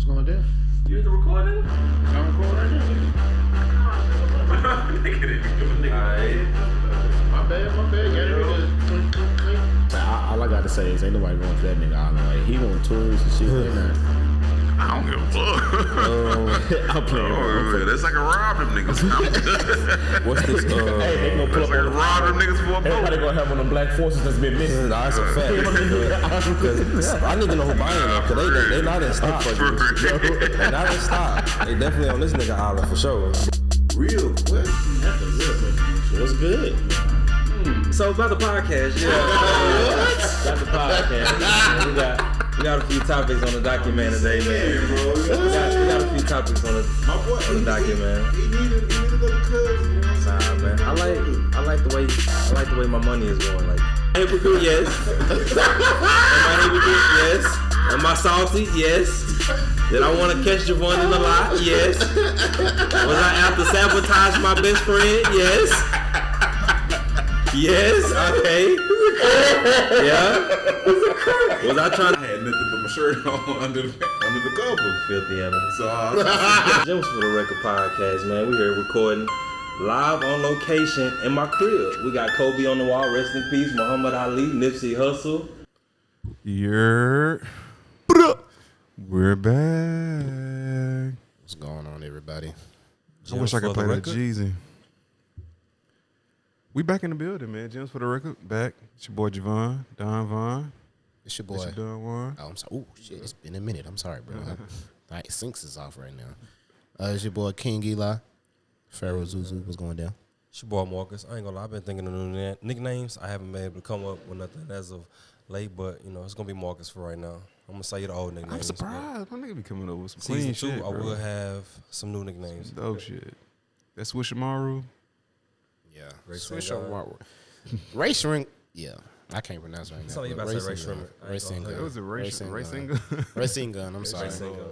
What's going down? You hit the recording? I'm recording right now. Nigga didn't give a nigga. My bad, my bad. It. All I gotta say is ain't nobody going for that nigga island. Like he want tours and shit. They not. I don't give a fuck. I'm playing. Oh, bro. that's like a rob them niggas. What's this? Uh, Hey, they gonna pull That's up like on the rob them niggas for a Everybody boat. gonna have one of them black forces that's been missing. nah, it's a fact. I need to know who buying them. Cause they, they, they not in stock. For real. They not in stock. They definitely on this nigga island for sure. Real quick. That's real question. What's good? So about the podcast, yeah. Got the podcast. we got we got a few topics on the document today, man. bro. We got, we got a few topics on the My boy, on the document. He needed, he needed a little cousin. You know what I'm Nah, man. I like I like the way I like the way my money is going. Like hypocrite, yes. Am I hypocrite? Yes. Am I salty? Yes. Did I want to catch Javon in the lot? Yes. Was I out to sabotage my best friend? Yes. Yes. Okay. Yeah. Was I trying I had nothing but my shirt on under the, under the cover. filthy animal? So I Gems for the Record Podcast, man. We here recording live on location in my crib. We got Kobe on the wall, rest in peace. Muhammad Ali, Nipsey Hussle. You're. We're back. What's going on, everybody? I wish I could play the that Jeezy. We back in the building, man. Gems for the record, back. It's your boy Javon, Don Vaughn. It's your It's boy. your Don Oh, I'm sorry. Oh shit, it's been a minute. I'm sorry, bro. My Sinks is off right now. Uh, it's your boy King Eli. Pharaoh Zuzu. What's going down? It's your boy Marcus. I ain't gonna lie, I've been thinking of new na- nicknames. I haven't been able to come up with nothing as of late, but you know, it's gonna be Marcus for right now. I'm gonna say the old nicknames. I'm surprised. My nigga be coming up with some Season clean two, shit. I bro. will have some new nicknames. Dope shit. That's Wishamaru. Yeah. Ray Swish Singer. or Ray Shrink. Yeah. I can't pronounce it right now. Something you but about to say Ray Singer. Shrimmer. I ain't Ray gonna Singer. lie. It was a Ray race Singer. racing. Ray Singer. I'm sorry. Ray Singer, man.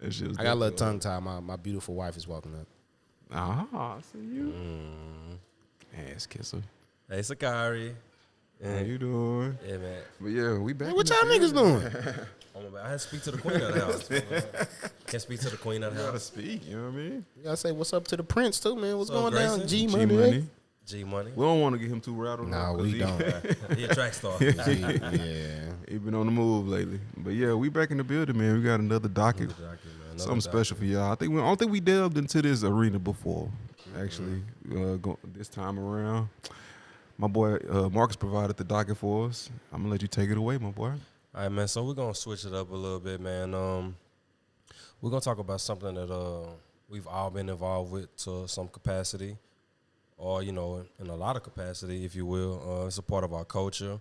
was I got a little tongue tied. My, my beautiful wife is walking up. Ah, I see you. Mm. Ass kisser. Hey, Sakari. How you doing? yeah, man. But yeah, we back. Hey, what y'all niggas doing? I'm I had to speak to the queen of the house. Can't speak to the queen of the house. Gotta speak. You know what I mean? You gotta say what's up to the prince too, man. What's What's up, going down? Grayson? G G money. money. G Money. We don't want to get him too rattled. Nah, we he- don't. He a track star. Yeah. he been on the move lately. But yeah, we back in the building, man. We got another docket. Another docket, man. Another Something docket. special for y'all. I think we, I don't think we delved into this arena before. Actually, uh, go, this time around, my boy uh, Marcus provided the docket for us. I'm gonna let you take it away, my boy. All right, man. So we're gonna switch it up a little bit, man. Um, we're gonna talk about something that uh we've all been involved with to some capacity, or you know, in a lot of capacity, if you will. Uh, it's a part of our culture,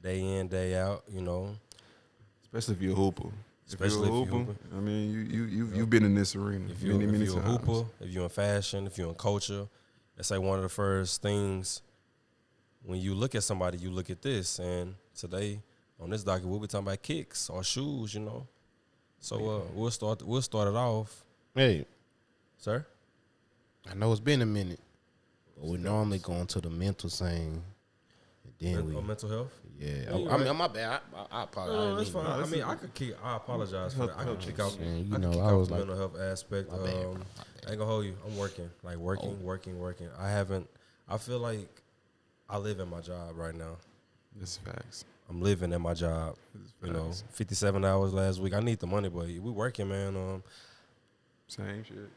day in, day out. You know, Especially if you're a hooper. Especially if if you you're a hooper. I mean, you you you you've been in this arena if you're, many if many you're a hooper, if you're in fashion, if you're in culture, it's like one of the first things when you look at somebody, you look at this. And today on this docket, we'll be talking about kicks or shoes. You know, so uh, we'll start we'll start it off, Hey, sir. I know it's been a minute, but we normally go into the mental thing, and then Men- we, or mental health. yeah. Yeah, I, you're I mean, right. my bad. I, I, I apologize. No, I no, that's fine. mean- I mean, I could kick. I apologize for that. I could kick out. Man, you I know, kick I was the like- mental health aspect. My bad. Um, I ain't gonna hold you. I'm working, like working, Oh. working, working. I haven't. I feel like I live in my job right now. That's facts. I'm living in my job. You know, 57 hours last week. I need the money, but we working, man. Um, Same shit.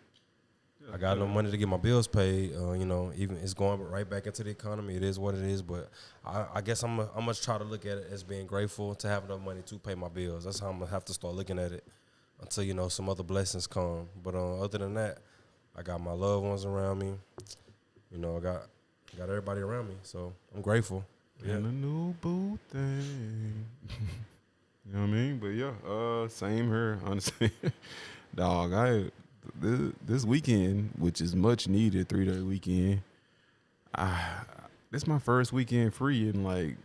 I got no money to get my bills paid. Uh, you know, even it's going right back into the economy. It is what it is. But I, I guess I'm, I'm gonna try to look at it as being grateful to have enough money to pay my bills. That's how I'm gonna have to start looking at it until you know some other blessings come. But uh, other than that, I got my loved ones around me. You know, I got got everybody around me, so I'm grateful. Yeah. And a new boo thing. you know what I mean? But yeah, uh, same here, honestly. Dog, I this, this weekend, which is much needed, three day weekend. I this my first weekend free in like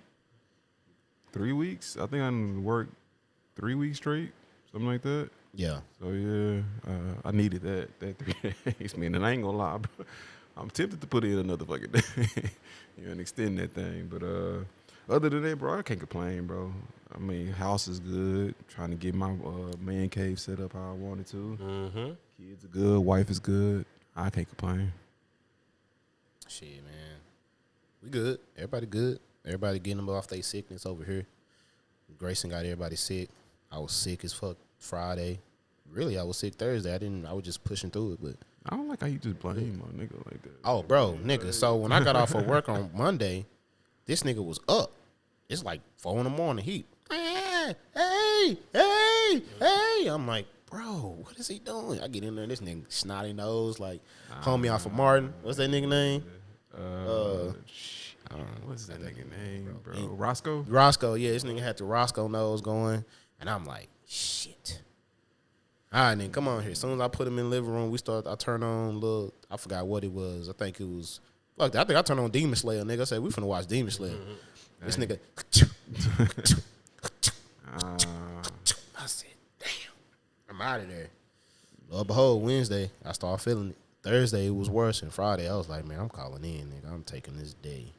three weeks. I think I done worked three weeks straight, something like that. Yeah. So yeah, uh, I needed that that three days, man. And I ain't gonna lie, bro. I'm tempted to put in another fucking day, you know, and extend that thing. But uh, other than that, bro, I can't complain, bro. I mean, house is good. Trying to get my uh, man cave set up how I wanted to. Mm-hmm. Kids are good. Wife is good. I can't complain. Shit, man. We good. Everybody good. Everybody getting them off their sickness over here. Grayson got everybody sick. I was sick as fuck Friday. Really, I was sick Thursday. I didn't. I was just pushing through it, but I don't like how you just blame my nigga like that. oh, bro, nigga. So when I got off of work on Monday, this nigga was up. It's like four in the morning. He, hey, hey, hey, hey. I'm like, bro, what is he doing? I get in there. This nigga snotty nose, like homie off of Martin. What's that nigga name? Uh, sh- I don't know. What's that nigga name, bro? Roscoe? Roscoe, yeah, this nigga had the Roscoe nose going, and I'm like, shit. All right, then come on here. As soon as I put him in the living room, we start. I turn on little. I forgot what it was. I think it was. Fuck. I think I turned on Demon Slayer, nigga. I said we finna watch Demon Slayer. This nigga. Uh, I said, damn, I'm out of there. Lo and behold, Wednesday, I started feeling it. Thursday, it was worse, and Friday, I was like, man, I'm calling in, nigga. I'm taking this day.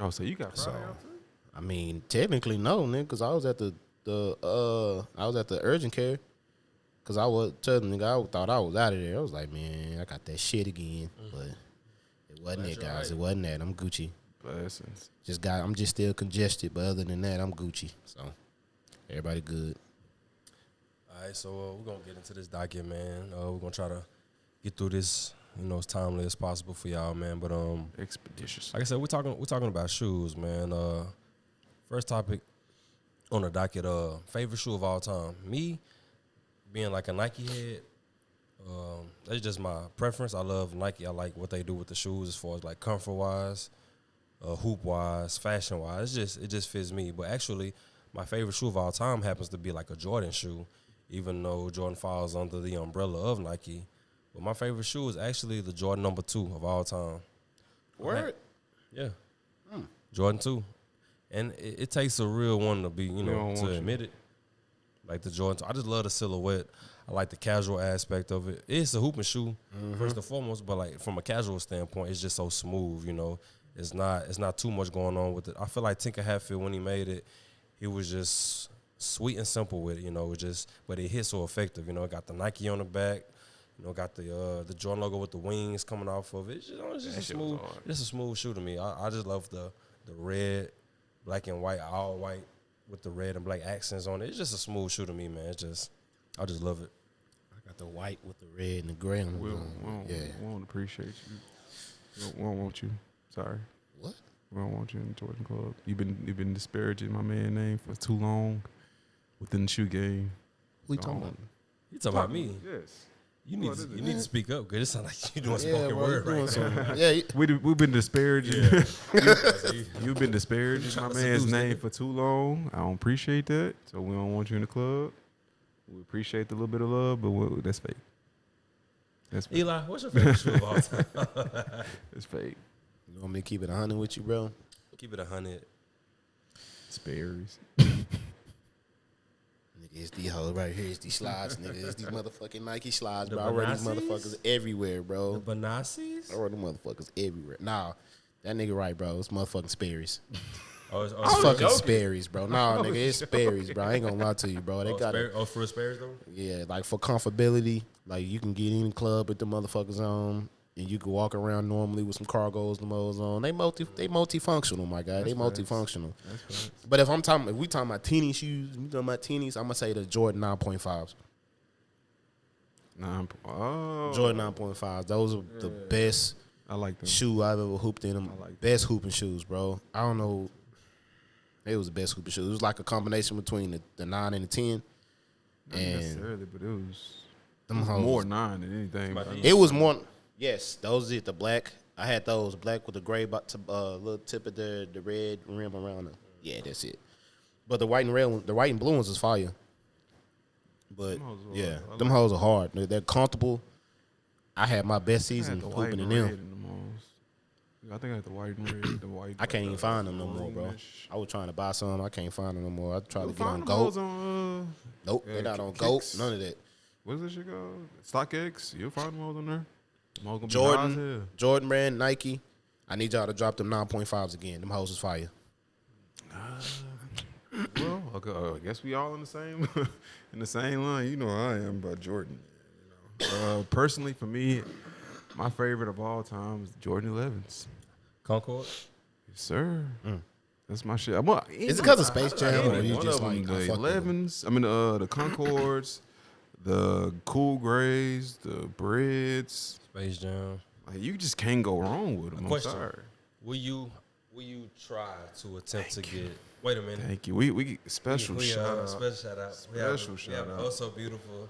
oh, so you got So, Friday off too? I mean, technically no, nigga, because I was at the the uh I was at the urgent care, because I was telling nigga I thought I was out of there. I was like, man, I got that shit again, but it wasn't it, guys. It wasn't that. I'm Gucci. Blessings. Just got. I'm just still congested, but other than that, I'm Gucci. So everybody good. All right, so uh, we're gonna get into this docket, man. Uh, we're gonna try to get through this, you know, as timely as possible for y'all, man. But um, Expeditious. like I said, we're talking we're talking about shoes, man. Uh, first topic on the docket, uh, favorite shoe of all time. Me, being like a Nike head, um, that's just my preference. I love Nike. I like what they do with the shoes as far as like comfort wise, uh, hoop wise, fashion wise. It's just it just fits me. But actually, my favorite shoe of all time happens to be like a Jordan shoe, even though Jordan falls under the umbrella of Nike. But my favorite shoe is actually the Jordan number two of all time. Word. Yeah. Hmm. Jordan two. And it, it takes a real one to be, you know, to want you. admit it. Like the Jordan 2. I just love the silhouette. I like the casual aspect of it. It's a hooping shoe, mm-hmm. first and foremost, but like from a casual standpoint, it's just so smooth, you know. It's not it's not too much going on with it. I feel like Tinker Hatfield when he made it, he was just sweet and simple with it, you know, it just but it hit so effective, you know, it got the Nike on the back, you know, got the uh the Jordan logo with the wings coming off of it. It's just, you know, it's just That a smooth just a smooth shoe to me. I, I just love the the red, black and white, all white with the red and black accents on it. It's just a smooth shoe to me, man. It's just I just love it. I got the white with the red and the gray on the We don't, we, don't, Yeah. we don't appreciate you. We don't, we don't want you. Sorry. What? We don't want you in the Jordan Club. You've been you've been disparaging my man name for too long within the shoe game. We talking Don't. about? Oh. You talking about me? Yes. You need to, you need to speak up because it sounds like you're doing Yeah, spoken bro, word doing right some- now. yeah, We we've been disparaging. You- You've been disparaging my man's name nigga. for too long. I don't appreciate that. So we don't want you in the club. We appreciate the little bit of love, but we, that's fake. That's fake. Eli, what's your favorite shoe of all time? It's fake. you want me to keep it a 100 with you, bro? Keep it a hundred. Sperry's. It's these hoes right here. It's these slides, nigga. It's these motherfucking Nike slides, The bro. I wear these motherfuckers everywhere, bro. The bro. Benassis? I wear them motherfuckers everywhere. Nah, that nigga right, bro. It's motherfucking Sperry's. Oh, it's, oh, It's fucking joking. Sperry's, bro. Nah, oh, nigga, it's Sperry's, bro. I ain't gonna lie to you, bro. They Oh, got it. Sperry- oh, for Sperry's though. Yeah, like for comfortability, like you can get in the club with the motherfuckers on, and you can walk around normally with some cargos, the modes on. They multi, they multifunctional, my guy. they That's facts. multifunctional. That's. But if I'm talking, if we talking about teeny shoes, we talking about teenies, I'm gonna say the Jordan 9.5s. Nine. po- Oh, Jordan 9.5s. Those are the best I like them. shoe I've ever hooped in. Them I like best hooping shoes, bro. I don't know. It was the best hooping shoes. It was like a combination between the, the nine and the ten. Not and necessarily, but it was, it Them was more nine than anything. But bro. the- It was more. Yes, those is the black. I had those black with the gray, but uh, little tip of the the red rim around them. Yeah, that's it. But the white and red, the white and blue ones is fire. But Them are yeah. Them like hoes are hard. They're, they're comfortable. I had my best season hooping in them. in. I think I had the white and red. The white. I can't even find them no more, bro. I was trying to buy some. I can't find them no more. I tried You to get on Goat. on. Uh, Nope, Yeah, they're not on Goat. None of that. what's this shit called? StockX. You'll find them hoes on there. Them hoes gonna be Jordan, high as hell. Jordan brand, Nike. I need y'all to drop them 9.5s again. Them hoes is fire. Well, okay, uh, I guess we all in the same in the same line. You know how I am about Jordan. You know, uh, personally for me, my favorite of all time is Jordan 11s. Concord. Yes, sir. That's my shit. Well, Mm. Is it 'cause of Space Jam, any or you one just of them, like, the 11s? I mean, uh, the Concords, the Cool Grays, the Breads. Space Jam. Like you just can't go wrong with them. I'm Question. sorry. Will you will you try to attempt to get? Wait a minute. Thank you. We we special we, shout uh, out. Special shout out. We have, Special we have shout oh out. so beautiful.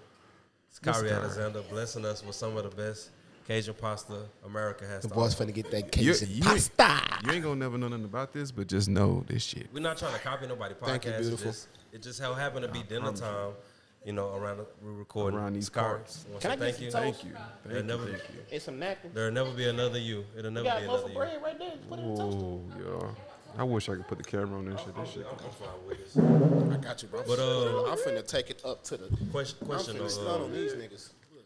Kyrie Alexander blessing us with some of the best Cajun pasta America has The to boys offer. finna get that You- you- pasta. You ain't gonna never know nothing about this, but just know this shit. We're not trying to copy nobody podcast. Thank you, It beautiful. just, it just happened to be dinner time. You know, around the, we're recording Around these Scar, Can I get thank some you. toast? Thank you. There'll Thank you. never, Thank you. And some napkins. there'll never be another you. It'll never be another you. right there. Put it in the toaster. Oh, yeah. I wish I could put the camera on this shit. This shit. I'm fine with this. I got you, bro. But, uh, I'm finna take it up to the. Question, I'm question finna uh, stun on these niggas. Look.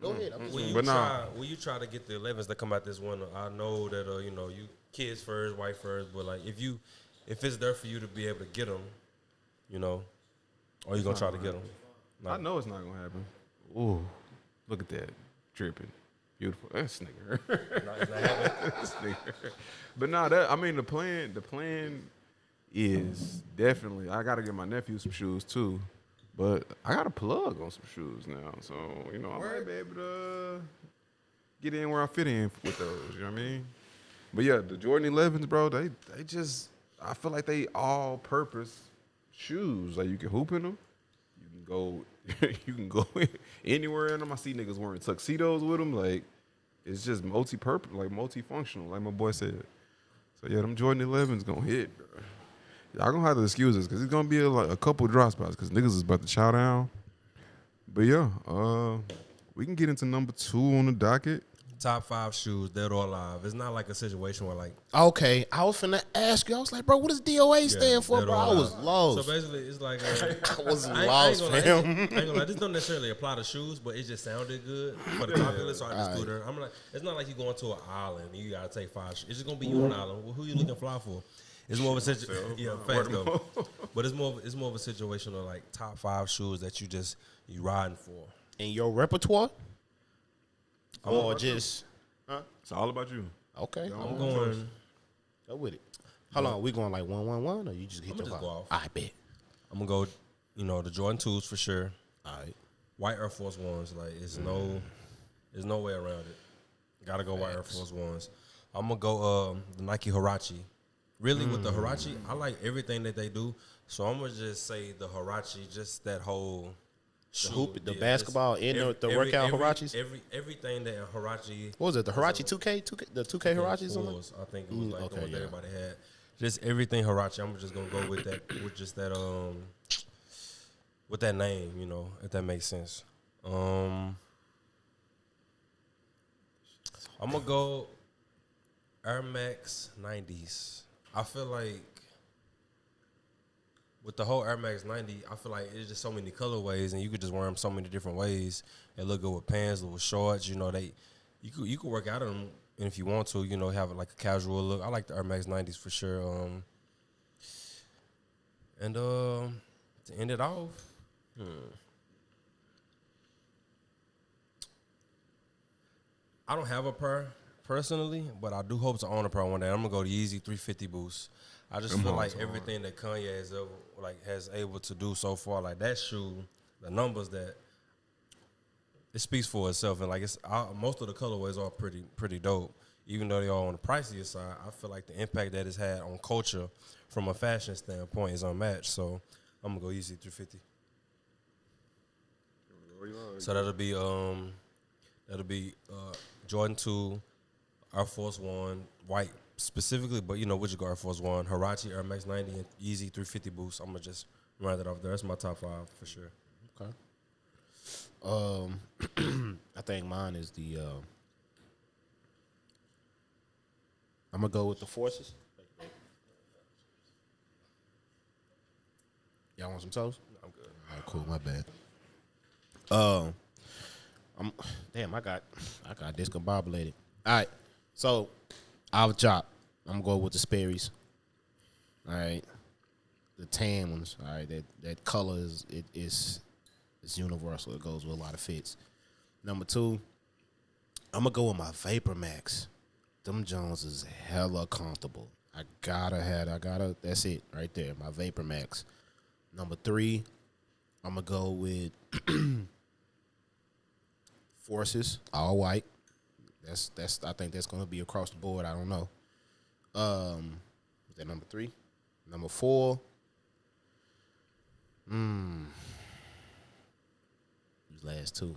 Go ahead. I'm just Will you But nah. try? Will you try to get the 11s that come out this winter? I know that uh, you know you kids first, white first, but like if you if it's there for you to be able to get them, you know, or you gonna try to get them? I know it's not gonna happen. Ooh, look at that, dripping, beautiful. That's nigga. This nigga. But nah, that I mean the plan. The plan is definitely. I gotta get my nephew some shoes too, but I got a plug on some shoes now, so you know I might be able to get in where I fit in with those. You know what I mean? But yeah, the Jordan 11s, bro, they they just. I feel like they all purpose shoes. Like you can hoop in them. You can go. you can go anywhere in them. I see niggas wearing tuxedos with them. Like it's just multi-purpose, like multifunctional. Like my boy said. So yeah, them Jordan 11s gonna hit. Bro. Y'all gonna have to excuse us because it's gonna be a, like a couple drop spots because niggas is about to chow down. But yeah, uh, we can get into number two on the docket. Top five shoes, dead or alive. It's not like a situation where like Okay, I was finna ask you. I was like, bro, what does DOA stand for, bro? or I was alive. lost. So basically, it's like uh, I was I ain't- I ain't lost, gonna lie, fam. it- I ain't gonna lie, This don't necessarily apply to shoes, but it just sounded good for the popular, so I just threw there. I'm like, it's not like you going to an island and you gotta take five. Shoes. It's just gonna be you on an island. Well, who you looking fly for? It's more of a situation. Yeah, facts though. But it's more. Of, it's more of a situation of like top five shoes that you just you riding for. In your repertoire? Or just It's all about you. okay? I'm going. Go with it. Hold on, we going like one one one, or you just hit I'ma your just go off. I bet. I'm gonna go. You know the Jordan twos for sure. All right. White Air Force Ones. Like it's no, there's no way around it. Gotta go white Air Force Ones. I'm gonna go um, the Nike Huarache. Really, with the Huarache, I like everything that they do. So I'm gonna just say the Huarache, just that whole. Shoe. hoop- the just basketball and the- the workout every, Huaraches? Every everything that Huarache. What was it? The Huarache two K, two K, the two K it? Fours, I think it was Mm, like okay, the one that everybody had. Just everything Huarache. I'm just gonna go with that with just that um with that name, you know, if that makes sense. Um I'm gonna go Air Max 90s. I feel like with the whole Air Max 90, I feel like it's just so many colorways, and you could just wear them so many different ways. And look good with pants, with shorts. You know, they you could you could work out of them, and if you want to, you know, have like a casual look. I like the Air Max 90s for sure. Um, and um, to end it off, hmm. I don't have a pair personally, but I do hope to own a pair one day. I'm gonna go to Yeezy 350 Boost. I just feel like everything that Kanye has ever, like has able to do so far, like that shoe, the numbers that it speaks for itself, and like it's uh, most of the colorways are pretty pretty dope. Even though they are on the pricier side, I feel like the impact that it's had on culture from a fashion standpoint is unmatched. So I'm gonna go Yeezy 350. So that'll be um that'll be uh Jordan two, Air Force One, white specifically, but you know which Air Force One, Huarache Air Max ninety and Yeezy three fifty boost. I'm gonna just round it off there. That's my top five for sure. Okay. Um, I think mine is the. Uh, I'm gonna go with the forces. Y'all want some toast? I'm good. All right, cool. My bad. Um, I'm damn. I got I got discombobulated. All right, so I'll chop. I'm going with the Sperry's. All right, the the tan ones. All right, that that color is it is it's universal. It goes with a lot of fits. Number two, I'm gonna go with my Vapor Max. Them Jones is hella comfortable. I gotta have. I gotta. That's it right there. My Vapor Max. Number three, I'm gonna go with Forces all white. That's that's. I think that's gonna be across the board. I don't know. Um, is that number three? Number four. Hmm. These last two.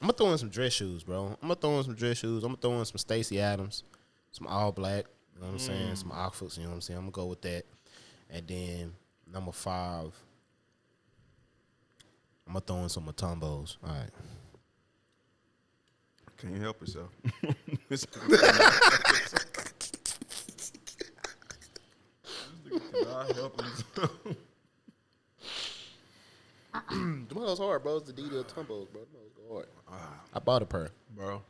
I'm gonna throw in some dress shoes, bro. I'm gonna throw in some dress shoes. I'm gonna throw in some Stacy Adams, some all black. You know what I'm saying? Some Oxfords. You know what I'm saying? I'm gonna go with that. And then number five. I'm gonna throw in some Mutombos. All right. Can't help yourself. This nigga cannot help himself. Them hard, bro. It's the Adidas Tumbos, bro. Them hoes go hard. Ah. I bought a pair. Bro.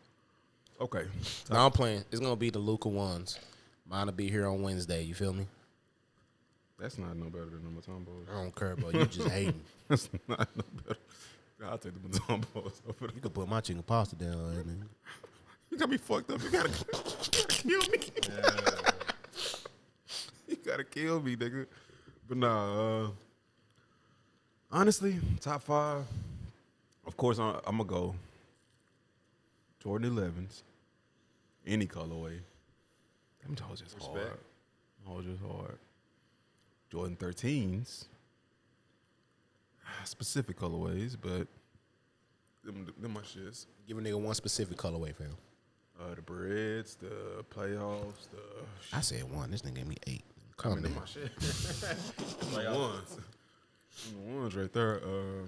Okay. Now I'm playing. It's gonna be the Luka ones. Mine will be here on Wednesday. You feel me? That's not no better than the Mutombos. I don't care, bro. You just hating. That's not no better. I'll take the Mutombos over the You could put my chicken pasta down there, man. You got me fucked up. You gotta, you gotta kill me. you gotta kill me, nigga. But nah, uh, honestly, top five. Of course, I'm, I'm gonna go Jordan 11s, any colorway. Them toes just hard. Them hoes just hard. Jordan 13s, specific colorways, but them, them my shits. Give a nigga one specific colorway, fam. Uh, the breads, the playoffs, the I said one. This nigga gave me eight. I Calm mean, them my shit. The ones. The ones right there. Uh,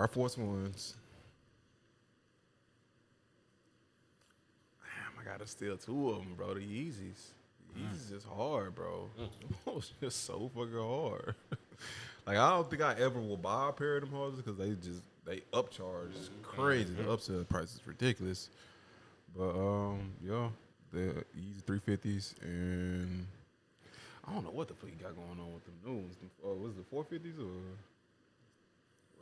Air Force Ones. Damn, I gotta steal two of them, bro. The Yeezys. Yeezys is hard, bro. Them hoes just so fucking hard. like I don't think I ever will buy a pair of them hoes because they just they upcharge It's crazy. The upsell price is ridiculous. But um, yeah, the Yeezy three fifties and I don't know what the fuck you got going on with them new ones. Uh, was it the four fifties or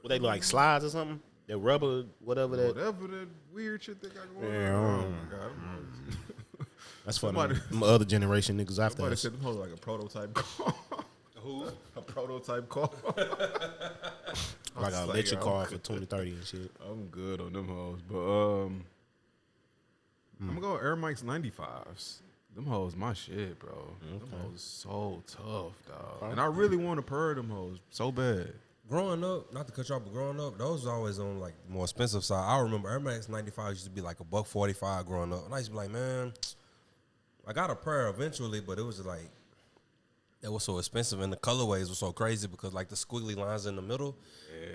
What they like slides or something? That rubber, whatever that. whatever that weird shit they got going Yeah, on? Oh my god! That's Somebody- them, them other generation niggas after Somebody us. said them like a prototype car. Who? A prototype car. Like an like, electric I'm car for 2030 and shit. I'm good on them hoes, but um, I'm gonna go Air Max 95s. Them hoes, my shit, bro. Them hoes so tough, dog. And I really want to purr them hoes so bad. Growing up, not to cut you off, but growing up, those was always on like the more expensive side. I remember Air Max 95 used to be like a buck 45 growing up. And I used to be like, man, I got a pair eventually, but it was just like, it was so expensive and the colorways were so crazy because like the squiggly lines in the middle,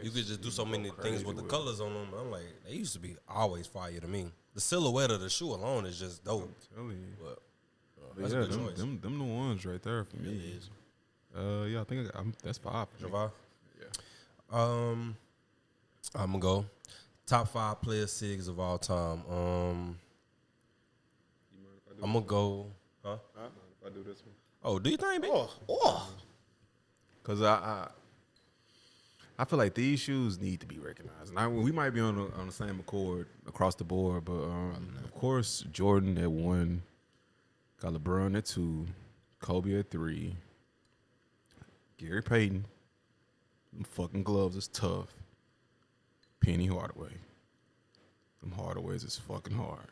you could just do so many things with the colors on them. I'm like, they used to be always fire to me. The silhouette of the shoe alone is just dope. Telling you. But, uh, But that's yeah, a good them, choice. them, them the ones right there for me. Uh, yeah, I think I got, I'm, that's five. for. Javon? Yeah. Um, I'm gonna go top five player SIGs of all time. Um, I'm gonna go. Huh? If I do this one. Oh, do you think? Big? Cause I, I I feel like these shoes need to be recognized. Now we might be on the, on the same accord across the board, but um, of course Jordan at one, got LeBron at two, Kobe at three, Gary Payton. Them fucking gloves is tough. Penny Hardaway. Them Hardaways is fucking hard.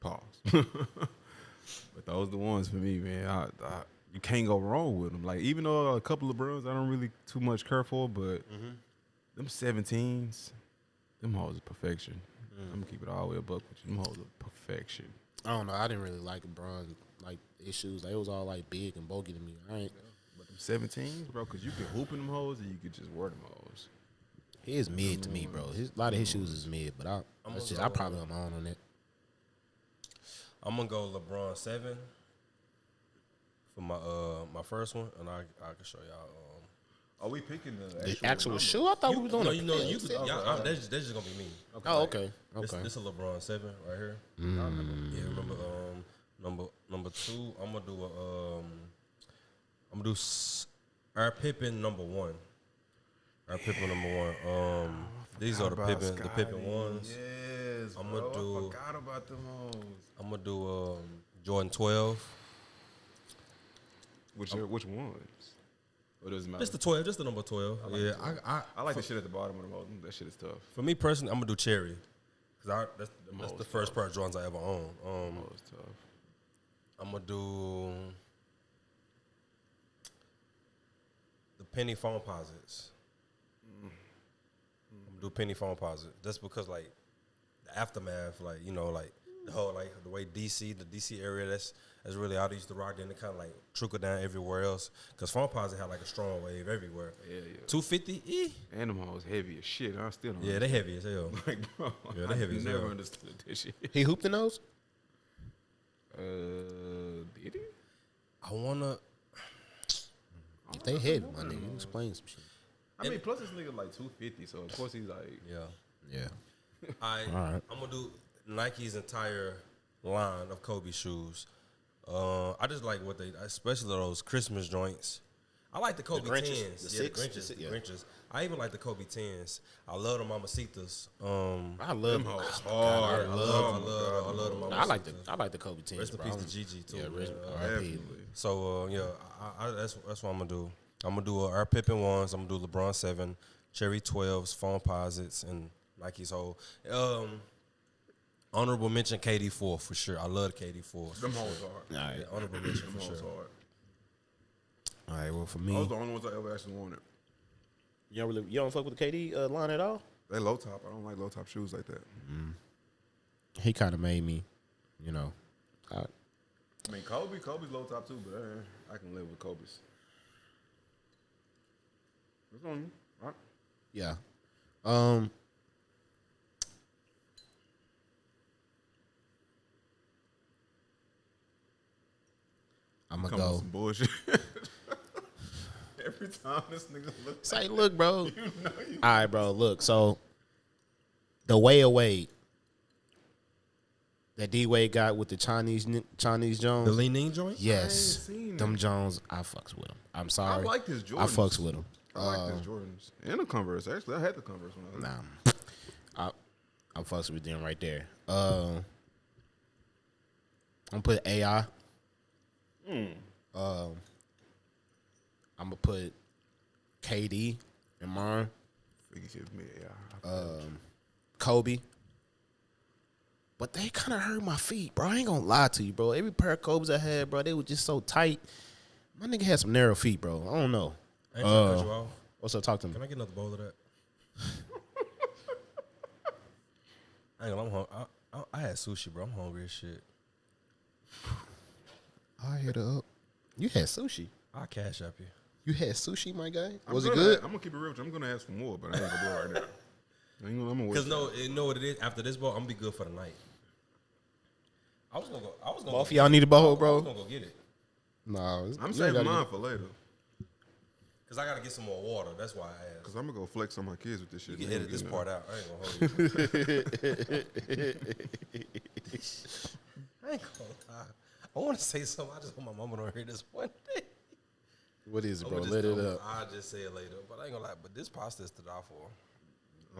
Pause. But those the ones for me, man. I, I, you can't go wrong with them. Like even though a couple of Bruins I don't really too much care for, but mm-hmm. them 17s, them hoes are perfection. Mm. I'm gonna keep it all the way a buck with you. Them hoes are perfection. I don't know. I didn't really like LeBron like issues. Like, it was all like big and bulky to me. I ain't. But them 17s, bro, because you can hoop in them hoes and you can just wear them hoes. He is mid to me, bro. His, a lot of his shoes is mid, but I, that's just, I probably am on on it. I'm gonna go LeBron seven for my uh my first one, and I I can show y'all. Um, Are we picking the The actual shoe? I thought we you, was doing no, a you know, you could, y'all, I- that's, just, that's just gonna be me. Oh, okay. This, Okay. this is a LeBron seven right here. Mm. Yeah, remember um number number two. I'm gonna do a um I'm gonna do s- Air Pippen number one. Air Pippen number one. Um, these are the About Pippen, the Pippen Scotty. ones. Yes, I'ma bro. do- I forgot about them hoes. I'm gonna do um, Jordan 12. Which are, which ones? Or doesn't matter. Just the 12, just the number 12. yeah, I, I, I like for, the shit at the bottom of the mountain. That shit is tough. for me personally, I'm gonna do Cherry. Cause I, that's, that's the first pair of Jordans I ever owned. Um, Oh, tough. I'm gonna do the penny Foamposites. I'm gonna do penny Foamposite. Just because like the aftermath, like you know, like the whole like the way DC, the DC area, that's that's really all they used to rock. Then it kind of like trickle down everywhere else. Cause Foamposite had like a strong wave everywhere. Yeah, yeah. Two fifty, e. Animal was heavy as shit. I still don't. Yeah, they heavy as hell. like, bro. Yeah, they I heavy as never hell. understood this shit. He hooped in those. Uh, did he? I wanna. If they heavy, my nigga, you explain some shit. I mean, plus this nigga like two fifty, so of course he's like. Yeah. Yeah. I All right. I'm gonna do Nike's entire line of Kobe shoes. Uh, I just like what they, especially those Christmas joints. I like the Kobe Grinches? tens, The yeah, six? the Grinches, The si- the yeah. Grinches. I even like the Kobe tens. I love the Mambacitas. Um, I love Them hoes I hard. love, I love, I love the Mambacitas. I like the I like the Kobe teams. Rest in peace to Gigi too. Yeah, rest- Uh, R.I.P. So uh, yeah, I, I, that's that's what I'm gonna do. I'm gonna do uh, Air Pippen ones. I'm gonna do LeBron seven, Cherry twelves, Foamposites, and Nike's whole. Um, honorable mention KD four for sure. I love KD four. Them hoes hard. All right. Yeah, honorable mention Them for sure. hard. All right. Well, for me, Those the only ones I ever actually wanted. you don't really you don't fuck with the KD uh, line at all. They low top. I don't like low top shoes like that. He kind of made me, you know. I, I mean, Kobe, Kobe's low top too, but uh, I can live with Kobe's. What's on you? All right. yeah. Um. I'm gonna Come on, go. some bullshit. Every time this nigga looks, Say, look, bro. you know you. All right, bro. Look, so the way away that D Wade got with the Chinese Chinese Jones. The Li-Ning joint. yes, seen them that. Jones. I fucks with them. I'm sorry. I like his Jordans. I fucks with them. I like his Jordans and the Converse. Actually, I had the Converse when I was. Nah, I I'm fucks with them right there. Uh, I'm gonna put AI. Um, I'm gonna put KD in mine. Think me, yeah. um, Kobe. But they kind of hurt my feet, bro. I ain't gonna lie to you, bro. Every pair of Kobe's I had, bro, they were just so tight. My nigga had some narrow feet, bro. I don't know. I ain't trying to cut Uh, you off. What's up? Talk to me. Can I get another bowl of that? I ain't gonna, I'm hung- I, I, I had sushi, bro. I'm hungry as shit. I hit her up. You had sushi. I cash up you. You had sushi, my guy. I'm Was it gonna- good? I'm gonna keep it real. I'm gonna ask for more, but I ain't gonna do it right now. I ain't gonna, I'm gonna. Cause no, you know what it is. After this bowl, I'm gonna be good for the night. I was gonna go. I was gonna. Both of go, y'all need a bowl, bro. I was gonna go get it. No, it's- I'm saving mine get- for later. Cause I gotta get some more water. That's why I asked. Cause I'm gonna go flex on my kids with this shit. You can They edit this get part out. I ain't gonna hold you. I ain't gonna lie. I want to say something. I just want my mama to hear this one day. What is it, bro? Let it up. I'll just say it later. But I ain't gonna lie. But this pasta is to die for.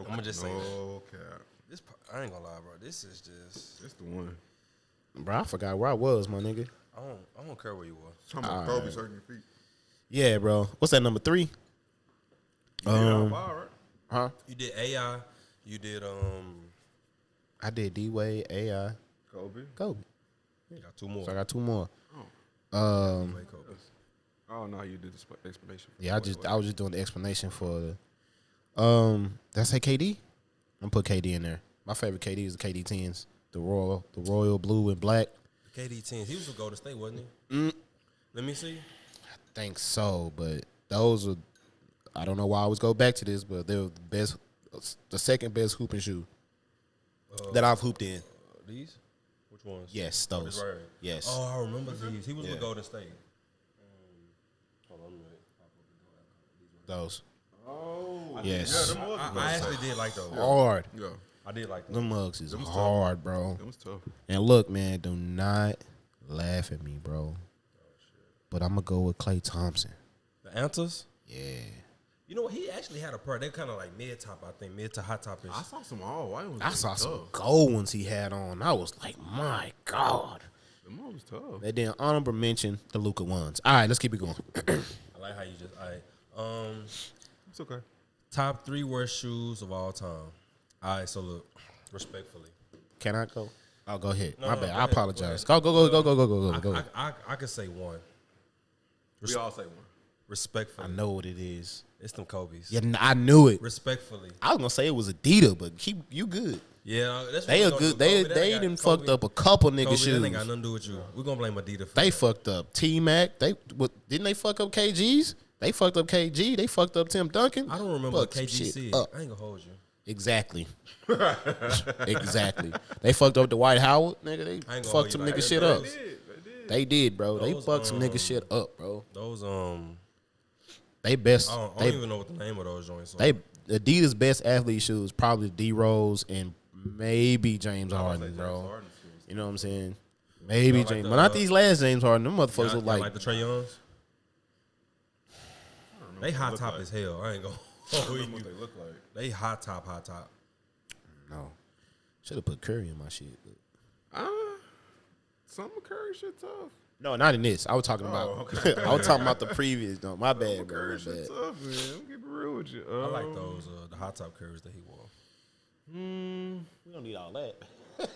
Okay. I'ma just say that. no cap. This pa- I ain't gonna lie, bro. This is just. It's the one. Bro, I forgot where I was, my nigga. I don't. I don't care where you were. Talking about All Kobe right. hurting your feet. Yeah, bro. What's that number three? Yeah, Um, all right. huh? You did AI. You did um. I did D Wade, AI, Kobe. Kobe. You got two more. So I got two more. Oh. Um, Wait, Kobe. Oh no, you did the explanation. yeah, I Kobe. just I was just doing the explanation for the. Um, that's say KD. I'm gonna put KD in there. My favorite KD is the KD tens, the royal, the royal blue and black. KD tens. He was with Golden State, wasn't he? Mm. Let me see. I think so, but those are. I don't know why I always go back to this, but they're the best, the second best hooping shoe that I've hooped in. Uh, these? Which ones? Yes, Oh, those. right. Yes. Oh, I remember these. He was Yeah. with Golden State. Um, on, Those. Oh. Yes. Yeah, them was I, I actually did like those. Hard. Yeah, I did like them. Them mugs is was tough. hard, bro. that was tough. And look, man, do not laugh at me, bro. But I'm gonna go with Klay Thompson. The The Antas. Yeah. You know what? He actually had a pair. They're kind of like mid top, I think, mid to hot top. I saw some all white ones. I saw was some gold ones he had on. I was like, my God. Them all was tough. And then honorable mention the Luka ones. All right, let's keep it going. I like how you just. All right. Um, It's okay. top three worst shoes of all time. All right. So look, respectfully, Can I go? Oh, go ahead. No, my no, bad. go I ahead, apologize. go Go, go, go, go, go, go, go, I, go. I, I, I could say one. We all say one. Respectfully, I know what it is. it's them Kobe's. Yeah, I knew it. Respectfully, I was gonna say it was Adidas, but keep you good. yeah. That's They we a good. They Kobe, they done got- fucked up a couple Kobe, nigga that shoes. ain't got nothing to do with you. We're gonna blame Adidas. For They that. fucked up T Mac. They what, didn't they fuck up KG's? They fucked up KG. They fucked up Tim Duncan. I don't remember Fucked some KGC. up. I ain't gonna hold you. Exactly. exactly. They fucked up the Dwight Howard, nigga. They fucked some like nigga shit up. They did. They did. They did, bro. they Those, fucked some um, nigga shit up, bro. Those um, They best. I don't, I they don't even know what the name of those joints. Are. they Adidas best athlete shoes probably D Rose and maybe James Harden, bro. Harden shoes. You know what I'm saying? Maybe like James, the, but not uh, these last James Harden. Them motherfuckers Y'all- look like, like the Trey Youngs. They hot top like. as hell. I ain't gonna I hold don't you. what they look like. They hot top, hot top. no. Should have put Curry in my shit. but- Ah, some Curry shit tough. No, not in this. I was talking about. Oh, okay. I was talking about the previous. No, my bad, bro. Curry My bad. tough, man. I'm keep it real with you. I like Um, those uh, the hot top curves that he wore. Hmm. We don't need all that.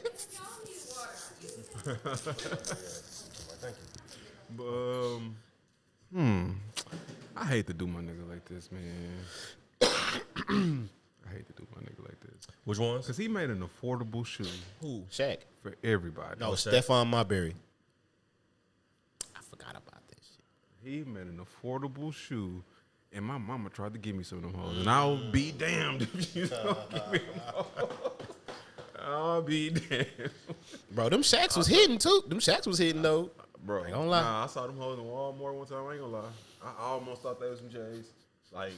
Thank But, um, hmm. I hate to do my nigga like this, man. I hate to do my nigga like this. Which ones? Cause he made an affordable shoe Who? Shaq. for everybody. No, Shaq. Stephon Marbury. I forgot about this shit. He made an affordable shoe, and my mama tried to give me some of them hoes, and I'll be damned if you don't give me them hoes. I'll be damned, Bro, them Shaqs was hitting too. Them Shaqs was hitting though. bro. Ain't gonna lie. Nah, I saw them hoes in Walmart one time. I ain't gonna lie. I almost thought they was some J's, like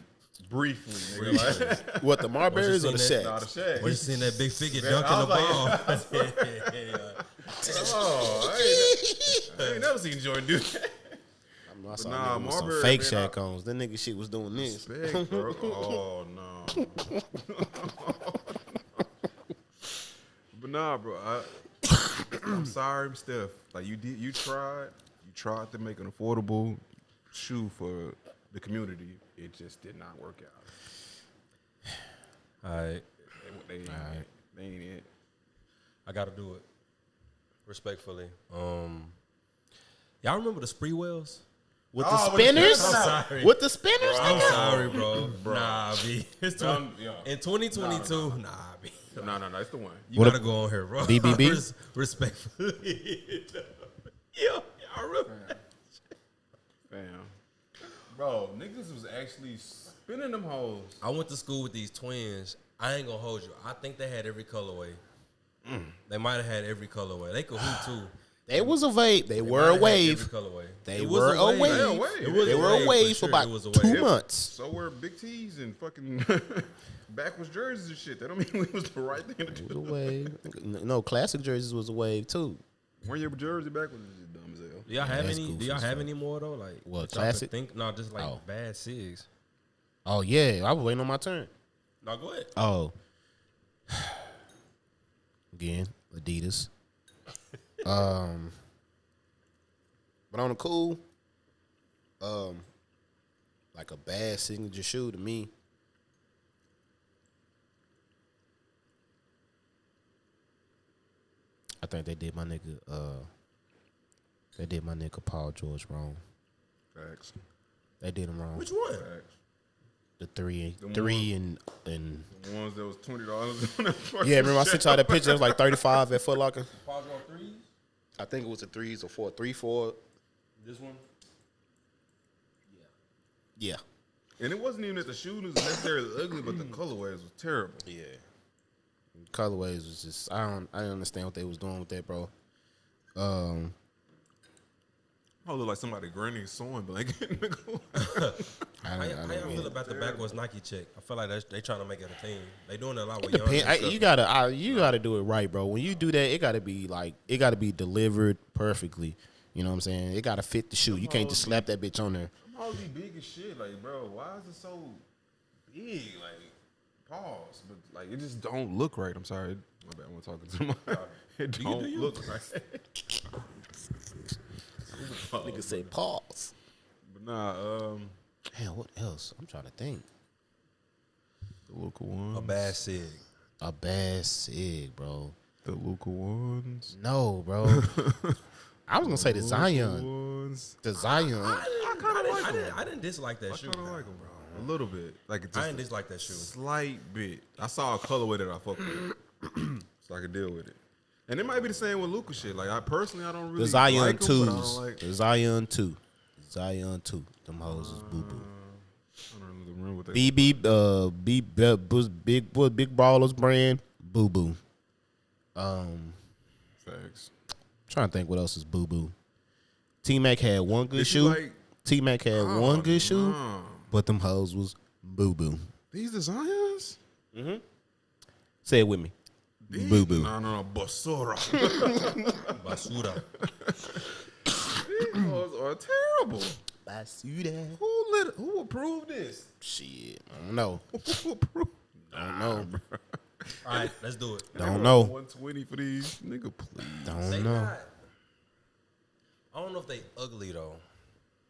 briefly, nigga. Like, What the Marburys or the seen Shaqs? nah, the Shaq. When you seen that big figure Man, dunking the was ball? Oh, I ain't, I ain't never seen Jordan do that. I saw nah, nah, with some Marbury, fake man, I- Shaq ons. That nigga shit was doing this. Big, bro. Oh no. but nah, bro. I, I'm sorry, Steph. Like you did, you tried. You tried to make an affordable shoe for the community. It just did not work out. All right, They, they, they ain't it. I gotta do it. Respectfully. Um, y'all remember the Sprewells? With Oh, the with the spinners? spinners. I'm sorry. With the spinners? I'm nigga? sorry, bro. Nah, B. It's tw- Um, yeah. in 2022, nah, B. No, no, no. It's the one. You What gotta a- go on here, bro. BBB? Res- respectfully. yeah, y'all remember? Fam. Bro, niggas was actually spinning them hoes. I went to school with these twins. I ain't gonna hold you. I think they had every colorway. They might have had every colorway. They could hoop too. They was a wave. They They were a wave. colorway. They It were a wave. They a wave. It was They a were a for wave for sure. about It was a two wave. months. So were big T's and fucking backwards jerseys and shit. That don't mean it was the right thing to It was a do. wave. No, classic jerseys was a wave too. Wear your jersey backwards is just dumb as hell. Do y'all have That's any? Do y'all have fuck. any more though? Like What, that y'all classic? Think no, just like Oh. bad cigs. Oh yeah, I was waiting on my turn. No, go ahead. Oh, again, Adidas. um, but on the cool, um, like a bad signature shoe to me. I think they did my nigga. Uh, they did my nigga Paul George wrong. Facts. They did him wrong. Which one? Facts. The three, The three, and and The ones that was twenty dollars yeah. Remember I sent y'all that picture? It was like thirty five at Foot Locker. Threes. I think it was the threes or four, three, four. This one. Yeah, Yeah. And it wasn't even that the shoe was necessarily ugly, but the colorways was terrible. yeah. Colorways was just I don't I didn't understand what they was doing with that, bro. Um, I look like somebody granny sewing blanket. nigga. I, How, don't- y'all- I how don't y'all get feel it. about the backwards Nike check? I feel like that's, they trying to make it a team. They doing it a lot with young. depend- I, you gotta I, you gotta do it right, bro. When you do that, it gotta be like it gotta be delivered perfectly. You know what I'm saying? It gotta fit the shoe. You can't just slap that bitch on there. hoes be big as shit. Like, bro, why is it so big? Like, pause. But like, it just don't look right. I'm sorry. My bad. I'm talking to my. Uh, it you don't do you. look right. Nigga say pause. But nah, um, Man, what else? I'm trying to think. the local ones. A bad sig. A bad sig, bro. The local ones. No, bro. I was gonna say the Zion. Ones. The Zion. I kind of like I didn't, I didn't dislike that I shoe. kind of like them, bro. A little bit. Like just I didn't a dislike that shoe. slight bit. I saw a colorway that I fuck with, so I could deal with it. And it might be the same with Luka shit. Like I personally, I don't really The Zion like 'em, but I twos. don't like. The Zion two. Zion two. Them hoes is boo boo. I don't really remember what they. BB uh B B- was big was big ballers brand boo boo. Um, Facts. trying to think what else is boo boo. T Mac had one good shoe. like- T Mac had Oh, one good shoe, nah. but them hoes was boo boo. These designs. Mhm. Say it with me. These- Boo boo. No, no, no. Basura. Basura. These hoes are terrible. Basuda. Who let? Who approved this? Shit, I don't know. Who approved? I don't know. All right, let's do it. Don't know. One twenty for these, nigga. Please. They Don't know. not. I don't know if they ugly though.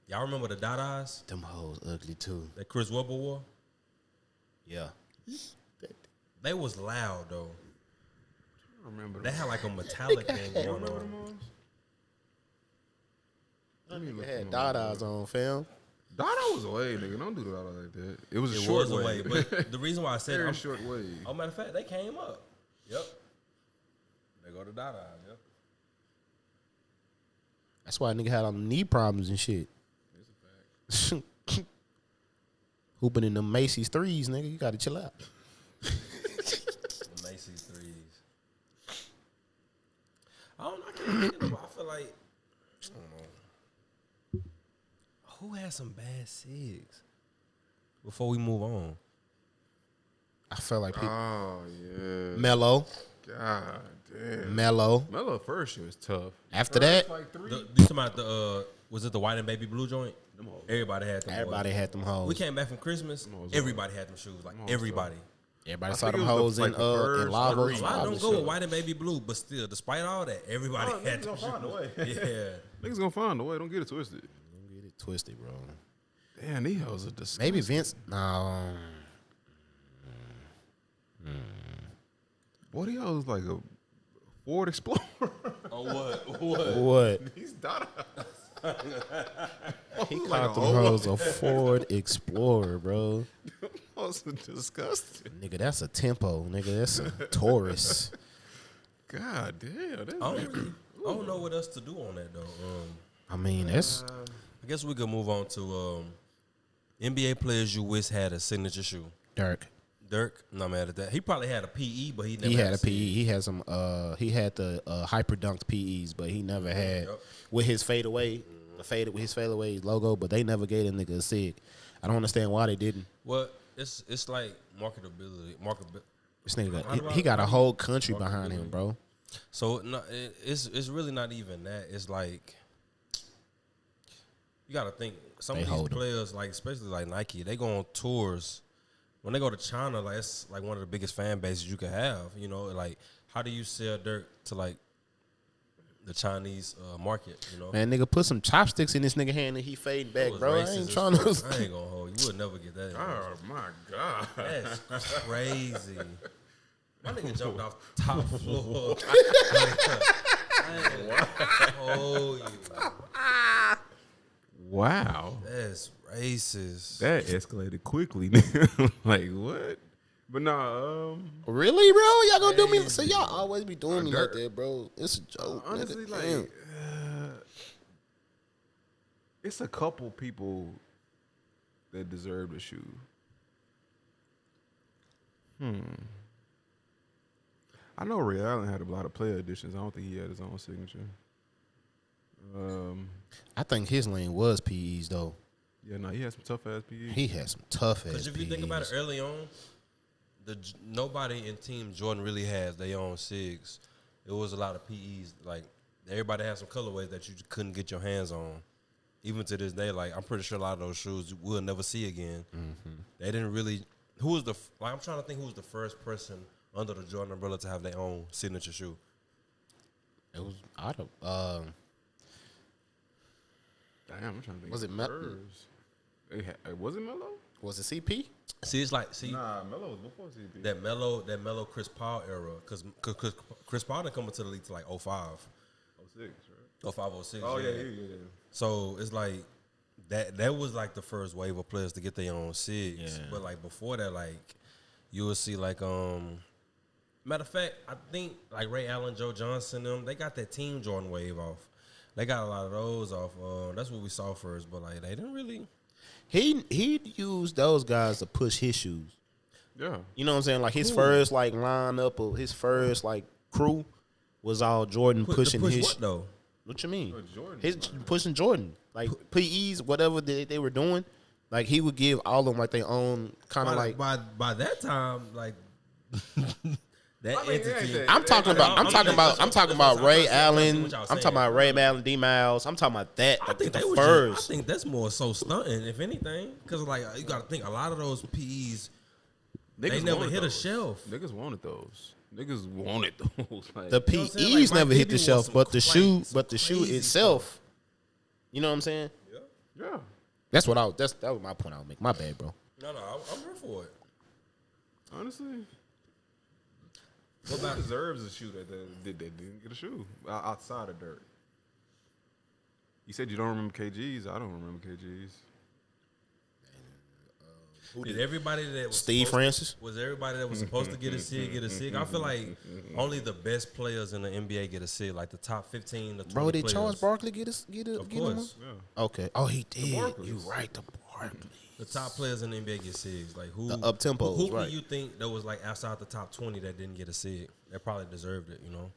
Y'all remember the Dadas Them hoes ugly too. that Chris Webber wore? Yeah. They was loud though. I remember. They had like a metallic thing going on. Let me look Had them up. Dada's on film. Dada was away, nigga. Don't do Dada like that. It was a It short was a way, but the reason why I said very I'm, short way. Oh, matter of fact, they came up. Yep. They go to Dada. Yep. That's why a nigga had on knee problems and shit. Hooping in the Macy's threes, nigga. You gotta chill out. The Macy's threes. I don't know. I can't think of them. I feel like I don't know. Who had some bad sigs? Before we move on, I felt like people. Oh yeah. Melo, God damn. Melo. Melo first year was tough. After that, like three. the, you talking about the uh, was it the white and baby blue joint? Everybody had them. everybody boys. had them hoes. We came back from Christmas. hoes Everybody had them shoes. Like hoes everybody. Everybody I saw them it was the- hoes in the uh in first lava. three. A lot lava don't go with white and baby blue, but still, despite all that, everybody Oh, had niggas them gonna find a way. shoes. Yeah. Niggas gonna find a way. Don't get it twisted. Don't get it twisted, bro. Damn, these hoes are disgusting. Maybe Vince. No, Boy, these hoes like a Ford Explorer. Oh what? What? what? These Dada. He like called a them hoes a Ford Explorer, bro. Hoes are disgusting. Nigga, that's a tempo. Nigga, that's a Taurus. God damn. That's I don't, really, I don't know what else to do on that though. Um, I mean, that's I guess we could move on to um, NBA players you wish had a signature shoe. Dirk. Dirk, not mad at that. He probably had a PE, but he never He had a PE. PE. He had some. Uh, he had the uh, hyper dunked PEs, but he never had Yep. with his fadeaway, the faded with his fadeaway logo. But they never gave a nigga a sig. I don't understand why they didn't. Well, it's it's like marketability, marketability. This nigga, got, he, he got a whole country behind him, bro. So no, it, it's it's really not even that. It's like you got to think some They of these players, like especially like Nike, they go on tours. When they go to China, like it's like one of the biggest fan bases you could have. You know, like how do you sell dirt to like the Chinese uh, market? You know, Man, nigga, put some chopsticks in this nigga hand and he fading back, bro. I ain't trying to. I ain't gonna hold you. Would never get that. Oh my God. That's crazy. My nigga jumped off top floor. I ain't gonna hold you. Wow. That's racist. That escalated quickly. nigga. like what? But nah, um Really, bro? Y'all gonna do me? So y'all always be doing me like Dirk. that, bro. It's a joke. honestly nigga. like uh, it's a couple people that deserve the shoe. Hmm. I know Ray Allen had a lot of player editions. I don't think he had his own signature. Um, I think his lane was PEs though. yeah, no, he had some tough ass PE. He had some tough ass. Because if you think about it early on, the nobody in Team Jordan really has their own SIGs. It was a lot of PEs. Like everybody had some colorways that you just couldn't get your hands on. even to this day, like I'm pretty sure a lot of those shoes we'll never see again. Mm-hmm. They didn't really. Who was the like? I'm trying to think who was the first person under the Jordan umbrella to have their own signature shoe. It was auto. Um, Damn, I'm trying to think. Was it Mel- first. It was it Melo? Was it CP? See, it's like see Nah, Melo was before CP. that Melo that Melo Chris Paul era because Chris, Chris Paul didn't come into the league to like 05, 06, right? 05, 06. Oh yeah, yeah, yeah. yeah. So it's like that. That was like the first wave of players to get their own SIGs. Yeah. But like before that, like you would see like um. Matter of fact, I think like Ray Allen, Joe Johnson, them they got that Team Jordan wave off. They got a lot of those off. Uh, that's what we saw first, but like they didn't really. He he used those guys to push his shoes. Yeah. You know what I'm saying? Like his first like lineup of his first like crew was all Jordan Put, pushing push his. what though? What you mean? Oh, Jordan. His pushing Jordan like PEs whatever they, they were doing. Like he would give all of them like their own kind of like. by by that time, like that I mean, entity. I'm talking about. I'm I'm talking about. I'm talking about Ray Allen. I'm talking about Ray Allen, D Miles. I'm talking about that. I think the they was first. Just, I think that's more so stunting, if anything, because like you got to think a lot of those PEs they Niggas never wanted hit a those. shelf. Niggas wanted those. Niggas wanted those. Like, the know what I'm PEs? Like, never hit the shelf, but the shoe, but the shoe crazy itself. You know what I'm saying? yeah. Yeah. That's what I. was- That's that was my point I would make. My bad, bro. No, no, I'm, I'm here for it. Honestly. What about deserves a shoe that that, that, that didn't get a shoe outside of Dirk? You said you don't remember KGs. I don't remember KGs. Uh, who Did everybody that was Steve supposed- Francis. was everybody that was supposed to get a SIG get a SIG? I feel like only the best players in the NBA get a SIG, like the top 15 to 20 Bro, did players. Charles Barkley get us get a Of get him? course. Yeah. Okay. Oh, he did. You right, the Barkley. The top players in the NBA get SIGs. Like who? The up-tempos, Who, who right. do you think that was like outside the top 20 that didn't get a SIG? That probably deserved it, you know?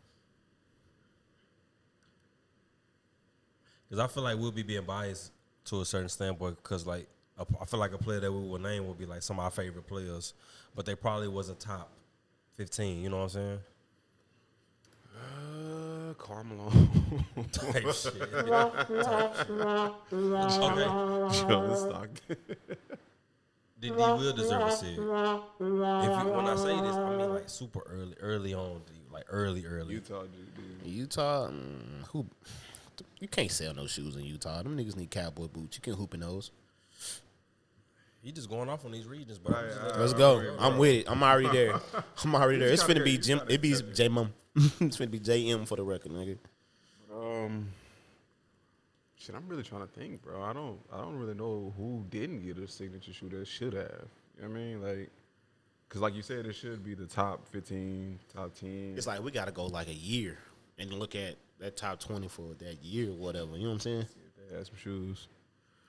Because I feel like we'll be being biased to a certain standpoint. Because like a, I feel like a player that we would name would be like some of our favorite players, but they probably wasn't top 15. You know what I'm saying? Carmelo. Type shit. okay. John Stockton. Did he will deserve a SIG? If you, when I say this, I mean like super early, early on, like early, early. Utah dude. Utah, mm, who? You can't sell no shoes in Utah. Them niggas need cowboy boots. You can hoop in those. He just going off on these regions, bro. I'm just looking- Let's go. I'm with it. I'm already there. I'm already there. It's finna be Jim. It be J Mum. it's finna be JM for the record, nigga. Um, shit, I'm really trying to think, bro. I don't, I don't really know who didn't get a signature shoe that should have. You know what I mean? Like, cause like you said, it should be the top 15, top 10. It's like we gotta go like a year and look at that top twenty for that year or whatever. You know what I'm saying? They had some shoes.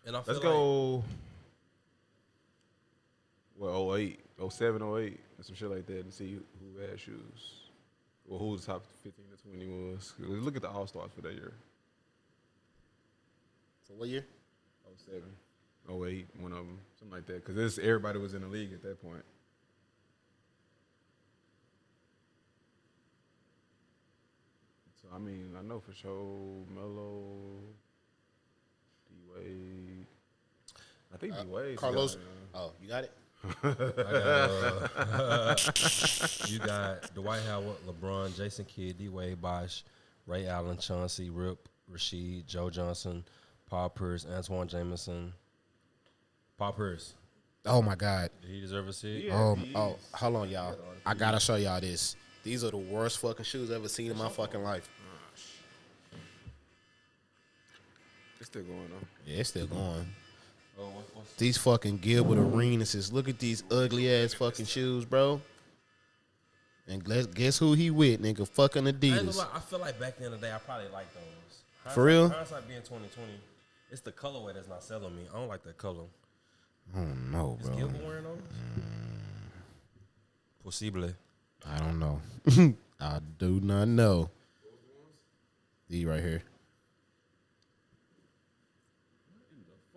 and I feel Let's like, go. Well, 08, 07, 08, and some shit like that, and see who had shoes. Well, who the top 15 to 20 was. Look at the All Stars for that year. So what year? 07, 08, one of them, something like that. Because everybody was in the league at that point. So I mean, I know for sure Melo, D Wade. I think uh, D Wade. Carlos. Uh, oh, you got it. I got, uh, you got Dwight Howard, LeBron, Jason Kidd, D Wade, Bosh, Ray Allen, Chauncey, Rip, Rasheed, Joe Johnson, Paul Pierce, Antawn Jamison. Paul Pierce. Oh my God. Did he deserve a seat? Yeah. Um. Oh, hold on, y'all. I gotta show y'all this. These are the worst fucking shoes I've ever seen in my fucking life. It's still going on. Yeah, it's still going. Oh, what, These fucking Gilbert Arenases. Look at these ugly ass fucking shoes, bro. And guess, guess who he with, nigga? Fucking I, ain't gonna Adidas. I feel like back in the day, I probably liked those. For real? Hindsight being 2020, it's the colorway that's not selling me. I don't like that color. I don't know, Is bro. Gilbert wearing those? Mm. Possible. I don't know. I do not know. These right here.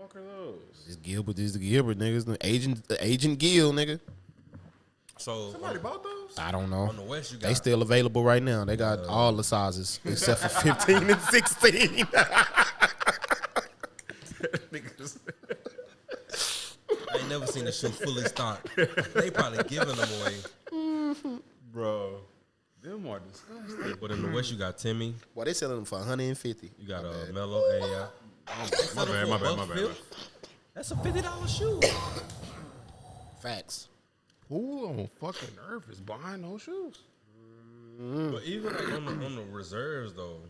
Fuck are those? This Gilbert, this is the Gilbert niggas. The agent, the agent Gil, nigga. So Somebody bought those? I don't know. on the West, you got They still available right now. They got all the sizes except for 15 and 16. ain't never seen a shoe fully stocked. They probably giving them away. bro. Them are disgusting. But in the West, you got Timmy, Boy, they selling them for 150. you got a uh, bad. Melo, AI. My bad, my bad, my bad. That's a fifty dollar shoe. Facts. Who on fucking earth is buying those shoes? Mm-hmm. But even like on the, on the reserves though,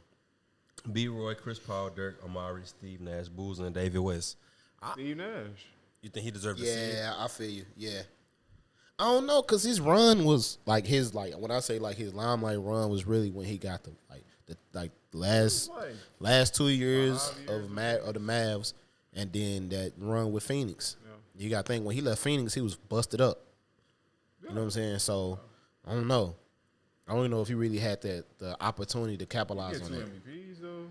B. Roy, Chris Paul, Dirk, Amar'e, Steve Nash, Booz, and David West. Steve Nash. You think he deserved to see it? Yeah, I feel you. Yeah. I don't know, cause his run was like his like when I say like his limelight run was really when he got the like the like last last two years years of Mav of the Mavs, and then that run with Phoenix. You got to think when he left Phoenix, he was busted up. You know what I'm saying? So I don't know. I don't even know if he really had that the opportunity to capitalize on that. MVPs.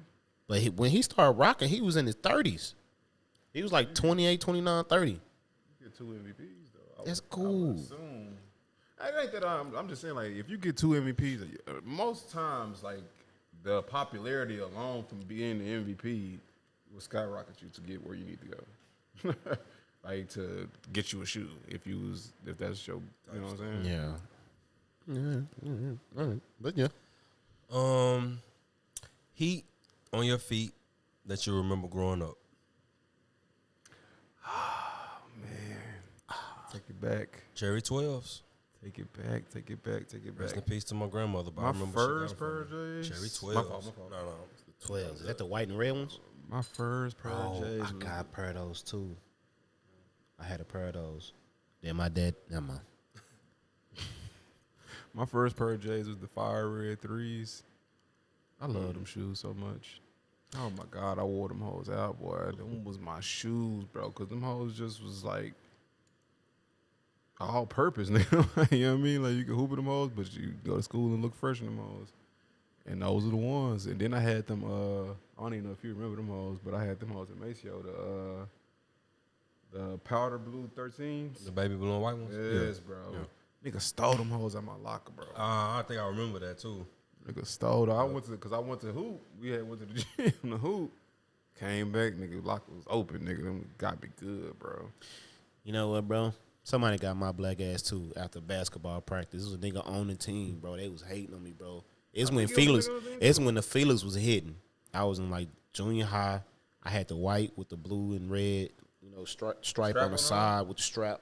But he, when he started rocking, he was in his 30s. He was like 28, 29, 30. You get two MVPs though. I That's would- cool. assume. I ain't that I'm, I'm just saying like if you get two MVPs, uh, most times like the popularity alone from being the MVP will skyrocket you to get where you need to go. like to get you a shoe if you was if that's your you know what I'm saying. Yeah. Yeah. yeah, All right. But yeah. Um, heat on your feet that you remember growing up. Oh man. Take it back. Cherry twelves. Take it back. Take it back. Take it back. Rest in peace to my grandmother. But I My remember first pair of me. J's. Cherry My twelves. fault, my fault. No, no. 12. Is that the white and red ones? My first pair of J's. I got a pair of those too. I had a pair of those. Then my dad, never mind. My first pair of J's was the fire red threes. I love them shoes so much. Oh my god, I wore them hoes out, boy. Them was my shoes, bro. Cause them hoes just was like all purpose, nigga. you know what I mean? Like you can hoop in them hoes, but you go to school and look fresh in them hoes. And those are the ones. And then I had them. Uh, I don't even know if you remember them hoes, but I had them hoes at Maceo. The uh, the powder blue 13s. The baby blue and white ones. Yes, bro. Nigga stole them hoes out my locker, bro. Uh, I think I remember that too. Nigga stole. I went to because I went to hoop. We had went to the gym the hoop. Came back, nigga. Locker was open, nigga. Them got me good, bro. You know what, bro? Somebody got my black ass too after basketball practice. This was a nigga on the team, bro. They was hating on me, bro. It's when think it was Felix. a nigga on the team, It's when the Felix was hitting. I was in like junior high. I had the white with the blue and red, you know, stri- stripe Strap on on the it? side with the strap.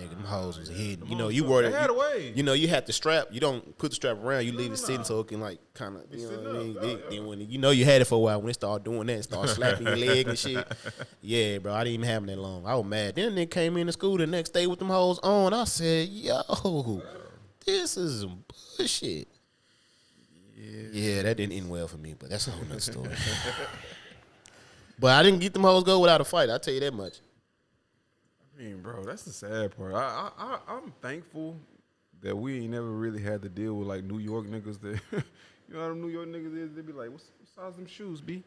Nigga, them hoes was hitting. You know, you wore the, had you, a way. you know, you had the strap. You don't put the strap around. You leave it sitting so it can like kind of, you know what I mean. Then-. Then when you know you had it for a while, when it start doing that, start slapping your leg and shit. Yeah, bro, I didn't even have them that long. I was mad. Then they came into school the next day with them hoes on. I said, "Yo, this is some bullshit." Yeah. that didn't end well for me, but that's a whole nother story. but I didn't get them hoes go without a fight. I will tell you that much. I mean, bro, that's the sad part. I, I, I I'm thankful that we ain't never really had to deal with like New York niggas that, you know how them New York niggas is. They be like, what's what size them shoes be?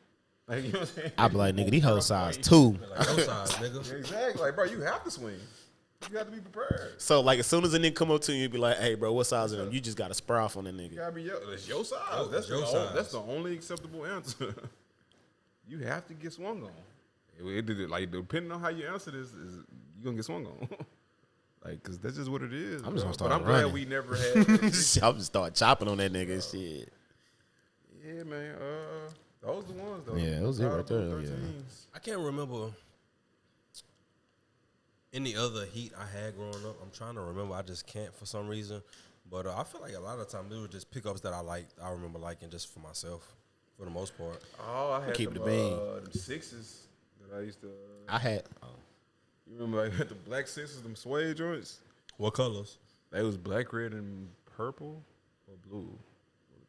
Like, you know what I'm saying? I be like, nigga, these whole size two. Like your size, nigga. Exactly. Like, bro, you have to swing. You have to be prepared. So like, as soon as a nigga come up to you, you be like, "Hey, bro, what size of them?" You just got to spur off on that You nigga. gotta be your, that's your size. Oh, that's your the size. Only, that's the only acceptable answer. you have to get swung on. It, it, it- like depending on how you answer this, is you gonna get swung on. like, cause that's just what it is. I'm just bro. gonna start But I'm running. glad we never had. I'm just start chopping on that nigga and shit. yeah, man. Uh, those the ones though. Yeah, those it right there, yeah. I can't remember any other heat I had growing up. I'm trying to remember. I just can't for some reason. But uh, I feel like a lot of times they were just pickups that I liked. I remember liking just for myself, for the most part. Oh, I had Keep them, it a bean. uh, them sixes that I used to. Uh, I had. Oh. You remember like the black sisters, them suede joints? What colors? They was black, red, and purple or blue.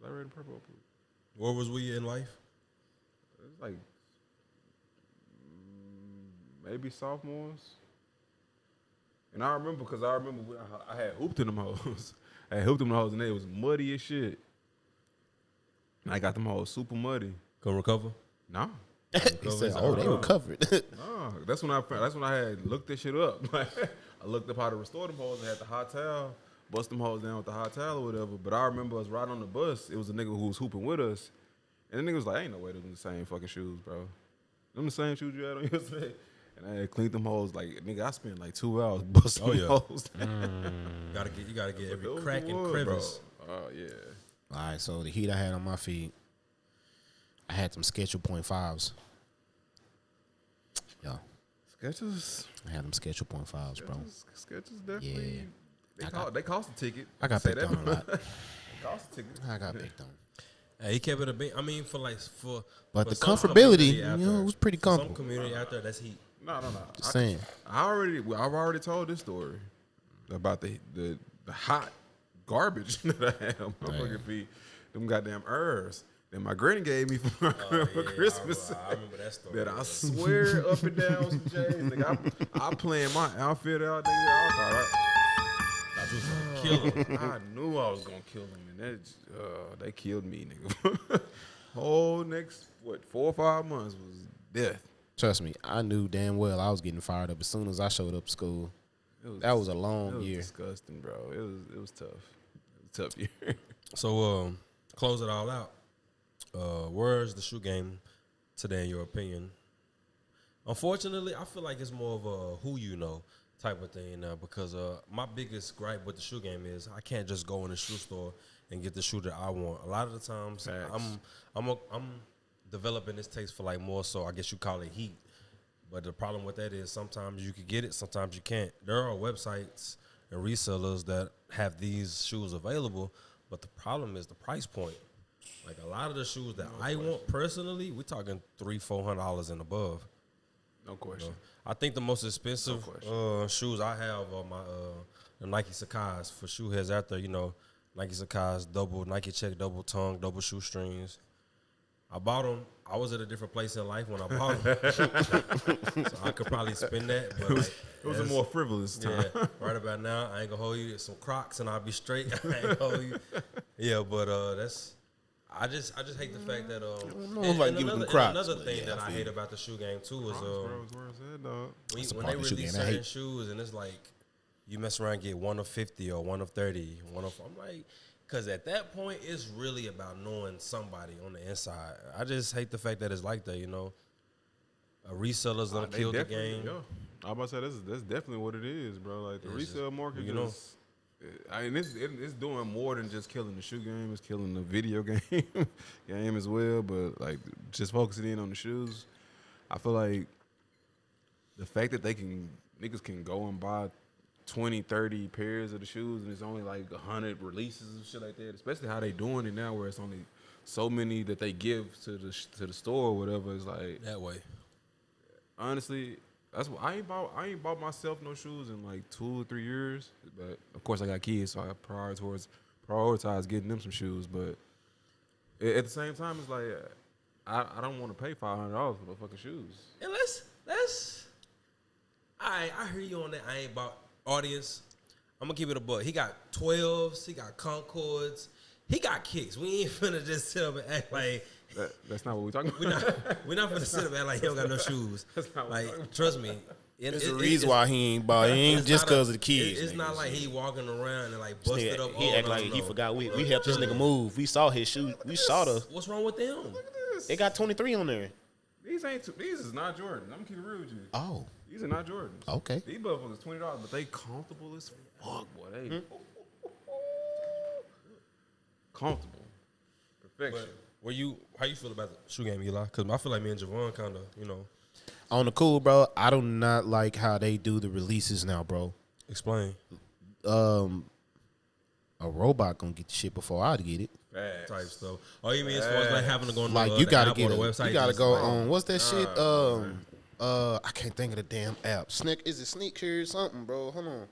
Black, red, and purple or blue. Where was we in life? It was like mm, maybe sophomores. And I remember because I remember when I, had hooped in them hoes. I had hooped in them hoes and they was muddy as shit. And I got them hoes super muddy. Come recover. Nah. He said, "Oh, they were covered." Nah, that's when I that's when I had looked this shit up. I looked up how to restore them holes. and had the hot towel, bust them holes down with the hot towel or whatever. But I remember us riding on the bus. It was a nigga who was hooping with us, and the nigga was like, "Ain't no way them the same fucking shoes, bro. Them the same shoes you had on yesterday." And I had cleaned them holes like nigga. I spent like two hours busting Oh, them yeah. hoes. Mm. gotta get you gotta get every Those crack and crevice. bro. Oh yeah. All right, so the heat I had on my feet, I had some Sketcher point fives. Yeah, Sketches. I had them Sketcher point fives, bro. Sketches, sketches definitely. Yeah. They, I cost, got- they cost a ticket. I got Say picked that on a lot. they cost a ticket. I got picked on. Hey, he kept it a bit. I mean, for like for But for the comfortability, community you know, it was pretty for Some comfortable. community out there, that's heat. No, no, no. Just I, saying. I already, I've already told this story about the the, the hot garbage that I have on my fucking feet. Them goddamn herbs that my granny gave me for, for Oh, Yeah, Christmas. I, I remember that story. that I swear up and down some J's. Nigga, I, I plan my outfit out. Nigga, I thought Thought you was gonna kill him. I, I knew I was gonna kill them, and that uh, they killed me, nigga. Whole next what four or five months was death. Trust me, I knew damn well I was getting fired up as soon as I showed up to school. Was, That was a it long was year. disgusting, bro. It was it was tough. It was a tough year. So, um, close it all out. Uh, where's the shoe game today, in your opinion? Unfortunately, I feel like it's more of a who you know type of thing now because uh, my biggest gripe with the shoe game is I can't just go in the shoe store and get the shoe that I want. A lot of the times, Facts. I'm I'm a, I'm developing this taste for like more so I guess you call it heat. But the problem with that is sometimes you can get it, sometimes you can't. There are websites and resellers that have these shoes available, but the problem is the price point. Like a lot of the shoes that I want personally, we're talking three, four hundred dollars and above. No question. I think the most expensive question. uh, shoes I have are my uh, the Nike Sacai's for shoe heads out there. You know, Nike Sacai's double Nike check, double tongue, double shoestrings. I bought them. I was at a different place in life when I bought them, so I could probably spend that. But like, It was a more frivolous time. yeah, right about now, I ain't gonna hold you. Some Crocs and I'll be straight. I ain't gonna hold you. Yeah, but uh, that's. I just, I just hate the fact that um. know and- if I and give you them another, another thing yeah, that I I hate about the shoe game too is Bro, um it's where it's at, dog. when, That's the when they of the release certain shoes and it's like you mess around and get one of fifty or one of thirty, one of I'm like, because at that point it's really about knowing somebody on the inside. I just hate the fact that it's like that. You know, a resellers Uh, don't they kill the game. Yeah. I'm about to say that's that's definitely what it is, bro. Like the It's just- resale market, you know. just, I mean, it's it, it's doing more than just killing the shoe game. It's killing the video game game as well. But like just focusing in on the shoes, I feel like the fact that they can niggas can go and buy 20, 30 pairs of the shoes and it's only like hundred releases and shit like that. Especially how they doing it now, where it's only so many that they give to the to the store or whatever. It's like That way. honestly, that's what I ain't bought. I ain't bought myself no shoes in like two or three years. But of course, I got kids, so I prioritize prioritize getting them some shoes. But at the same time, it's like I, I don't want to pay five hundred dollars for the fucking shoes. And let's let's. I I hear you on that. I ain't about audience. I'm gonna keep it a buck. He got twelves. He got Concords. He got kicks. We ain't finna just sit up and act like That, that's not what we're talking about. we not we not finna sit up and act like he don't got no shoes. That's not what Like trust me. it- There's it- a it- reason it's- why he ain't bought. It ain't just not a- because of the kids. it- It's nigga. not like he walking around and like busted Nigga, up. he act like he no. forgot. We we helped this nigga move. We saw his shoe. We saw the. What's wrong with them? They got 23 on there. These ain't. Too, these is not Jordan. I'm gonna keep it real with you. Oh, These are not Jordans. Okay. These motherfuckers twenty dollars, but they comfortable as fuck, boy. They hmm? comfortable. Perfection. But were you? How you feel about the shoe game, Eli? Because I feel like me and Javon kind of, you know, on the cool, bro. I do not like how they do the releases now, bro. explain Um, a robot gonna get the shit before I get it. Facts. type stuff. Oh, you mean as far as like having to go on Like the, you the gotta app get or a, the website? you gotta go like- on what's that shit? Um, uh, I can't think of the damn app. Sneak is it sneaker or something, bro? Hold on.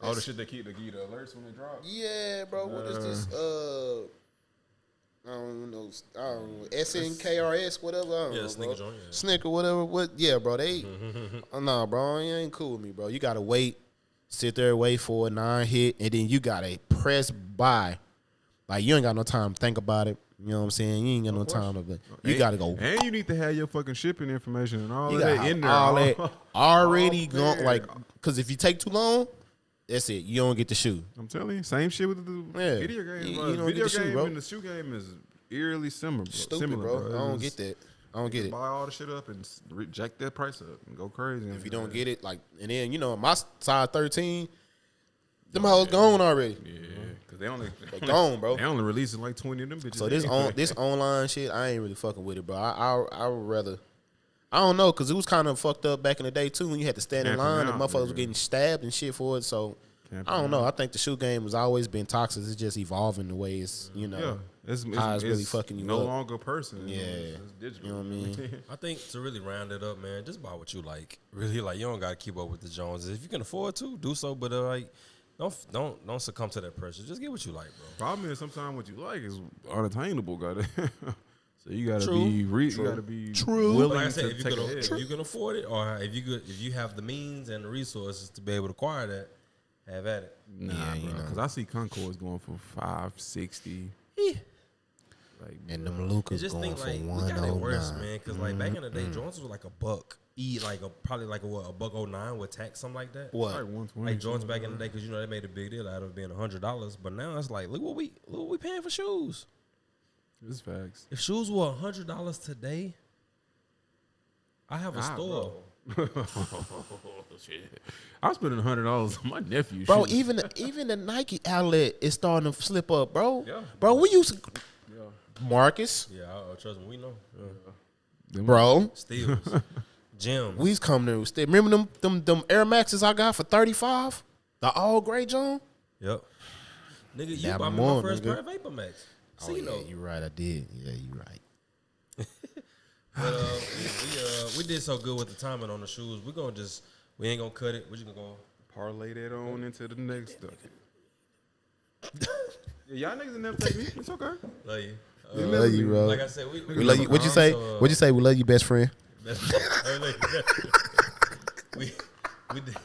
All the shit they keep, they give the alerts when they drop. Yeah, bro. What is this? Uh, I don't know. I don't know. SNKRS, whatever. I don't Yeah, know, sneaker joint, yeah. Snicker, whatever. What? Yeah, bro. They. Uh, oh, no, bro. You ain't cool with me, bro. You gotta wait, sit there, wait for a nine hit, and then you gotta press buy. Like you ain't got no time to think about it. You know what I'm saying? You ain't got no time to. Uh, you And- gotta go. And you need to have your fucking shipping information and all that in there. all that already all gone. Like, cause if you take too long, that's it. You don't get the shoe. I'm telling you, same shit with the Yeah. video game. You- bro. you don't video get the shoe, game bro. and the shoe game is eerily similar. Bro. Stupid, similar, bro. I don't get that. I don't get it. Buy all the shit up and reject that price up and go crazy. If you don't get it, like, and then you know my size thirteen, them hoes gone already. yeah, because they only They gone, bro. They only releasing like twenty of them bitches. So this on this online shit, I ain't really fucking with it, bro. I I, I would rather. I don't know, cause it was kind of fucked up back in the day too, when you had to stand in Camping line and motherfuckers were getting stabbed and shit for it. So Camping I don't know. I think the shoe game has always been toxic. It's just evolving the way it's you know. yeah, it's, how it's really fucking you no up. longer a person. you know, Yeah. it's digital. You know what I mean? I think to really round it up, man, just buy what you like. Really, like you don't gotta keep up with the Joneses. If you can afford to, do so. But uh, like, don't don't don't succumb to that pressure. Just get what you like, bro. Problem is sometimes what you like is unattainable. Got it. so you gotta True. be re- True. you gotta be True. willing Like I said, to if you take can hit. if you can afford it, or if you could, if you have the means and the resources to be able to acquire that, have at it. Nah, Yeah, bro. Because I see Concords going for five sixty. Yeah. Like, And them And Lucas just going think for like we one got it oh worse, nine. man. Because like back in the day, mm-hmm. Jones was like a buck. E like a probably like a what a buck oh nine with tax something like that. What? like one twenty. Like Jones back in the day, because you know they made a big deal out of it being hundred dollars, but now it's like look what we look what we paying for shoes. It's facts. If shoes were hundred dollars today, I have a Ah, store. I'm spending hundred dollars on my nephew. Bro, shoes. even the, even the Nike outlet is starting to slip up, bro. Yeah. Bro, we used to Marcus, Yeah, I, I trust me. We know. Yeah. Bro. Steals, Jim. We's was coming there. Still, remember them them them Air Maxes I got for thirty five, the all gray John. Yep. Nigga, you Dab bought me them my on, first nigga. pair of Vapor Max. Oh See, yeah, no. you right. I did. Yeah, you're right. But uh, we, we, uh, we did so good with the timing on the shoes. We're gonna just we ain't gonna cut it. We're just gonna go. parlay that on into the next stuff. yeah, y'all niggas didn't never take me. It's okay. Love you. We Uh, love you, bro. like I said, we, We love you. What'd you say? So, uh, What'd you say? We love you, best friend. That's, I we we did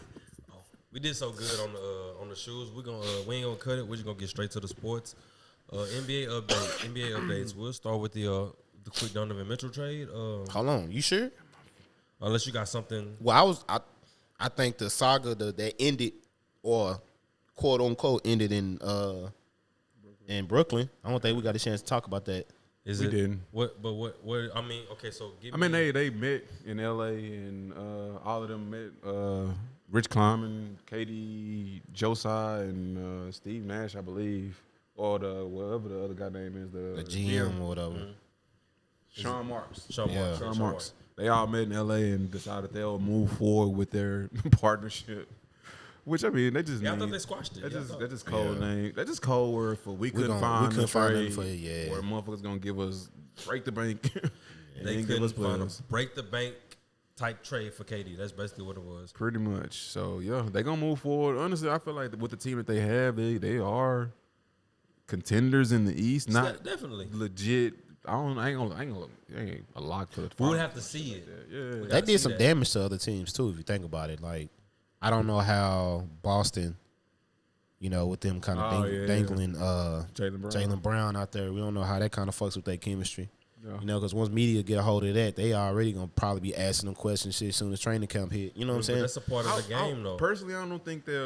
oh, we did so good on the uh, on the shoes. We're gonna uh, we ain't gonna cut it. We're just gonna get straight to the sports. Uh, NBA update. NBA updates. We'll start with the uh, the quick Donovan Mitchell trade. Uh, Hold on, you sure? unless you got something. Well, I was. I I think the saga the, that ended, or quote unquote ended in uh in Brooklyn. I don't think we got a chance to talk about that. Is We it didn't. what? But what? What? I mean, okay. So give I mean, me, they they met in L.A. and uh, all of them met. Uh, Rich Kleiman, KD Josai, and uh, Steve Nash, I believe, or the whatever the other guy name is, the, The GM or whatever. Mm-hmm. Sean Marks. Sean Yeah. Marks. Sean Sean Marks. They all met in L.A. and decided they'll move forward with their partnership. Which I mean, they just Yeah, I thought they squashed it. That's Yeah, I just thought- that's just code name. That's just code word for we couldn't gonna- we find couldn't a find trade for you, yeah. Where motherfuckers gonna give us break the bank. and They couldn't find a break the bank type trade for KD. That's basically what it was. Pretty much. So yeah, they gonna move forward. Honestly, I feel like with the team that they have, they they are contenders in the East. Not De- definitely. legit. I don't. I ain't gonna. I ain't gonna. I ain't a lock for the. We would have to see it. Yeah. We They did some that. damage to other teams too, if you think about it. Like, I don't know how Boston, you know, with them kind of Oh, dang, yeah. dangling uh, Jaylen Brown. Brown out there. We don't know how that kind of fucks with their chemistry. Yeah. You know, because once media get a hold of that, they already gonna probably be asking them questions shit as soon as training camp hit. You know what I'm saying? that's a part of the I- I- game, though. Personally, I don't think that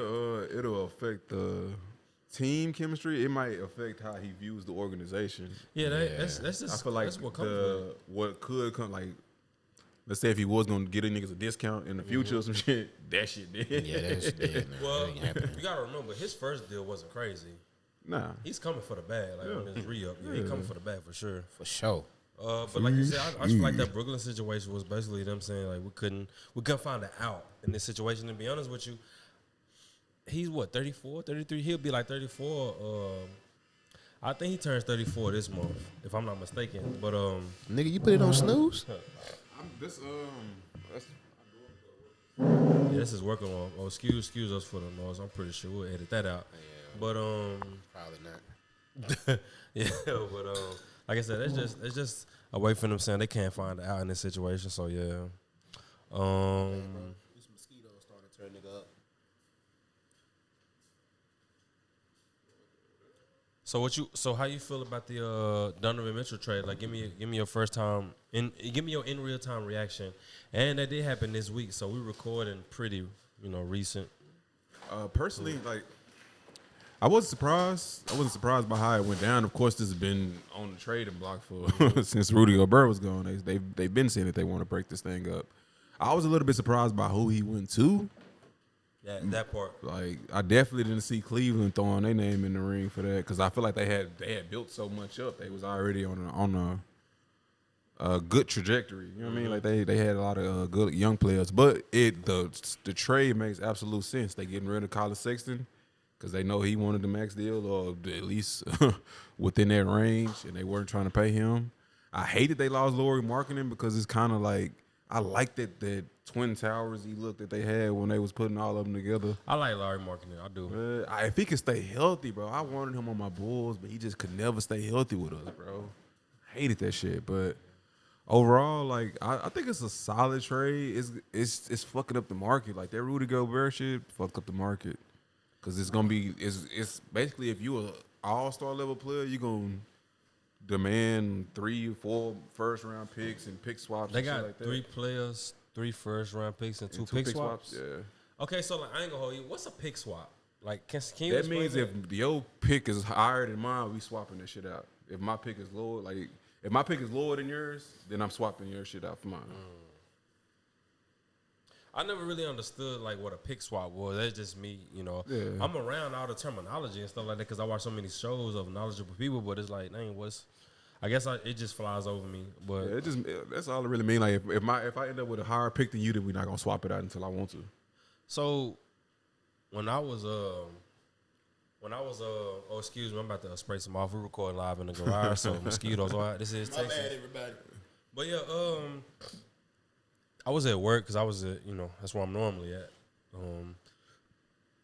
uh, it'll affect the team chemistry. It might affect how he views the organization. Yeah, that, that's that's just I feel like that's what comes the it. what could come like. Let's say if he was gonna get a niggas a discount in the future or some shit, that shit did. Mm-hmm. yeah, that's dead. Now. Well, That you gotta remember his first deal wasn't crazy. Nah. He's coming for the bag, like on his re up. Yeah, he coming for the bag for sure. for sure. Uh, but like you said, I, I feel like that Brooklyn situation was basically them saying like we couldn't we couldn't find an out in this situation. To be honest with you, he's what 34, 33? He'll be like thirty four. Um, I think he turns thirty four this month, if I'm not mistaken. But um, Nigga, you put it on snooze? I'm, this um. That's, yeah, this is working on. Oh, excuse excuse us for the noise. I'm pretty sure we'll edit that out. But um, Probably not. yeah, but um, like I said, it's just it's just a way for them saying they can't find out in this situation. So yeah, um, These mosquitoes starting to turn nigga up. So what you so how you feel about the uh Donovan Mitchell trade? Like, give me give me your first time in give me your in real time reaction. And that did happen this week, so we're recording pretty you know recent. uh, personally, like, I wasn't surprised. I wasn't surprised by how it went down. Of course, this has been on the trading block for since Rudy Gobert was gone. They they they've been saying that they want to break this thing up. I was a little bit surprised by who he went to. Yeah, that part. Like I definitely didn't see Cleveland throwing their name in the ring for that because I feel like they had they had built so much up. They was already on a, on a, a good trajectory. You know what I mean? Like they they had a lot of uh, good young players, but it the the trade makes absolute sense. They getting rid of Collin Sexton because they know he wanted the max deal or at least within that range, and they weren't trying to pay him. I hated they lost Lauri Markkanen because it's kind of like I like that that Twin Towers he look that they had when they was putting all of them together. I like Lauri Markkanen. I do. Uh, I, if he could stay healthy, bro, I wanted him on my Bulls, but he just could never stay healthy with us, bro. Hated that shit, but overall, like I, I think it's a solid trade. It's it's it's fucking up the market. Like that Rudy Gobert shit fucked up the market because it's gonna be it's it's basically if you a all star level player, you gonna demand three, four first round picks and pick swaps. They got like that. three players, three first round picks, and two, And pick, swaps. Yeah. Okay, so like I ain't gonna hold you. What's a pick swap? Like, can, can you That means if your pick is higher than mine, we swapping that shit out. If my pick is lower, like if my pick is lower than yours, then I'm swapping your shit out for mine. Mm. I never really understood like what a pick swap was. That's just me, you know. Yeah. I'm around all the terminology and stuff like that because I watch so many shows of knowledgeable people. But it's like, dang, what's? I guess I, it just flies over me. But Yeah, it just that's all it really mean. Like if, if my if I end up with a higher pick than you, then we're not gonna swap it out until I want to. so when I was um when I was uh oh excuse me, I'm about to spray some off. We record live in the garage, so mosquitoes. All right, this is My Texas. bad, everybody. But yeah, um, I was at work because I was at you know that's where I'm normally at. Um,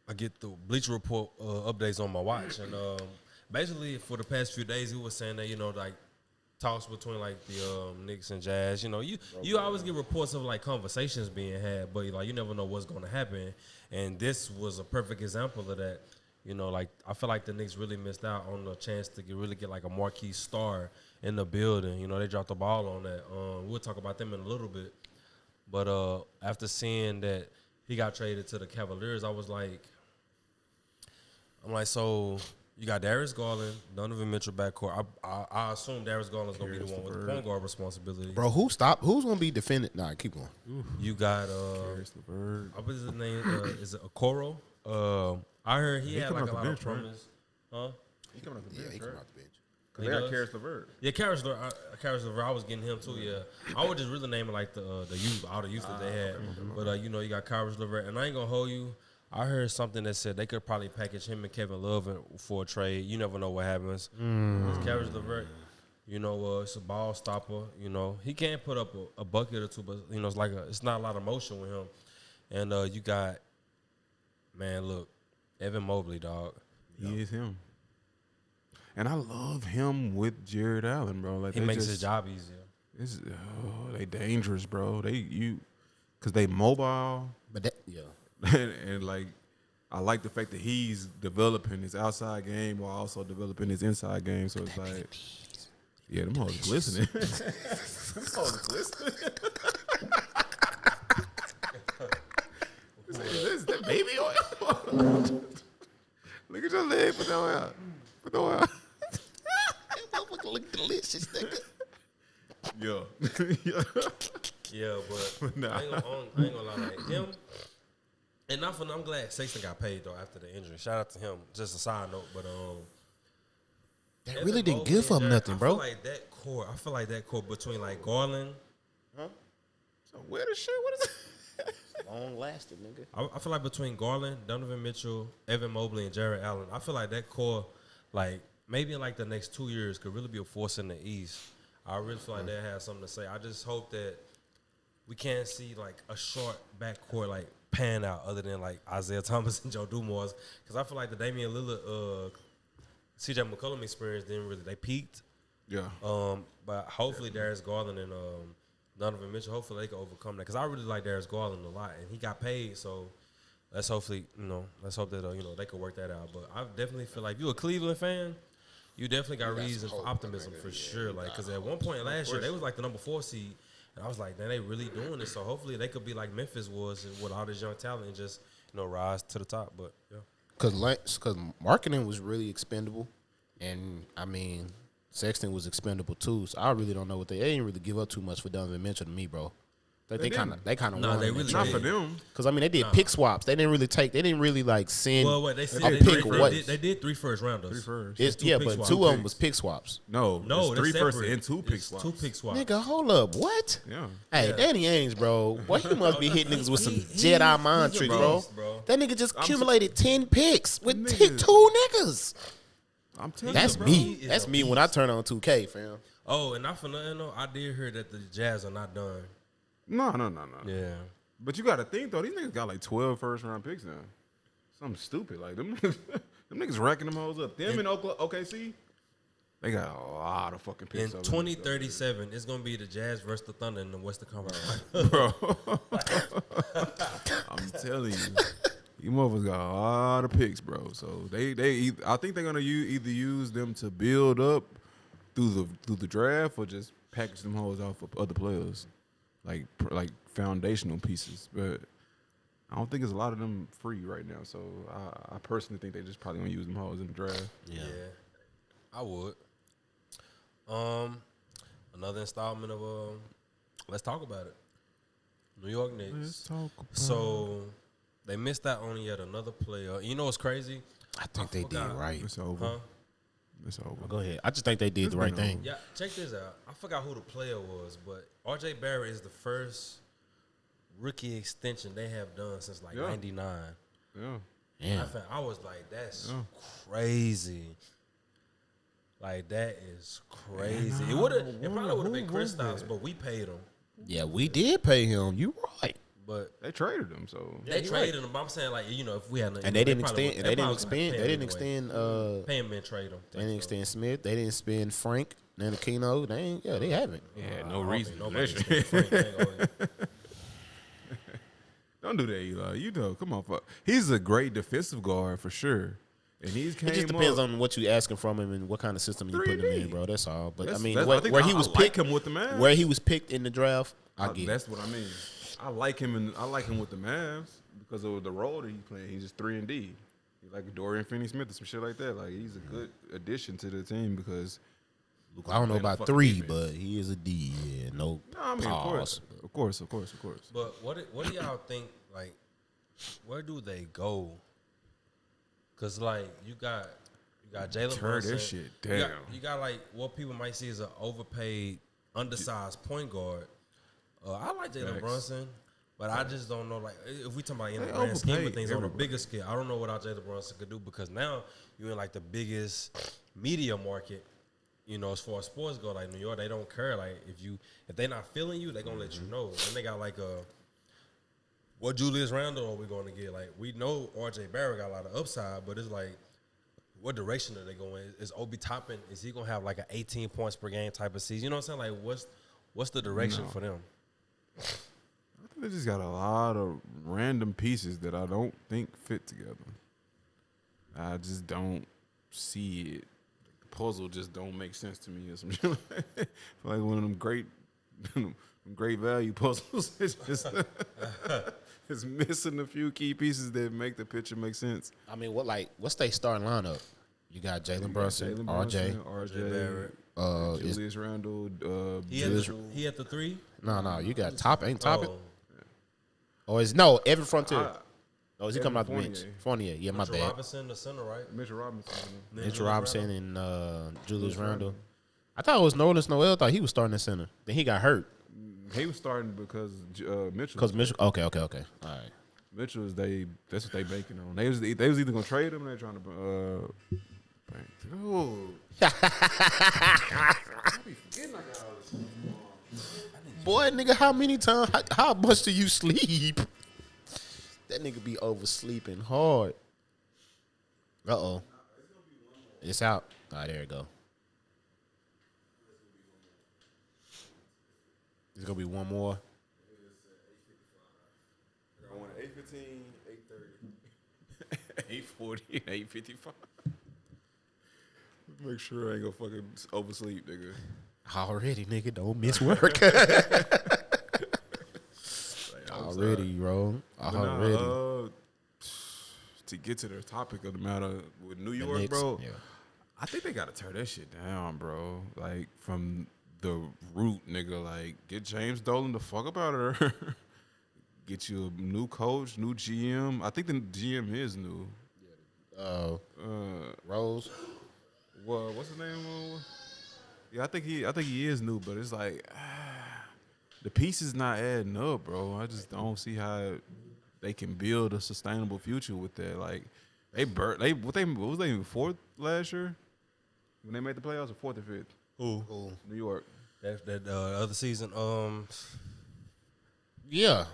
I get the Bleacher Report uh, updates on my watch, and um, basically for the past few days, he was saying that you know like talks between like the um, Knicks and Jazz. You know, you you always get reports of like conversations being had, but like you never know what's going to happen. And this was a perfect example of that. You know, like I feel like the Knicks really missed out on the chance to get, really get like a marquee star in the building. You know, they dropped the ball on that. Um, we'll talk about them in a little bit. But uh, after seeing that he got traded to the Cavaliers, I was like, I'm like, so you got Darius Garland, Donovan Mitchell backcourt. I, I, I assume Darius Garland's gonna be the one with the point guard responsibility. Bro, who stop? Who's gonna be defended? Nah, keep going. You got uh, Darius LeVert. what was his name? Uh, is it Okoro? Uh, I heard he, He had come like a off the lot of bench, right? promise. Huh? He coming off the Yeah, bench, he right? come out the bench. Cause He they got does? Caris LeVert. Yeah, Caris LeVert. I- Caris LeVert. I was getting him too. Yeah, I would just really name it like the uh, the youth, all the youth that they had. But uh, you know, you got Caris LeVert, and I ain't gonna hold you. I heard something that said they could probably package him and Kevin Love for a trade. You never know what happens. It's Caris LeVert. You know, uh, it's a ball stopper. You know, he can't put up a, a bucket or two, but you know, it's like a, it's not a lot of motion with him. And uh, you got, man, look, Evan Mobley, dog. He is him. And I love him with Jarrett Allen, bro. Like He they makes just, his job easier. It's, oh, they dangerous, bro. They you, cause they mobile, But that, yeah, and, and like I like the fact that he's developing his outside game while also developing his inside game. So it's like, yeah, them hoes glistening. them hoes glistening. is, that- is that baby oil? Look at your leg, put that one out. Put that one out. Motherfucker look delicious, nigga. Yeah. yeah. Yeah, but Nah. I, ain't gonna, I ain't gonna lie, like him. And not for I'm glad Sexton got paid though after the injury. Shout out to him. Just a side note, but um, That really didn't give and up nothing, I bro. feel like that core. I feel like that core between like Garland. So where the shit? What is it? Long lasting, nigga. I, I feel like between Garland, Donovan Mitchell, Evan Mobley, and Jarrett Allen. I feel like that core, like maybe in like the next two years, could really be a force in the East. I really feel like that has something to say. I just hope that we can't see like a short backcourt like pan out other than like Isaiah Thomas and Joe Dumars because I feel like the Damian Lillard, uh, CJ McCollum experience didn't really they peaked. Yeah. Um, but hopefully Darius Garland and um, Donovan Mitchell, hopefully they can overcome that because I really like Darius Garland a lot and he got paid. So let's hopefully you know let's hope that uh, you know they could work that out. But I definitely feel like if you a Cleveland fan, you definitely got reason for optimism for sure. Like because at one point last year they was like the number four seed. And I was like, man, they really doing this. So hopefully they could be like Memphis was with all this young talent and just, you know, rise to the top. But yeah. because because Markkanen was really expendable, and I mean Sexton was expendable too. So I really don't know what they, they didn't really give up too much for Donovan Mitchell to me, bro. They, they kind of they kind of Nah, they really Not for them. because I mean they did pick swaps. They didn't really take. They didn't really like send. Well, what they said a they, pick did, what? they, did, they did three first rounders. Three first. It's, two yeah, but swaps. two Two of them was pick swaps. No, No, it's three they're first and two pick It's swaps. Two pick swaps. Nigga, hold up, what? Yeah. Hey, Danny Ainge, bro. Boy, he must be hitting niggas with some He- he- Jedi mind he's tricks, bro. beast, bro. That nigga just I'm accumulated ten picks with Nigga. t- two niggas. I'm telling That's you, me. That's me when I turn on 2K, fam. Oh, and not for nothing though, I did hear that the Jazz are not done. No, no, no, no. Yeah. But you got to think though, these niggas got like 12 first round picks now. Something stupid like them. niggas- them niggas racking them hoes up. Them in Oklahoma, OKC, they got a lot of fucking picks. over 2037, it's gonna be the Jazz versus the Thunder in the Western Conference. bro. I'm telling you, you motherfuckers got a lot of picks, bro. So they they I think they're gonna use, either use them to build up through the through the draft or just package them hoes off of other players, like pr- like foundational pieces. But I don't think there's a lot of them free right now. So I, I personally think they just probably gonna use them hoes in the draft. yeah. I would. Um, another installment of um, let's talk about it. New York Knicks. talk. So they missed out on yet another player. You know what's crazy? I think they did right. It's over. Huh? It's over. Go ahead. I just think they did the right been thing. Yeah, check this out. I forgot who the player was, but RJ Barrett is the first rookie extension they have done since like Yeah. '99. Yeah. I, found, I was like, that's Yeah. crazy. Like that is crazy. It would have. It probably would have been who was Kristaps, but we paid him. Yeah, we did pay him. You right. But They traded them, so they you traded him. But I'm saying like you know if we had And they didn't extend. They didn't probably expand. They didn't extend. Uh, Pay him and trade him. they didn't extend Smith. They didn't spend Frank. Ntilikina. They ain't. Yeah, they haven't. yeah, I no don't reason. think nobody Frank. I ain't Don't do that, Eli. You know, come on, fuck. He's a great defensive guard for sure, and he's came It just depends up, on what you asking from him and what kind of system you putting him in, bro. That's all. But That's- I mean, that's- where, I where I- he was I like picked, him with the Mavs. where he was picked in the draft, I I- get. that's what I mean. I like him and I like him with the Mavs because of the role that he's playing. He's just three and D. He's like Dorian Finney-Smith or some shit like that. Like he's a good addition to the team because I don't know about three, defense. but he is a D. Yeah, no. no, I mean, of course, pause. of course, of course, of course. But what do- what do y'all think? Like, where do they go? Cause like you got you got Jalen Tear Brunson. this shit You got, you got like what people might see as an overpaid, undersized point guard. Uh, I like Jalen Brunson, but I just don't know. Like if we talk about in the grand scheme of things on a everybody. bigger scale, I don't know what our Jalen Brunson could do because now you're in like the biggest media market. You know, as far as sports go, like New York, they don't care. Like if you if they not feeling you, they're gonna let Mm-hmm. you know. And they got like a what Julius Randle are we going to get? Like we know RJ Barrett got a lot of upside, but it's like what direction are they going? Is Obi Toppin? Is he gonna have like an 18 points per game type of season? You know what I'm saying? Like what's what's the direction No. for them? I think they just got a lot of random pieces that I don't think fit together. I just don't see it. The puzzle just don't make sense to me or some shit. like like one of them great, great value puzzles. It's just it's missing a few key pieces that make the picture make sense. I mean, what like what's they starting lineup? You got Jalen Brunson, Jalen RJ. RJ, Barrett. Uh, is, Julius Randle, uh, He had, the, he had the three. no, no, you got top ain't top it. Oh, Or is no Evan Fournier? I- oh, is he coming out the Fournier. bench? Fournier, yeah, my Mitchell bad. Robinson, the center, right? Mitchell Robinson. Mitchell Robinson and uh, Julius Randle. I thought it was Nerlens Noel. Thought he was starting the center. Then he got hurt He was starting because uh, Mitchell. because Mitchell. Okay, okay, okay. All right. Mitchell is they. That's what they banking on. They was they was either gonna trade him. or They trying to. Uh, bank. Oh, Boy, nigga, how many times? How, how much do you sleep? That nigga be oversleeping hard. Uh oh. It's out. All right, there you go. There's gonna be one more. I want 815, 830, 840, 855. Make sure I ain't gonna fucking oversleep, nigga. Already, nigga, don't miss work. Already, bro. But nah, Already. uh, to get to the topic of the matter with New York, Knicks, bro. yeah. I think they got to tear that shit down, bro. Like from the root, nigga. Like get James Dolan the fuck up out of there. get you a new coach, new GM. I think the GM is new. Uh, Uh, Rose. What what's his name? Uh, Yeah, I think he I think he is new, but it's like the pieces not adding up, bro. I just don't see how they can build a sustainable future with that. Like they burnt they what they what was they fourth last year when they made the playoffs or fourth or fifth? Who? New York. That, that uh, other season, um, Yeah.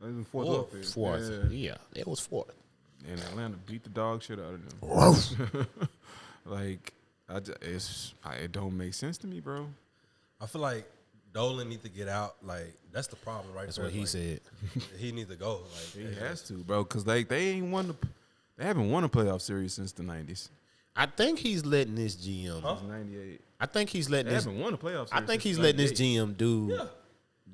Fourth, Fourth. or fifth. Fourth. Yeah. Yeah. It was fourth. And Atlanta beat the dog shit out of them. like I just, it's I, it don't make sense to me, bro. I feel like Dolan need to get out. Like that's the problem, right? That's there. what he Like, said. He need to go. Like, He has to, bro, because they they ain't won the they haven't won a playoff series since the nineties. I think he's letting this GM. Huh? Ninety eight. I think he's letting They this. haven't won a playoff series. I think he's letting this GM do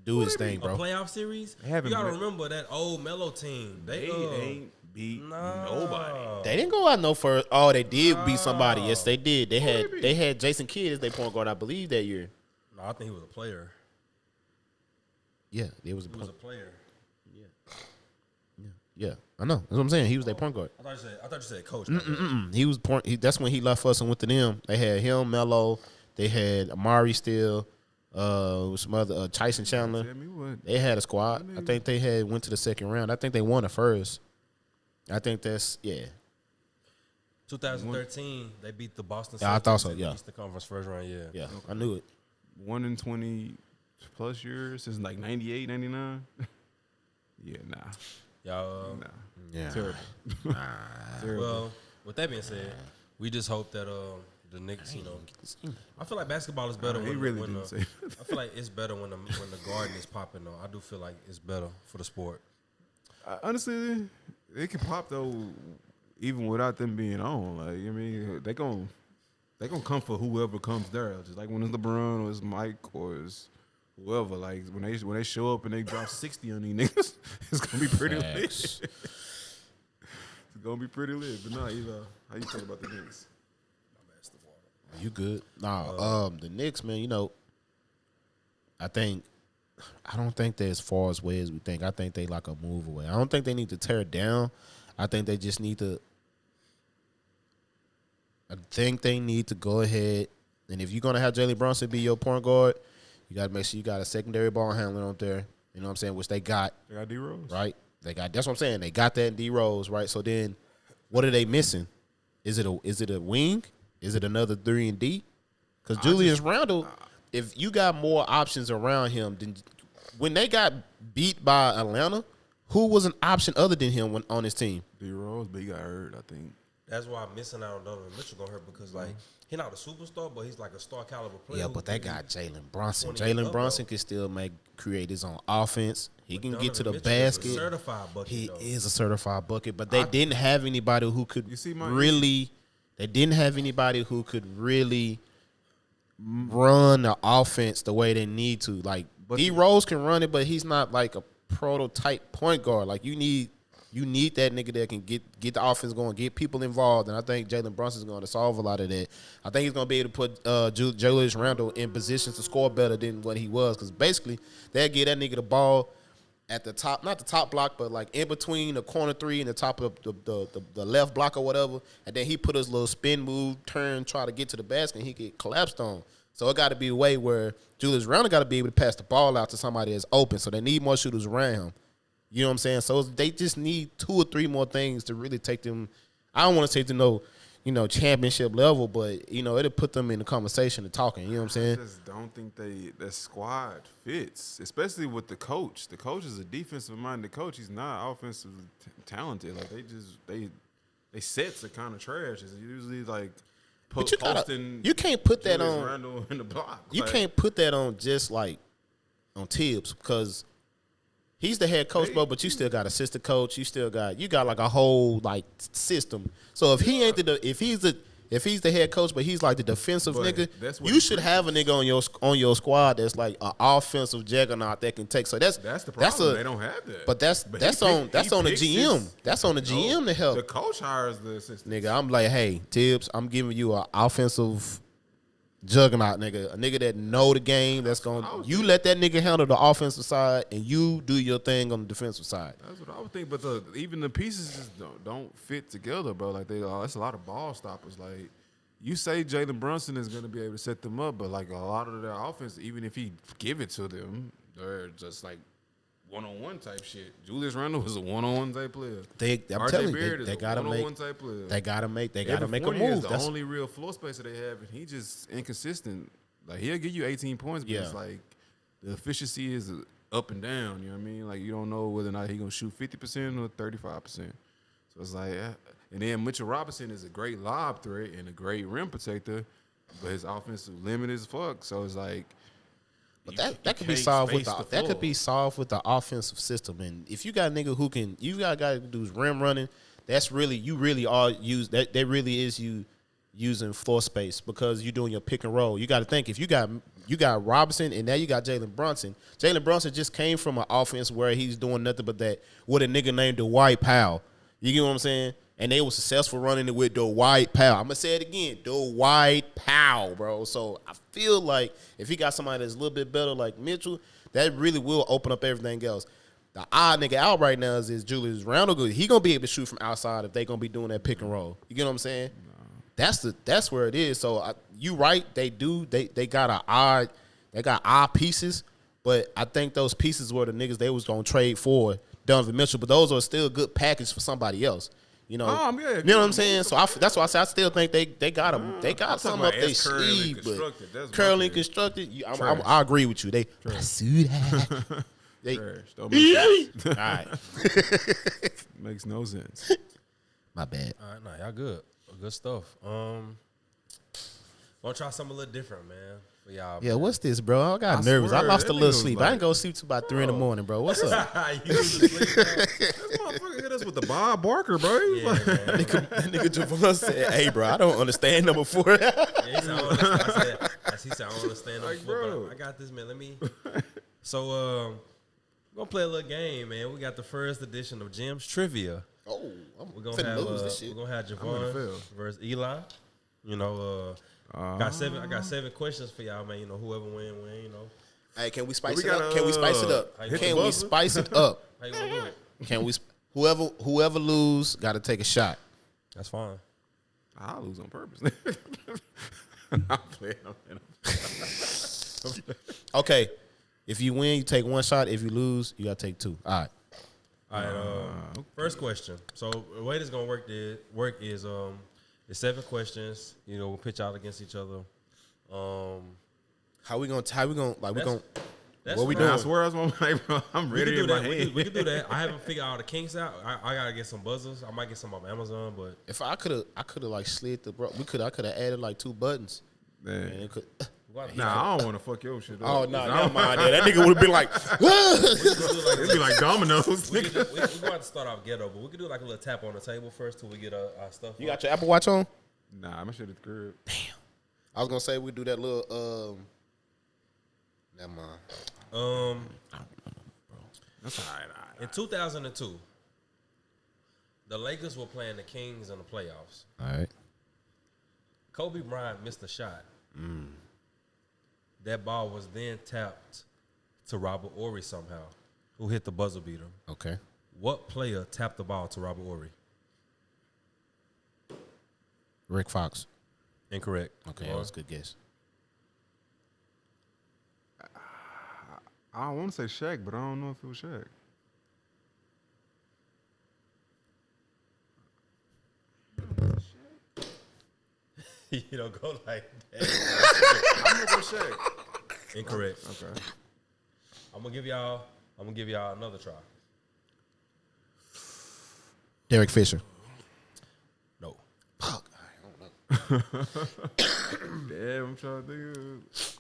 do his thing, a bro. playoff series. You gotta been- remember that old Melo team. They, They uh, ain't beat nah. nobody. They didn't go out no first. Oh, they did beat somebody. Yes, they did. They had they they had Jason Kidd as their point guard, I believe, that year. No, I think he was a player. Yeah, it was a He was a player. Yeah, yeah, I know. That's what I'm saying. He was their point guard. I thought you said. I thought you said coach. my bad. He was point. He, that's when he left us and went to them. They had him, Melo. They had Amar'e still. Uh, some other uh, Tyson Chandler. Tell. They had a squad. I think they had went to the second round. I think they won the first. I think that's yeah. 2013, they beat the Boston. Yeah, I thought so, yeah. the Eastern Conference first round. Yeah. Yeah, I knew it. One in twenty plus years since like 98, 99? yeah, nah, Y'all. nah. Yeah. Terrible. Terrible. Well, with that being said, we just hope that uh, the Knicks, you know, I feel like basketball is better. Nah, when, he really when didn't the, say I feel like it's better when the when the garden is popping. Though I do feel like it's better for the sport. Uh, honestly, it can pop though, even without them being on. Like I mean, they gon' they gonna come for whoever comes there. Just like when it's LeBron or it's Mike or it's whoever. Like when they when they show up and they drop sixty on these niggas, it's gonna be pretty lit. It's gonna be pretty lit. But nah, Eva, how you feel about the Knicks? You good? Nah, um, the Knicks, man. You know, I think I don't think they're as far as way as we think. I think they like a move away. I don't think they need to tear it down. I think they just need to. I think they need to go ahead and if you're gonna have Jalen Brunson be your point guard, you got to make sure you got a secondary ball handler on there. You know what I'm saying? Which they got They got D Rose. right? They got that's what I'm saying. They got that D Rose, right? So then, what are they missing? Is it a is it a wing? Is it another three and D? Because Julius Randle, if you got more options around him, than when they got beat by Atlanta, who was an option other than him when, on his team? D Rose, but he got hurt. I think. That's why I'm missing out on Donovan Mitchell gonna hurt because like he's not a superstar, but he's like a star caliber player. Yeah, but they can- got Jalen Brunson. Jalen Brunson can still make create his own offense. He can get to the Donovan Mitchell is a basket. certified bucket. He though. is a certified bucket, but they didn't have anybody who could You see my- really. They didn't have anybody who could really run the offense the way they need to. Like But- D Rose can run it, but he's not like a prototype point guard. Like you need. You need that nigga that can get get the offense going, get people involved, and I think Jalen Brunson's going to solve a lot of that. I think he's going to be able to put uh, Ju- Julius Randle in positions to score better than what he was, because basically they'll get that nigga the ball at the top, not the top block, but like in between the corner three and the top of the, the, the, the left block or whatever. And then he put his little spin move, turn, try to get to the basket, and he get collapsed on. So it got to be a way where Julius Randle got to be able to pass the ball out to somebody that's open. So they need more shooters around him. You know what I'm saying? So they just need two or three more things to really take them. I don't want to say to no, you know, championship level, but you know, it'll put them in the conversation and talking. You know what I'm saying? I just don't think they that squad fits, especially with the coach. The coach is a defensive minded coach. He's not offensive t- talented. Like they just they they sets are kind of trash. It's usually like po- But you gotta, you can't put that on. Randle in the block. You Like, can't put that on just like on Thibs because he's the head coach, bro. But you still got assistant coach. You still got you got like a whole like system. So if he ain't the if he's the if he's the head coach, but he's like the defensive But nigga, that's what you should have a nigga on your on your squad that's like an offensive juggernaut that can take. So that's That's the problem. That's a, they don't have that. But that's But that's pick- on that's on the GM. his- that's on the GM to help. The coach hires the assistant. Nigga, I'm like, hey, Thibs, I'm giving you an offensive juggernaut, nigga. A nigga that know the game. That's going to you let that nigga handle the offensive side, and you do your thing on the defensive side. That's what I would think. But the even the pieces just don't, don't fit together, bro. Like they, uh, that's a lot of ball stoppers. Like you say, Jalen Brunson is going to be able to set them up, but like a lot of their offense, even if he give it to them, they're just like one on one type shit. Julius Randle was a one on one type player. They, I'm RJ telling you, they, they gotta make, type player. they gotta make, they gotta make a move. is the That's only real floor spacer they have, and he just inconsistent. Like he'll give you 18 points, but it's like the efficiency is up and down. You know what I mean? Like you don't know whether or not he gonna shoot 50 percent or 35 percent. So it's like, eh. and then Mitchell Robinson is a great lob threat and a great rim protector, but his offensive limit is fuck. So it's like. But you- that, that could be solved with the, the that could be solved with the offensive system. And if you got a nigga who can, you got a guy who does rim running. That's really you really are use that. That really is you using floor space because you're doing your pick and roll. You got to think if you got you got Robinson and now you got Jalen Brunson. Jalen Brunson just came from an offense where he's doing nothing but that with a nigga named Dwight Powell. You get what I'm saying? And they were successful running it with the Dwight Powell. I'm gonna say it again, the Dwight Powell, bro. So I feel like if he got somebody that's a little bit better like Mitchell, that really will open up everything else. The odd nigga out right now is, is Julius Randle. Good. He gonna be able to shoot from outside if they gonna be doing that pick and roll. You get what I'm saying? That's the that's where it is. So I, you right, they do. They they got a odd they got odd pieces, but I think those pieces were the niggas they was gonna trade for Donovan Mitchell. But those are still a good package for somebody else. You know, Um, yeah, you know what I'm saying. So I, that's why I say I still think they they got them. They got I'm some up about their sleeve, but constructed. Currently constructed. You, I'm, I'm, I agree with you. They pursue that. they, Trash. Don't make sense. right, Makes no sense. my bad. All right, nah, y'all good. Good stuff. Um, want to try something a little different, man. For y'all. Yeah, what's this, bro? I got I nervous. I lost a little nigga was sleep. I like- didn't go sleep till about three in the morning, bro. What's up? you was. This motherfucker hit us with the Bob Barker, bro. Yeah, like- man. nigga, that nigga Javon said, "Hey, bro, I don't understand number four. Yeah, he said, I don't. I said, as said, I don't understand Like, like, bro. bro. I got this, man. Let me. So, um, we're gonna play a little game, man. We got the first edition of Jim's Trivia. oh, I'm We're gonna have lose uh, this shit. we're gonna have Javon versus Eli. You know, uh, got seven. I got seven questions for y'all, man. You know, whoever win, win. You know, Hey, can we spice We it up? gotta, Can we spice it uh, up? hit Can we spice it up? how you wanna do it? Can we? Whoever whoever lose got to take a shot. That's fine. I'll lose on purpose. I'm playing. I'm playing. Okay, if you win, you take one shot. If you lose, you got to take two. All right. All right. Uh, First question. So the way this gonna work is work is um, it's seven questions. You know, we'll pitch out against each other. Um, How we gonna? How we gonna? Like we That's- gonna? that's What we fine. I swear, I was my like, bro, I'm We ready can do in my that. We can, we can do that. I haven't figured out the kinks out. I, I gotta get some buzzers. I might get some off Amazon, but If I could have, I could have like slid the bro. We could. I could have added like two buttons. Man. And it could. we gotta- Nah, I don't want to fuck your shit up. Oh no, I never don't- mind. That, that nigga would have been like, It'd be like dominoes. we nigga. could, we, we gonna start off ghetto, but we could do like a little tap on the table first till we get our, our stuff. you up. got your Apple Watch on? Nah, my shit at the crib. Damn. I was gonna say we do that little. um Never mind. Um, That's all right. all right. in 2002, the Lakers were playing the Kings in the playoffs. All right. Kobe Bryant missed a shot. That ball was then tapped to Robert Horry somehow, who hit the buzzer beater. Okay. What player tapped the ball to Robert Horry? Rick Fox. Incorrect. Okay, that was a good guess. I don't want to say Shaq, but I don't know if it was Shaq. you don't go like that. I'm gonna go Shaq. Incorrect. Okay. I'm gonna give y'all. I'm gonna give y'all another try. Derek Fisher. No. Fuck. I don't know. Damn, I'm trying to think. Of...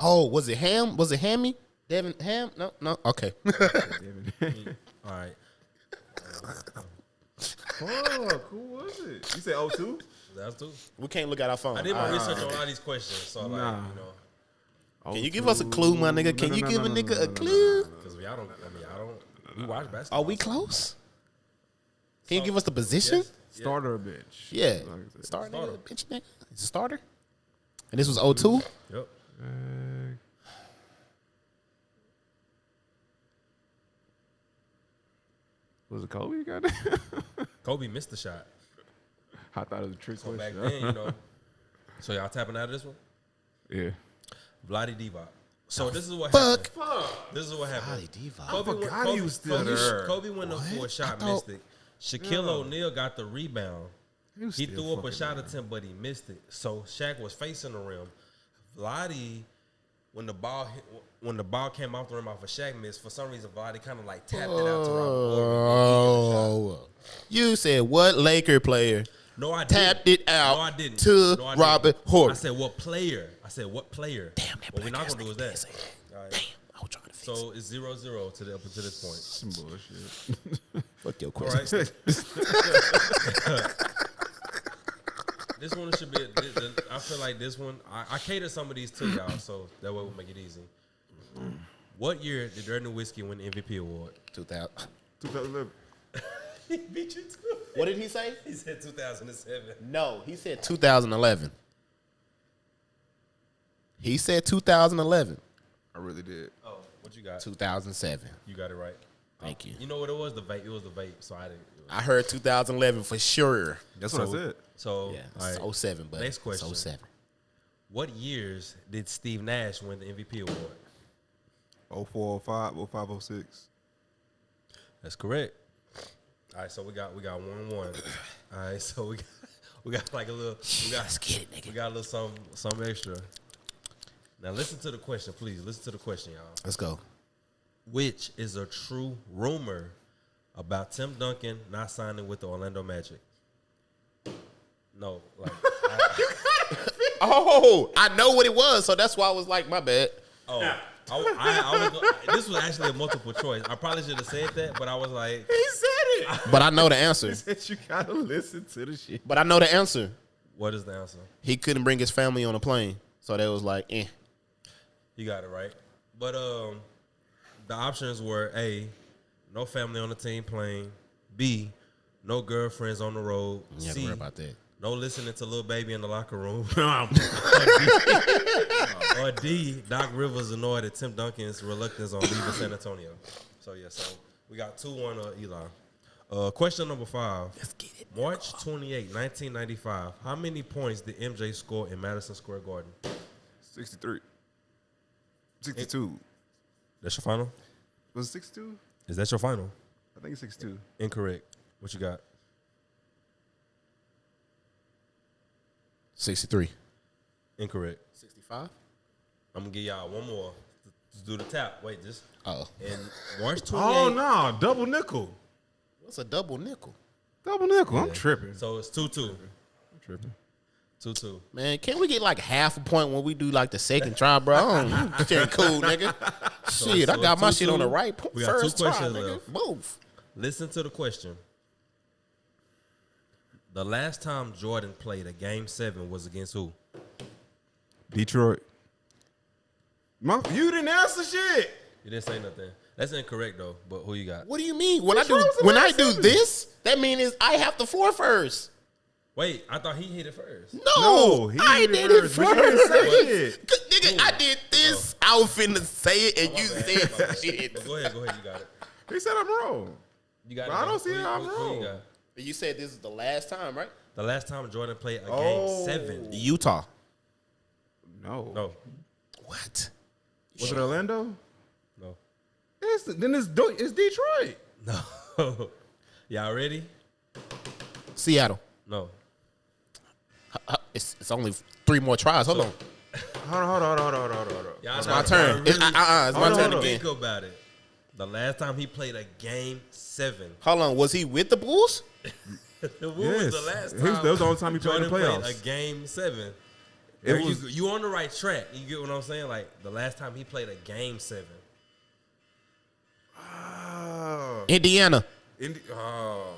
Oh, was it Ham? Was it Hammy? Darvin Ham? No, no. Okay. Damn it. All right. Fuck, who was it? You said 02? That's two. We can't look at our phone. I did my Uh, research on all these questions, so like Nah. you know, Can you give us a clue, my nigga? Can no, you no, give no, a nigga no, a no, no, clue? because I don't. I mean, I don't. We watch basketball. Are we close? Can you give us the position? Yes. Starter or bench? Yeah. Like Starter, Starter. nigga, bitch nigga. It's a starter. And this was 02? Yep. Uh, was it Kobe? Got it? Kobe missed the shot. I thought it was a trick So back question. then, you know. So y'all tapping out of this one? yeah. Vlade Divac. So this is what Fuck. happened. This is what happened. Vlade Divac. Kobe, went- forgot Kobe, he was still Kobe, there. Kobe went up for a shot, I thought- missed it. Shaquille O'Neal got the rebound. was He still threw up a fucking shot attempt, but he missed it. So Shaq was facing the rim. Vlade, when the ball hit, when the ball came off the rim off of Shaq missed, for some reason Vlade kind of like tapped it out to Robert Horry. Oh. You said what Laker player No, I didn't. tapped it out no, I didn't. to no, I Robert didn't. Horry? I said what player? I said what player? Damn, that What we're not gonna do is that. didn't say All right. Damn, I was trying to fix it. So it's zero zero to the up to this point. Some bullshit. Fuck your question. right. this one should be. th- th- I feel like this one. I, I cater some of these to y'all, so that way we'll make it easy. What year did Dirk Nowitzki win the MVP award? 2000. 2011. He beat you too. What did he say? He said 2007. No, he said 2011. He said 2011. I really did. Oh, what you got? 2007. You got it right. Thank oh, you. You know what it was? The vape. It was the vape. So I didn't. I heard 2011 for sure. That's what I said. So Yeah, all it's right. 07, but Next question. It's 07. What years did Steve Nash win the MVP award? 04, 05, 05, 06. That's correct. All right, so we got we got one one. All right, so we got we got like a little we got Let's get it, nigga. we got a little some some extra. Now listen to the question, please. Listen to the question, y'all. Let's go. Which is a true rumor about Tim Duncan not signing with the Orlando Magic? No, like I, Oh, I know what it was, so that's why I was like, my bad. oh, I, I, I was, this was actually a multiple choice. I probably should have said that, but I was like, He said it. But I know the answer. That you gotta listen to the shit. But I know the answer. what is the answer? He couldn't bring his family on a plane, so they was like, eh. You got it right. But um, the options were A, no family on the team playing. B, no girlfriends on the road. You have to C, worry about that. no listening to little baby in the locker room. or D, Doc Rivers annoyed at Tim Duncan's reluctance on leaving San Antonio. So yeah, so we got two one uh, Eli. Uh, question number five. Let's get it. March 28, 1995. How many points did MJ score in Madison Square Garden? 63. 62. That's your final? Was it 62? Is that your final? I think it's 62. Incorrect. What you got? 63. Incorrect. 65? I'm gonna give y'all one more to, to do the tap. Wait, just Oh. in March 28. Oh, no. Double nickel. What's a double nickel? Double nickel. I'm tripping. So it's two two. I'm tripping. Two two. Man, can't we get like half a point when we do like the second try, bro? I don't, this ain't cool, nigga. Shit, I so got my two, shit on the two. right po- We got two first try, questions nigga. left. Move. Listen to the question. The last time Jordan played a game seven was against who? Detroit. My, you didn't answer shit. You didn't say nothing. That's incorrect though. But who you got? What do you mean? When I do wrong with the when I do this, that means I have the floor first. Wait, I thought he hit it first. No, No, he I did did it it first, didn't say first. it. Good Nigga, I did this. I was finna say it, and oh, you said some shit. Go ahead, go ahead. You got it. He said I'm wrong. You got But it. I don't see Who you- how I'm who- who you wrong. got? You said this is the last time, right? The last time Jordan played a game Oh. seven. Utah. No. No, What? Was it Orlando? No, It's, then it's, Do- it's Detroit. no. Y'all ready? Seattle. No. Uh, It's, it's only three more tries. Hold on. Hold on, hold on, hold on, hold on, hold on. Y'all It's not- my turn. y'all It's, uh, uh, it's my Hold on, turn hold on. again. Think about it. The last time he played a game seven. Hold on. Was he with the Bulls? When was Yes. the last He was- time? that was the only time he played in the Jordan playoffs. a game seven. It There you, was- go. you on the right track. You get what I'm saying? Like the last time he played a game seven. Oh. Indiana. Indi- oh.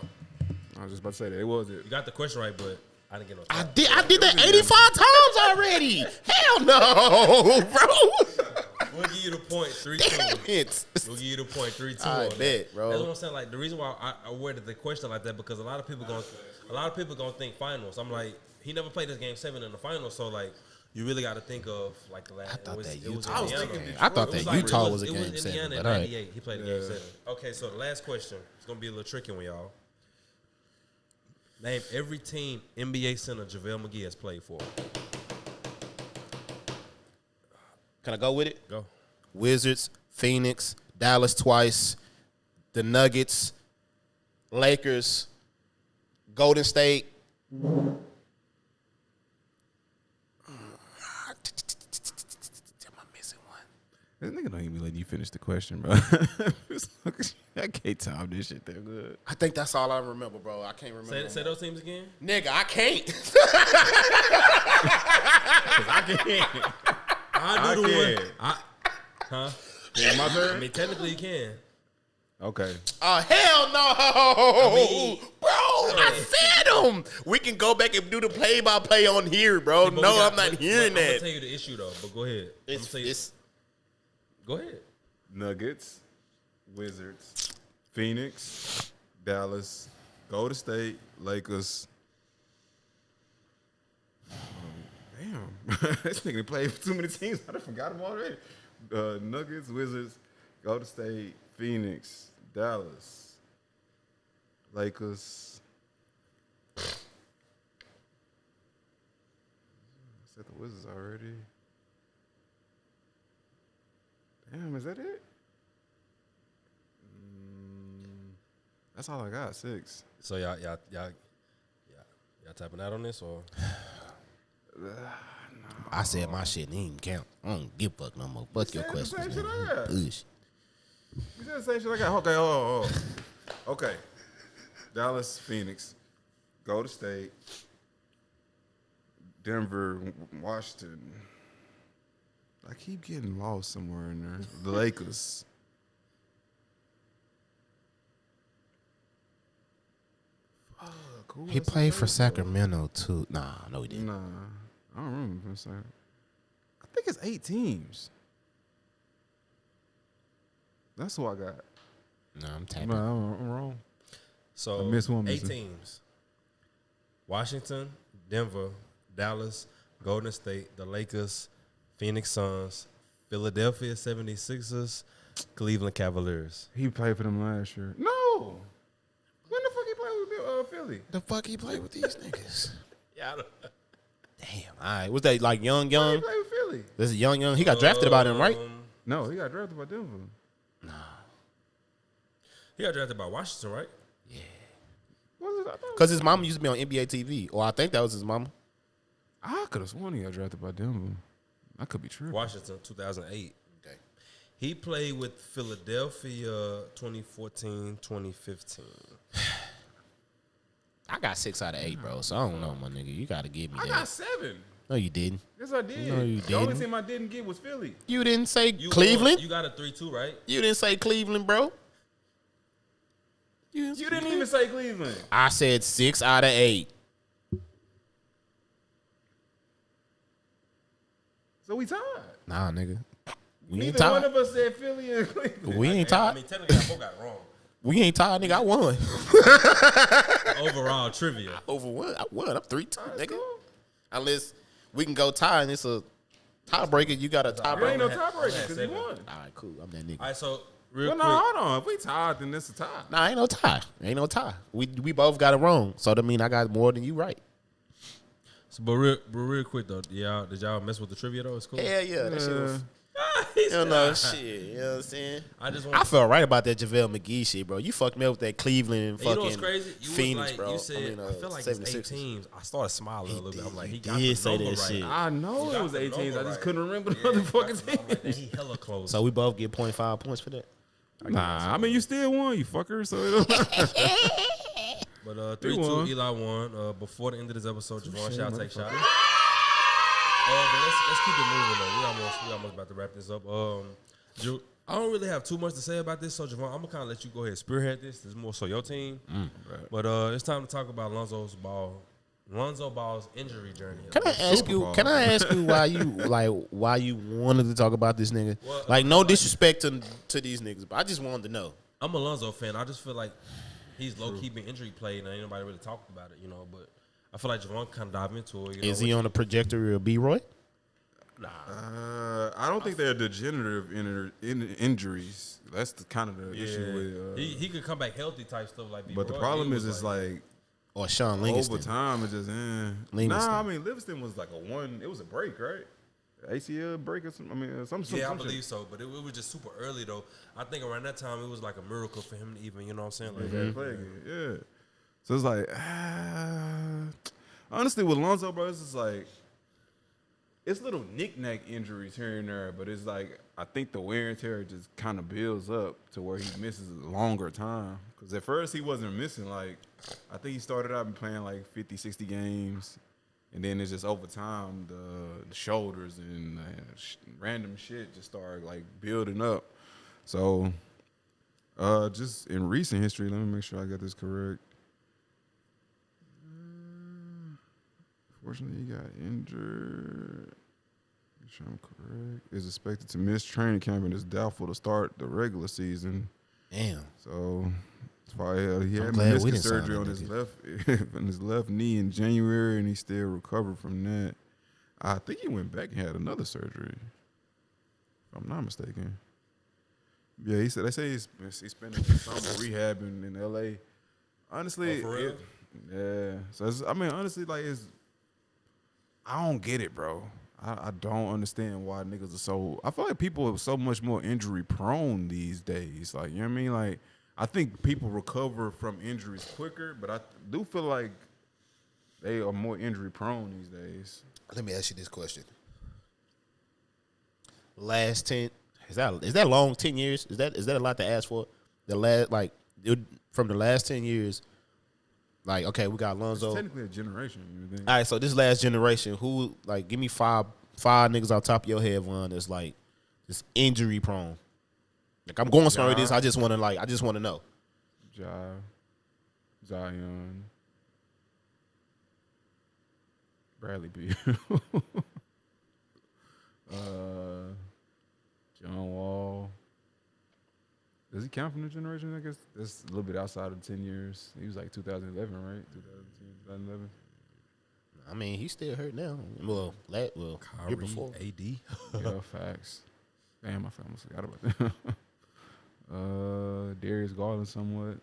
I was just about to say that. It was it. You got the question right, but I didn't get no. I did. I did that eighty five times already. Hell no, bro. We'll give you the point three Damn two. it. We'll give you the point three two. I on that. bet, bro. That's what I'm saying. Like the reason why I, I worded the question like that because a lot of people gonna a lot of people gonna think finals. I'm like he never played this game seven in the finals, so like you really got to think of like the last. I thought it was, that it was Utah. Indiana. I thought that like- Utah it was a it game Indiana seven. in But all right. '98. He played a game seven. Okay, so the last question is gonna be a little tricky one, y'all. Name every team NBA center JaVale McGee has played for. Can I go with it? Go. Wizards, Phoenix, Dallas twice, the Nuggets, Lakers, Golden State. Am I missing one? This nigga don't even let you finish the question, bro. I can't time this shit that good. I think that's all I remember, bro. I can't remember. Say, say those teams again. Nigga, I can't. I can't. I do I the can. one. I, huh? Is my I mean, technically you can. Okay. Oh hell no, mean- bro! I said them. We can go back and do the play by play on here, bro. But we no, got- I'm not but- hearing but I'm gonna tell you the issue though, but go ahead. I'm It's, gonna tell you, it's go ahead. Nuggets, Wizards, Phoenix, Dallas, Golden State, Lakers. Um, damn, this nigga played for too many teams. I forgot them already. Uh, Nuggets, Wizards, Golden State, Phoenix, Dallas, Lakers. I said the Wizards already. Damn, is that it? Mm, that's all I got. Six. So y'all, y'all, y'all, y'all, y'all tapping out on this or? I said my shit didn't even count. I don't give a fuck no more. Fuck your said the questions, same man. shit I got. Bullshit. You said the same shit I got. Okay, oh, oh, oh. Okay. Dallas, Phoenix, Golden State, Denver, Washington. I keep getting lost somewhere in there. The Lakers. Fuck, He played for Sacramento too. Nah, no, he didn't. Nah, I don't remember. if it's like- I think it's eight teams. That's who I got. Nah, I'm tapping. Nah, I'm, I'm wrong. So I missed one, eight Missy. teams: Washington, Denver, Dallas, Golden State, the Lakers, Phoenix Suns, Philadelphia 76ers, Cleveland Cavaliers. He played for them last year. No. When the fuck he played with uh, Philly? The fuck he played with these niggas? Yeah, Damn. All right. Was that like young, young? He played with Philly. This is young, young. He got drafted by them, right? Um, No, he got drafted by Denver. Nah. He got drafted by Washington, right? Yeah. was it? I, thought- Because his mom used to be on NBA TV. Or I think that was his mama. I could have sworn he got drafted by Denver. I could be true. Washington, uh, 2008. Okay. He played with Philadelphia 2014, 2015. I got six out of eight, bro. So I don't know, my nigga. You got to give me I that. got seven. no, you didn't. Yes, I did. No, you the only didn't. team I didn't get was Philly. You didn't say You Cleveland. won- You got a 3 2, right? You didn't say Cleveland, bro. You You didn't even say Cleveland. I said six out of eight. So we tied. Nah, nigga. We ain't Neither one of us said Philly and Cleveland. We ain't Yeah, I tied. mean, technically, I both got wrong. We ain't tied, nigga. I won. Overall trivia. Over what? I won. I'm three times, nigga. cool. Unless we can go tie and it's a tiebreaker. You got a tiebreaker. There tiebreaker. ain't no I had- I tiebreaker because he seven. won. All right, cool. I'm that nigga. All right, so real Well, no, quick. hold on. If we tied, then it's a tie. Nah, ain't no tie. Ain't no tie. We we both got it wrong. So that mean I got more than you right. So, but real, but real quick though, y'all did y'all mess with the trivia though? It's cool. Hell yeah, that shit was. He You said, know, shit. You know what I'm saying? I just I felt right about that JaVale McGee shit, bro. You fucked me up with that Cleveland and And you know fucking what's crazy? You Phoenix, like, bro. You said, I, mean, uh, feel like it's eight teams. I started smiling a little bit. I'm like, he You got did the say number that right. shit. I know You it got was the 18. I just couldn't remember the Yeah, you got motherfucking the number team. He hella close. So we both get 0.5 points for that. Nah, I mean you still won, you fucker. So it don't But uh, three two. Eli won. Uh, before the end of this episode, Javon shall take shot. Uh, but let's let's keep it moving though. We almost we almost about to wrap this up. Um, Ju- I don't really have too much to say about this, so Javon, I'm gonna kind of let you go ahead and spearhead this. This is more so your team. Mm, But uh, it's time to talk about Lonzo's ball Lonzo Ball's injury journey. Can I ask Super you? Bowl. Can I ask you why you like why you wanted to talk about this nigga? Well, like no disrespect to to these niggas, but I just wanted to know. I'm a Lonzo fan. I just feel like he's low key been injury played and ain't nobody really talked about it, you know. But I feel like Javon kind of dive into it. You know, Is he on the trajectory of B Roy? Nah. Uh, I don't think they're degenerative in, in, injuries. That's the kind of the Yeah. issue with. Uh, he, he could come back healthy type stuff like. but the problem He is, it's like Or Shaun Livingston? over time, it's just eh. Livingston. Nah, I mean Livingston was like a one. It was a break, right? ACL break or something. I mean, some. some Yeah, I some shit. believe so, but it, it was just super early though. I think around that time it was like a miracle for him to even, you know what I'm saying? Like, Yeah, play again. Yeah. So it's like, ah, honestly, with Lonzo, bro, it's just like, it's little knick-knack injuries here and there, but it's like, I think the wear and tear just kind of builds up to where he misses a longer time. Because at first he wasn't missing, like, I think he started out playing like 50, 60 games. And then it's just over time, the, the shoulders and uh, sh- random shit just started like building up. So uh, just in recent history, let me make sure I got this correct. Uh, Fortunately, he got injured. Make sure I'm correct. Is expected to miss training camp and is doubtful to start the regular season. Damn. So, that's why uh, he had glad we meniscus didn't sign surgery on his left on his left knee in January, and he still recovered from that. I think he went back and had another surgery. If I'm not mistaken. Yeah, he said they say he's he's spending some rehabbing in L.A. Honestly, Oh, it- yeah. So it's, I mean, honestly, like it's I don't get it, bro. I, I don't understand why niggas are so. I feel like people are so much more injury prone these days. Like you know what I mean? Like I think people recover from injuries quicker, but I do feel like they are more injury prone these days. Let me ask you this question. Last ten is that is that long? Ten years? Is that is that a lot to ask for? The last like it, from the last ten years, like okay, we got It's Lonzo. technically a generation. All right, so this last generation, who like give me five five niggas on top of your head, one that's like just injury prone. Like I'm going somewhere with this. I just want to like I just want to know. Ja, Zion, Bradley Beal, uh, John Wall. Does he count from the generation? I guess that's a little bit outside of ten years. He was like 2011, right? 2010, 2011. I mean, he's still hurt now. Well, la well, year Kyrie, before. AD. yeah, facts. Damn, I almost forgot about that. uh, Darius Garland, somewhat.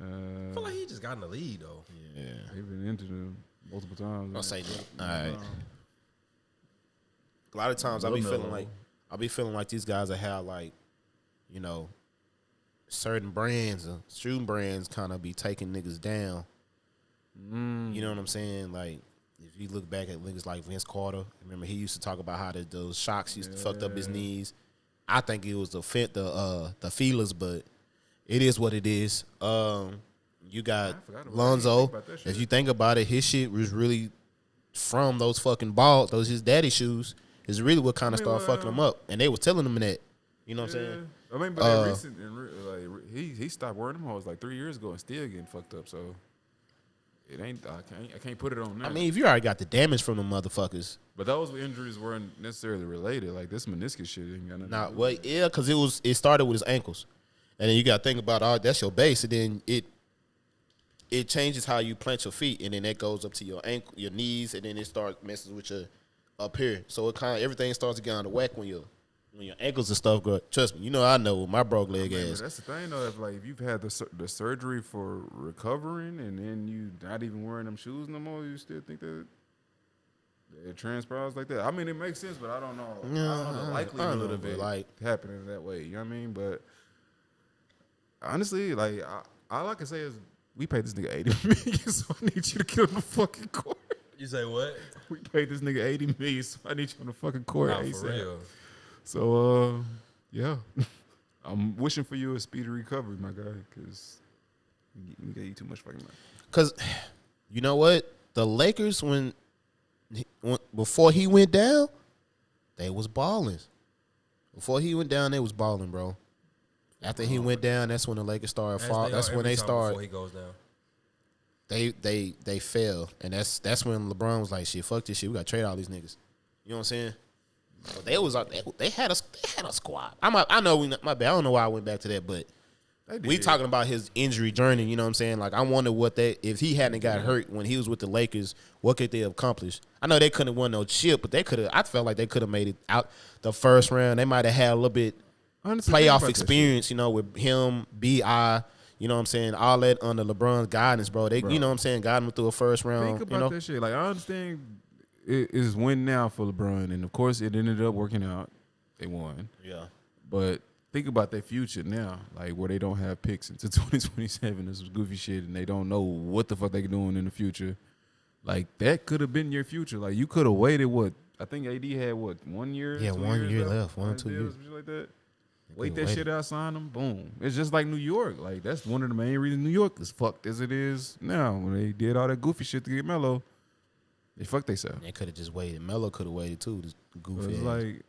I Uh, feel like he just got in the lead though. Yeah. They've been into them multiple times. I'll say that. All right. A lot of times I'll be feeling like I'll be feeling like these guys that have like, you know, certain brands, uh, shooting brands, kind of be taking niggas down. mm, You know what I'm saying? Like, if you look back at niggas like Vince Carter, remember he used to talk about how the, those Shox used to fucked up his knees. I think it was the fit the uh the feelers, but it is what it is. Um, you got I forgot about that. Lonzo. Think about that shit. If you think about it, his shit was really from those fucking balls, those his daddy shoes is really what kind of mean, started fucking well- him up, and they was telling him that. You know what I'm saying? I mean, but Uh, recent, like he he stopped wearing them hoes like three years ago and still getting fucked up. So it ain't. I can't. I can't put it on. That. I mean, if you already got the damage from the motherfuckers, but those injuries weren't necessarily related. Like this meniscus shit ain't got nothing. Nah, to do well, yeah, because it was it started with his ankles, and then you got to think about oh, that's your base, and then it it changes how you plant your feet, and then that goes up to your ankle, your knees, and then it starts messes with your up here. So it kind of everything starts to get out of whack when your when your ankles and stuff go. Trust me, you know I know with my broke leg Man, but ass. that's the thing though. If like if you've had the sur- the surgery for recovering and then you not even wearing them shoes no more, you still think that it transpires like that. I mean, it makes sense, but I don't know. I don't know the don't- I don't likelihood know, of it like- happening that way. You know what I mean? But honestly, like I, all I can say is we paid this nigga eighty million, so I need you to get on the fucking court. You say what? We paid this nigga eighty million, so I need you on the fucking court. Nah, for real. So, uh, yeah, I'm wishing for you a speedy recovery, my guy, because we gave you too much fucking money. Because you know what, the Lakers when, when before he went down, they was balling. Before he went down, they was balling, bro. After he went down, that's when the Lakers started As fall. That's when they time start. Before he goes down. they they they fell, and that's that's when LeBron was like, "Shit, fuck this shit. We got to trade all these niggas." You know what I'm saying? But they was they, they had a they had a squad. I'm a, I know we my bad. I don't know why I went back to that, but we talking about his injury journey. You know what I'm saying? Like I wonder what they if he hadn't got mm-hmm. hurt when he was with the Lakers, what could they have accomplished? I know they couldn't have won no chip, but they could have. I felt like they could have made it out the first round. They might have had a little bit Honestly, playoff experience, you know, with him, Bi, you know what I'm saying, all that under LeBron's guidance, bro. They, you know what I'm saying, guiding him through a first round. Think you about know, that shit. Like I understand it is win now for LeBron, and of course it ended up working out. They won, yeah. but think about their future now, like where they don't have picks until 2027. This was goofy shit, and they don't know what the fuck they're doing in the future. Like that could have been your future. Like you could have waited. What I think AD had what one year? Yeah, two one years year left, one or two years. like that. Wait that waited. shit out, sign them, boom. It's just like New York. Like that's one of the main reasons New York is fucked as it is now. When they did all that goofy shit to get Melo, they fucked themselves. They could have just waited. Melo could have waited too. This It goofy. was ass. like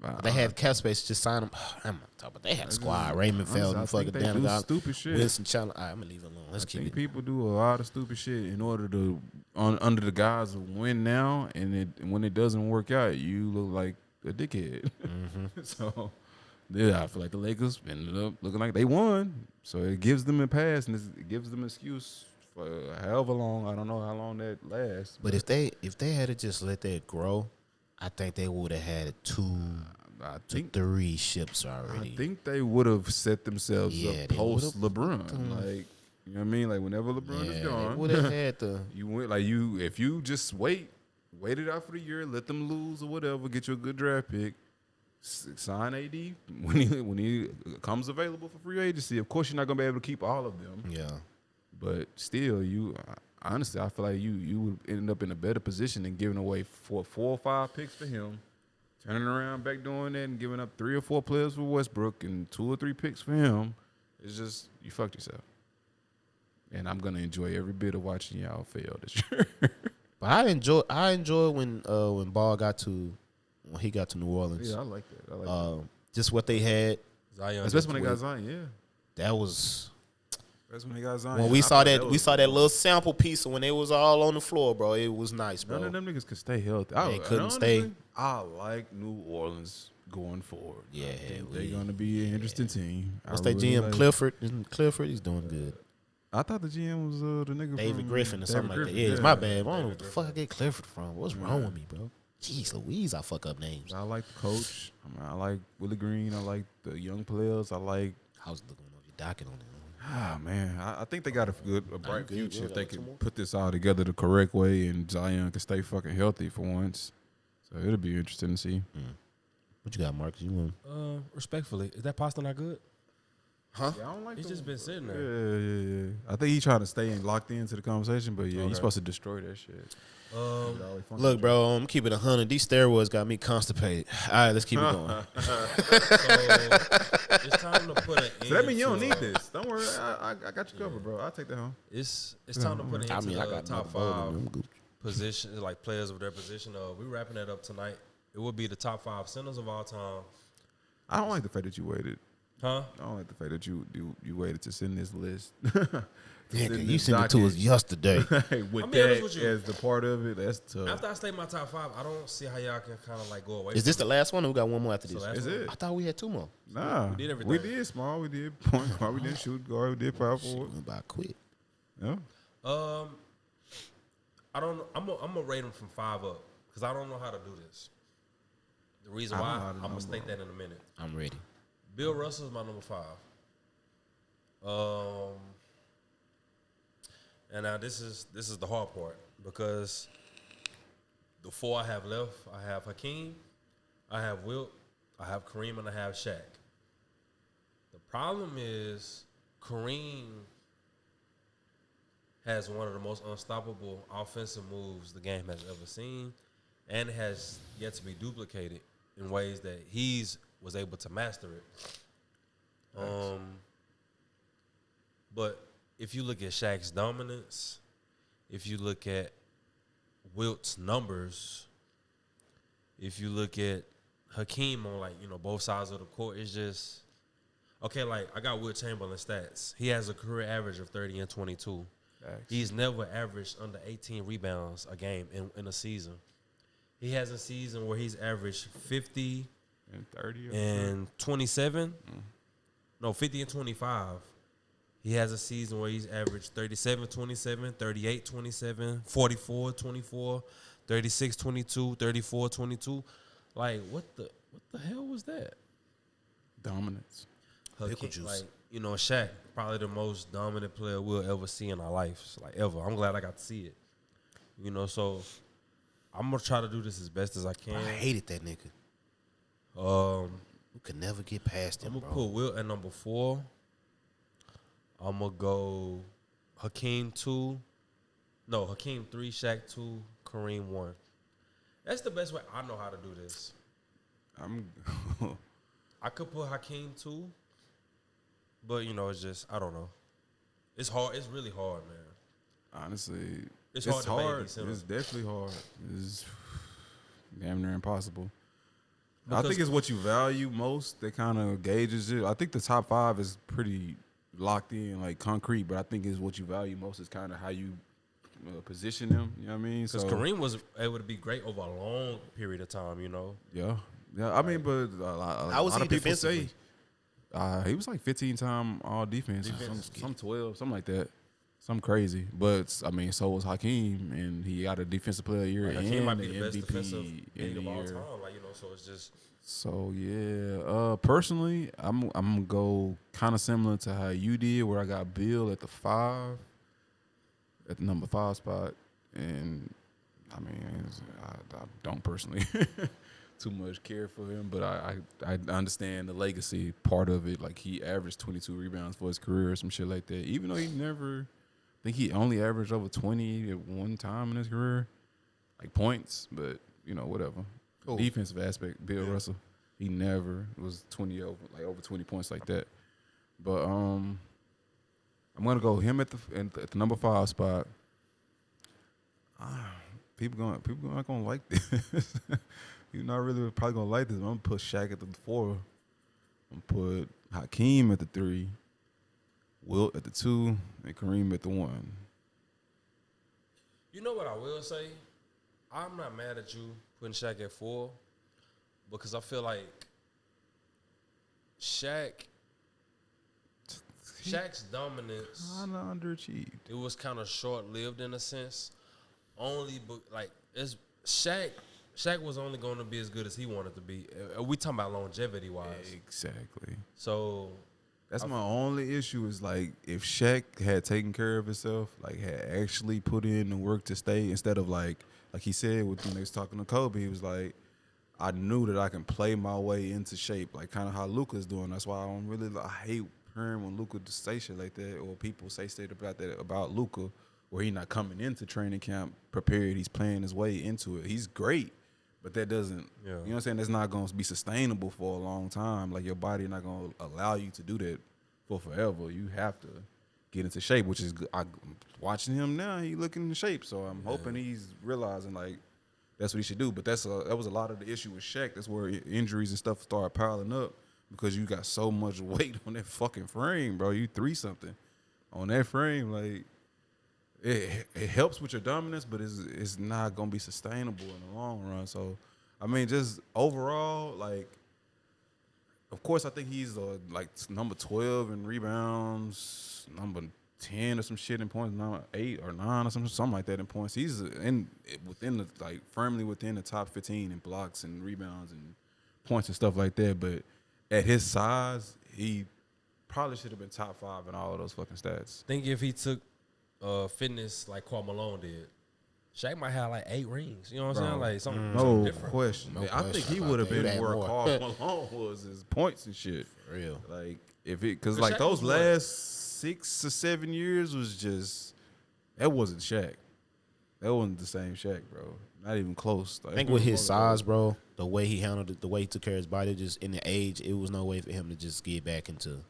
But they had cap space to just sign him. I'm not talking about. They had a squad. Raymond Felton, fucking they do stupid shit. Wilson Chandler. Right, I'm gonna leave it alone. Let's I keep think it. people do a lot of stupid shit in order to on under the guise of win now, and it when it doesn't work out, you look like a dickhead. Mm-hmm. so yeah, I feel like the Lakers ended up looking like they won, so it gives them a pass and it gives them an excuse for however long. I don't know how long that lasts. But if they if they had to just let that grow, I think they would have had two I think three ships already. I think they would have set themselves Yeah, up post LeBron, like. You know what I mean? Like whenever LeBron yeah, is they gone, would have had to. You went like you if you just wait, wait it out for the year, let them lose or whatever, get you a good draft pick, sign AD when he when he comes available for free agency. Of course, you're not gonna be able to keep all of them, Yeah. But still, you honestly, I feel like you you would end up in a better position than giving away four four or five picks for him, turning around back doing that and giving up three or four players for Westbrook and two or three picks for him. It's just you fucked yourself. And I'm gonna enjoy every bit of watching y'all fail this year. But I enjoy I enjoy when uh when Ball got to when he got to New Orleans. Yeah, I like that. I like Um, just what they had. Zion. Especially when they got Zion. Yeah, That was that's when they got Zion. when we I saw that, we saw that little sample piece of when they was all on the floor, bro. It was nice, bro. None of them niggas could stay healthy. They I, couldn't and stay. I like New Orleans going forward. Yeah, I think we- they're gonna be an interesting team. I What's that really GM like- Clifford? Isn't Clifford, he's doing good. I thought the GM was uh, the nigga David Griffin or David something like that. Griffin, Yeah, it's my bad. I don't know what the fuck I get Clifford from. What's wrong with me, bro? Jeez Louise, I fuck up names. I like the coach. I, mean, I like Willie Green. I like the young players. I like. I was looking over your docket on it. Ah man, I, I think they got a good, a bright good. future Yeah, if they can put this all together the correct way, and Zion can stay fucking healthy for once. So it'll be interesting to see. What you got, Marcus? You want? Uh, respectfully, is that pasta not good? Huh? Yeah, I don't like He's just been sitting there. Yeah, yeah, yeah. I think he's trying to stay in, locked into the conversation, but yeah, Okay. he's supposed to destroy that shit. Um, Look, bro, I'm keeping it hundred. These steroids got me constipated. All right, let's keep it going. so it's time to put an. So that means you don't need this. Don't worry, I, I, I got you covered, bro. I'll take that home. It's it's time to put an I end mean, to I the got top top five. five positions, like players of their position. Uh, we wrapping that up tonight. It will be the top five centers of all time. I don't like the fact that you waited. Huh? I don't like the fact that you you, you waited to send this list. To Yeah, send 'cause this you sent it to us docket. yesterday. with I'll be honest that with you. as the part of it, that's tough. After I state my top five, I don't see how y'all can kind of like go away. Is this the last one? or We got one more after this. Is what- it? I thought we had two more. Nah, We did everything. We did small. We did point guard. We did shoot guard. We did power forward. We about quit. Yeah. Um, I don't. know. I'm gonna I'm gonna rate them from five up because I don't know how to do this. The reason why know how to I'm gonna state that in a minute. I'm ready. Bill Russell is my number five. Um, and now this is this is the hard part because the four I have left, I have Hakeem, I have Wilt, I have Kareem, and I have Shaq. The problem is Kareem has one of the most unstoppable offensive moves the game has ever seen, and has yet to be duplicated in ways that he's was able to master it. Um, but if you look at Shaq's dominance, if you look at Wilt's numbers, if you look at Hakeem on like you know both sides of the court, it's just okay. Like I got Wilt Chamberlain stats. He has a career average of thirty and twenty two. He's never averaged under 18 rebounds a game in, in a season. He has a season where he's averaged 50 And 30 and 27. Mm-hmm. No, 50 and 25. He has a season where he's averaged 37 27, 38 27, 44 24, 36 22, 34 22. Like what the what the hell was that? dominance. Pickle Hakeem- juice. Like, you know, Shaq, probably the most dominant player we'll ever see in our lives. Like ever. I'm glad I got to see it. You know, so I'm gonna try to do this as best as I can. I hated that nigga. Um You could never get past him, I'm gonna put Wilt at number four. I'm gonna go Hakeem two. No, Hakeem three, Shaq two, Kareem one. That's the best way I know how to do this. I'm I could put Hakeem two, but you know, it's just I don't know. It's hard. It's really hard, man. honestly It's it's, hard hard. It's definitely hard. It's damn near impossible. I think it's what you value most that kind of gauges it. I think the top five is pretty locked in, like concrete. But I think is what you value most is kind of how you uh, position them. You know what I mean? Because Kareem was able to be great over a long period of time. You know, Yeah, yeah. I mean, but a lot, a How was lot he of people say uh, he was like 15 time all defense, Defense. Some, some 12, something like that. Something crazy, but I mean, so was Hakeem, and he got a defensive player of the year like, and Hakeem might be the the best MVP defensive in the of all year. time. Like you know, so it's just So yeah, uh, personally, I'm I'm gonna go kind of similar to how you did, where I got Bill at the five, at the number five spot, and I mean, I, I don't personally too much care for him, but I, I I understand the legacy part of it. Like he averaged 22 rebounds for his career or some shit like that, even though he never. I think he only averaged over 20 at one time in his career, like points, but you know whatever. Who? Defensive aspect, Bill Russell, he never was 20 over like over 20 points like that. But um, I'm gonna go him at the at the, at the number five spot. Ah, people going people not gonna like this. You're not really probably gonna like this. I'm gonna put Shaq at the four. I'm gonna put Hakeem at the three. Wilt at the two and Kareem at the one. You know what I will say? I'm not mad at you putting Shaq at four because I feel like Shaq, Shaq's dominance, Kinda underachieved. it was kind of short lived in a sense. Only, but like it's Shaq. Shaq was only going to be as good as he wanted to be. Uh, We talking about longevity wise. Exactly. So That's my only issue is like if Shaq had taken care of himself, like had actually put in the work to stay instead of like like he said with when they was talking to Kobe, he was like, I knew that I can play my way into shape, like kind of how Luka's doing. That's why I don't really I hate hearing when Luka say shit like that or people say shit about that about Luka, where he not coming into training camp prepared. He's playing his way into it. He's great. But that doesn't, Yeah. you know what I'm saying? That's not going to be sustainable for a long time. Like your body not going to allow you to do that for forever. You have to get into shape, which is good. I, am watching him now. He looking in shape, so I'm hoping he's realizing like that's what he should do. But that's a, that was a lot of the issue with Shaq. That's where injuries and stuff started piling up because you got so much weight on that fucking frame, bro. You three something on that frame, like it it helps with your dominance, but it's it's not gonna be sustainable in the long run. So, I mean, just overall, like, of course, I think he's uh, like number twelve in rebounds, number ten or some shit in points, number eight or nine or something, something like that in points. He's in within the like firmly within the top fifteen in blocks and rebounds and points and stuff like that. But at his size, he probably should have been top five in all of those fucking stats. think if he took uh, fitness like Karl Malone did, Shaq might have like eight rings. You know what I'm saying? Like something, mm. No something different. question. No I think he would have been had where more. Karl Malone was his points and shit. For real. Like if it, because like Shaq those was what? last six or seven years was just that wasn't Shaq. That wasn't the same Shaq, bro. Not even close. Like, I think with his size, bro, the way he handled it, the way he took care of his body, just in the age, it was no way for him to just get back into.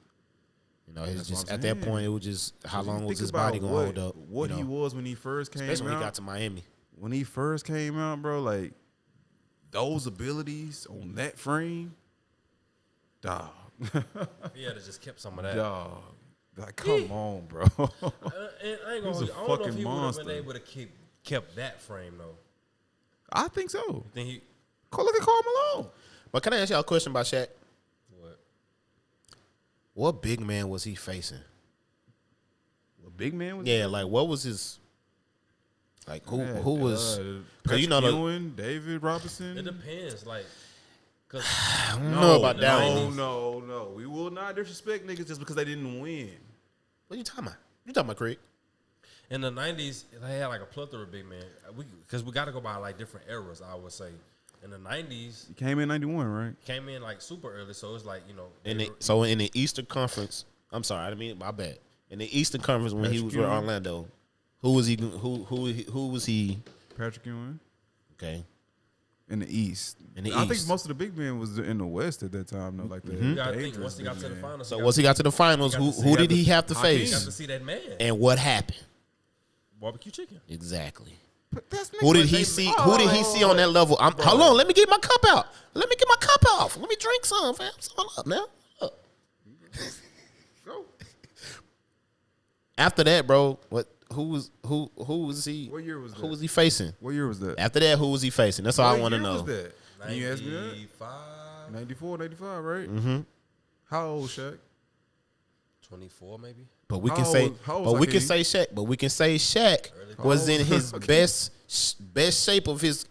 You know, it's That's just at that point, it was just how long was his body gonna what, hold up? What you he was when he first came especially when out. he got to Miami. when he first came out, bro, like those abilities on that frame, dog, He had to just kept some of that. dog. Like, come on, bro. Uh, and I ain't gonna. He's hold you, I don't know if he would have been able to keep kept that frame though. I think so. Then he Go look at Karl Malone. But can I ask y'all a question about Shaq? What? What big man was he facing? A big man was Yeah, like what was his like who who was uh, cause you know the, Ewing, David Robinson. It depends, like, cause I don't know about that. No, no, no. We will not disrespect niggas just because they didn't win. What are you talking about? You talking about Craig? in the '90s they had like a plethora of big men. We because we got to go by like different eras. I would say in the '90s He came in '91, right? came in like super early, so it's like you know. In they the, were- so in the Eastern Conference, I'm sorry, I didn't mean my bad. In the Eastern Conference when he Patrick was with Ewing. Orlando, who was he? Who who who was he? Patrick Ewing Okay, in the East. In the I think most of the big men was in the West at that time, though. Like the mm-hmm. you gotta think once he got to the finals. so once he got to the finals, who who did he have to face? got to see that man And what happened? barbecue chicken. Exactly. But that's Who did he they- see? Who did he see on that level? I'm, hold on, let me get my cup out. Let me get my cup off. Let me drink some, fam. Hold up now. Up. Go. After that, bro, what? Who was who? Who was he? What year was Who that? was he facing? What year was that? After that, who was he facing? That's all I want to know. Was that? Can you ask me that? 94, 95, right? Mm-hmm. How old, Shaq? 24 maybe. But we How can old say, was- how but was we can say Shaq. But we can say Shaq was in his Okay. best best shape of his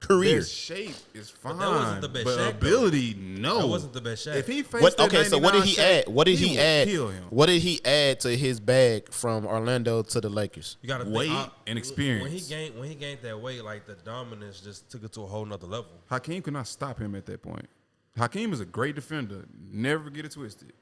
career. Best shape is fine, that wasn't the best but Shaq, though. ability, no. That wasn't the best Shaq. If he faced What? Okay, so what did he Shaq, add? What did he, would add? What did he add to his bag from Orlando to the Lakers? You got to Weight think, and When experience. he gained when he gained that weight, like the dominance just took it to a whole nother level. Hakeem could not stop him at that point. Hakeem is a great defender. Never get it twisted.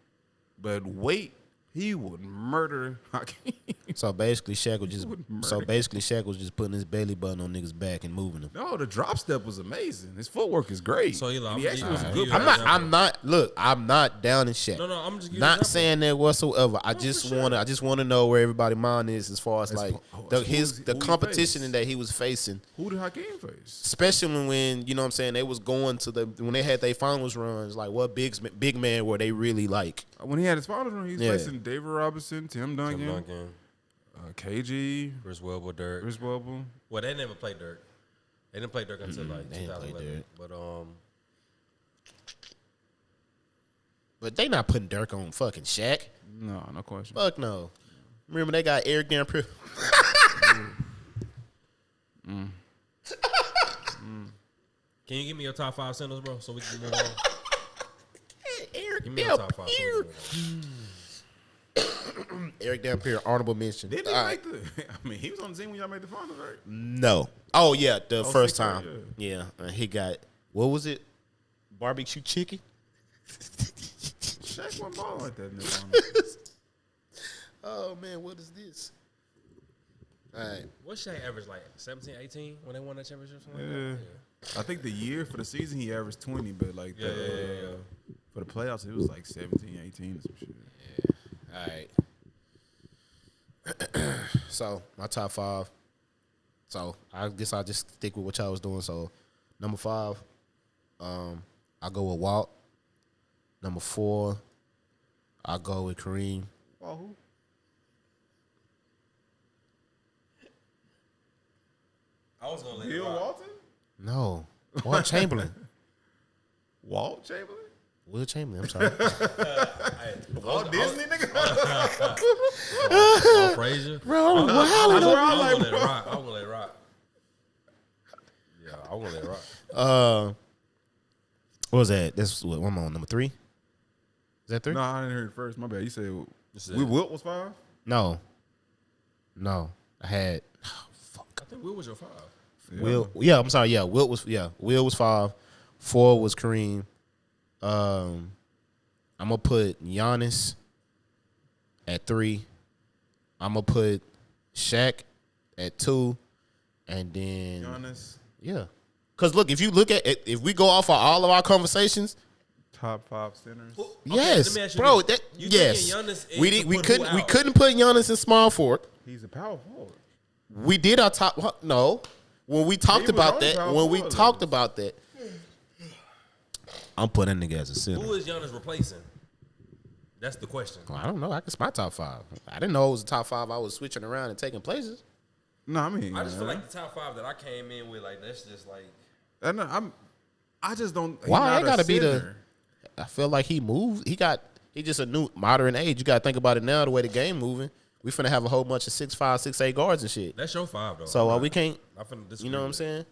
But weight, he would murder Hakeem. So basically, Shaq was just so basically Shaq was just putting his belly button on niggas' back and moving them. no, the drop step was amazing. His footwork is great. So, Eli, And he gonna actually was you- a I'm good. I'm not. I'm not. Look, I'm not down in Shaq. No, no, I'm just not saying that whatsoever. I just want to. I just want to know where everybody mind is as far as As like po- oh, the, his the competition that he was facing. Who did Hakeem face? Especially when you know what I'm saying they was going to the when they had their finals runs. Like what big big man were they really like? When he had his finals run, he was Yeah. facing David Robinson, Tim Duncan, Tim Duncan, Uh, KG, Chris Webber, Dirk. Chris Webber. Well, they never played Dirk. They didn't play Dirk until like they didn't play 2011. Dirk. But um, But they not putting Dirk on fucking Shaq. No, no question. Fuck no. Remember they got Erick Dampier. can you give me your top five centers, bro, so we can move on? Eric Give me your top five. So we Dampier. can move on. Erick Dampier, honorable mention. Didn't he All right. make the? I mean, he was on the team when y'all made the finals, right? No. Oh yeah, the first six, right, time. Yeah, and he got what was it? Barbecue chicken. Shaq wasn't balling like that in. Oh man, what is this? All right. What Shaq average like 17, 18 when they won that championship? Yeah. like that? I think the year for the season he averaged 20, but like Yeah, the, yeah, yeah, yeah. uh, for the playoffs it was like 17, 18 or some shit. All right. so my top five. So I guess I'll just stick with what y'all was doing. So number five, um, I go with Walt. Number four, I go with Kareem. Oh, who? I was gonna let Bill. Walton? No, Walt Chamberlain. Walt Chamberlain? Wilt Chamberlain. I'm sorry. Walt Disney, nigga? Paul Frazier. Bro, I, wow. I, That's where I, I'm gonna let it rock. I'm gonna let it rock. Yeah, I'm gonna let it rock. Uh, what was that? That's what one more number three. Is that three? no, I didn't hear it first. My bad. You said This is we it. Wilt was five? No, no. I had I think Will was your five. Will. Yeah, I'm sorry. Yeah, Will was yeah. Will was five. Four was Kareem. Um, I'm gonna put Giannis at three. I'm gonna put Shaq at two, and then Giannis, yeah. Cause look, if you look at it, if we go off of all of our conversations, top five centers. yes, let me ask you bro. this. That You yes, Giannis we did. to We couldn't. We couldn't put Giannis in small forward. He's a power forward. We did our top. No, when we talked about that, when we talked about that, I'm putting that nigga as a center. Who is Giannis replacing? That's the question. Well, I don't know. I guess my top five. I didn't know it was the top five. I was switching around and taking places. No, I mean, I just feel uh, like the top five that I came in with, like that's just like and I'm, I just don't. Why not I a gotta be the? I feel like he moved. He got. He just a new modern age. You got to think about it now. The way the game moving, we finna have a whole bunch of six five, six eight guards and shit. that's your five though. So uh, we can't. I'm finna You know what I'm saying?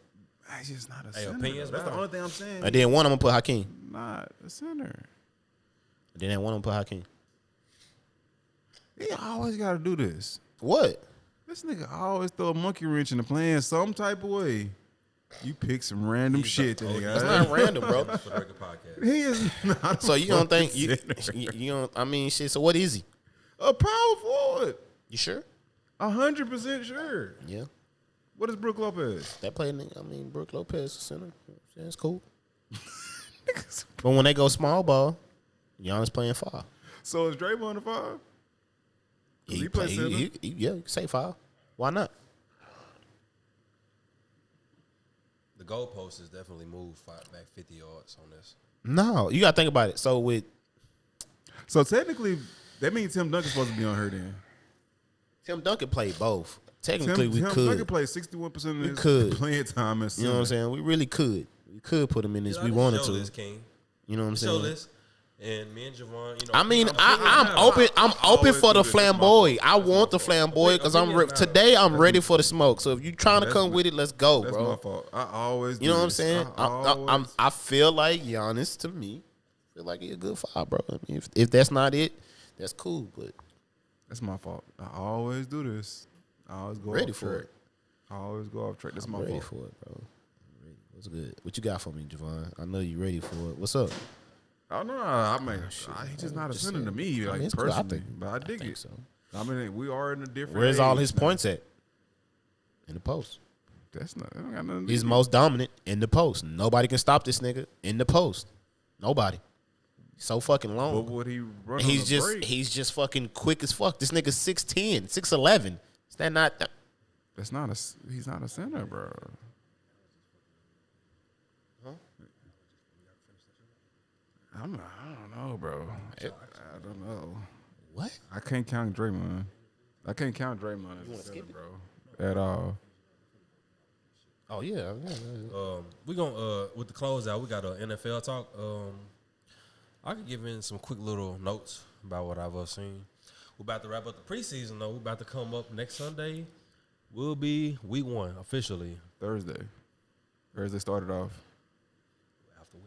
He's just not a Hey, center. opinions That's the only thing I'm saying. And then one I'm gonna put Hakeem. not a center. And then that one I'm gonna put Hakeem. He always got to do this. What? This nigga always throw a monkey wrench in the plan some type of way. You pick some random He's shit, the- that oh, nigga. That's not random, bro. it. for the regular podcast. He is not. So you don't think you, center. you you don't? I mean, shit. So what is he? a power forward? You sure? A hundred percent sure. Yeah. What is Brook Lopez? That play, I mean, Brook Lopez is center. Yeah, it's cool. but when they go small ball, Giannis playing five. So is Draymond the five? He, he play, play center? he- he- yeah, you can say five. Why not? The goalpost has definitely moved five, back 50 yards on this. No, you got to think about it. So with So technically, that means Tim Duncan's supposed to be on her then. Tim Duncan played both. Tim, Technically, we Tim could. Duncan played sixty-one percent of We his could. playing time as you know what I'm saying? We really could. We could put him in this. Yeah, we I wanted show to. This, King. You know what I'm Show saying? this. And me and Javon, you know. I mean, I'm I, I'm open. I'm open for the this. Flamboy. I want the flamboy because I'm re- today. I'm ready for the smoke. So if you're trying to come my- with it, let's go, That's bro. my fault. I always. You know what I'm saying? I, I, I, I'm, I feel like Giannis to me feel like he a good five, bro. I mean, if, if that's not it, that's cool. But That's my fault. I always do this. I always go Ready off for track. it. I always go off track. That's I'm my ready fault. for it, bro. What's good? What you got for me, Javon? I know you ready for it. What's up? Oh, I don't know. I mean, oh, I, he's just not a Just to me, I like mean, cool. I personally. think- but I dig think it. so. I mean, we are in a different. Where's all his now. points at? In the post. That's not. That don't got nothing He's most dominant in the post. Nobody can stop this nigga in the post. Nobody. So fucking long. would he run? He's just break? he's just fucking quick as fuck. This nigga's 6'10, 6'11. Is that not that? That's not a. He's not a center, bro. Huh? I'm. not- I don't know, bro. I don't know. What? I can't count Draymond. I can't count Draymond as a center, bro. At all. Oh yeah. yeah, yeah. Um, we gonna uh with the closeout. We got a NFL talk. Um, I could give in some quick little notes about what I've uh, seen. We're about to wrap up the preseason though. We're about to come up next Sunday. Will be week one officially. Thursday. Thursday started off. After we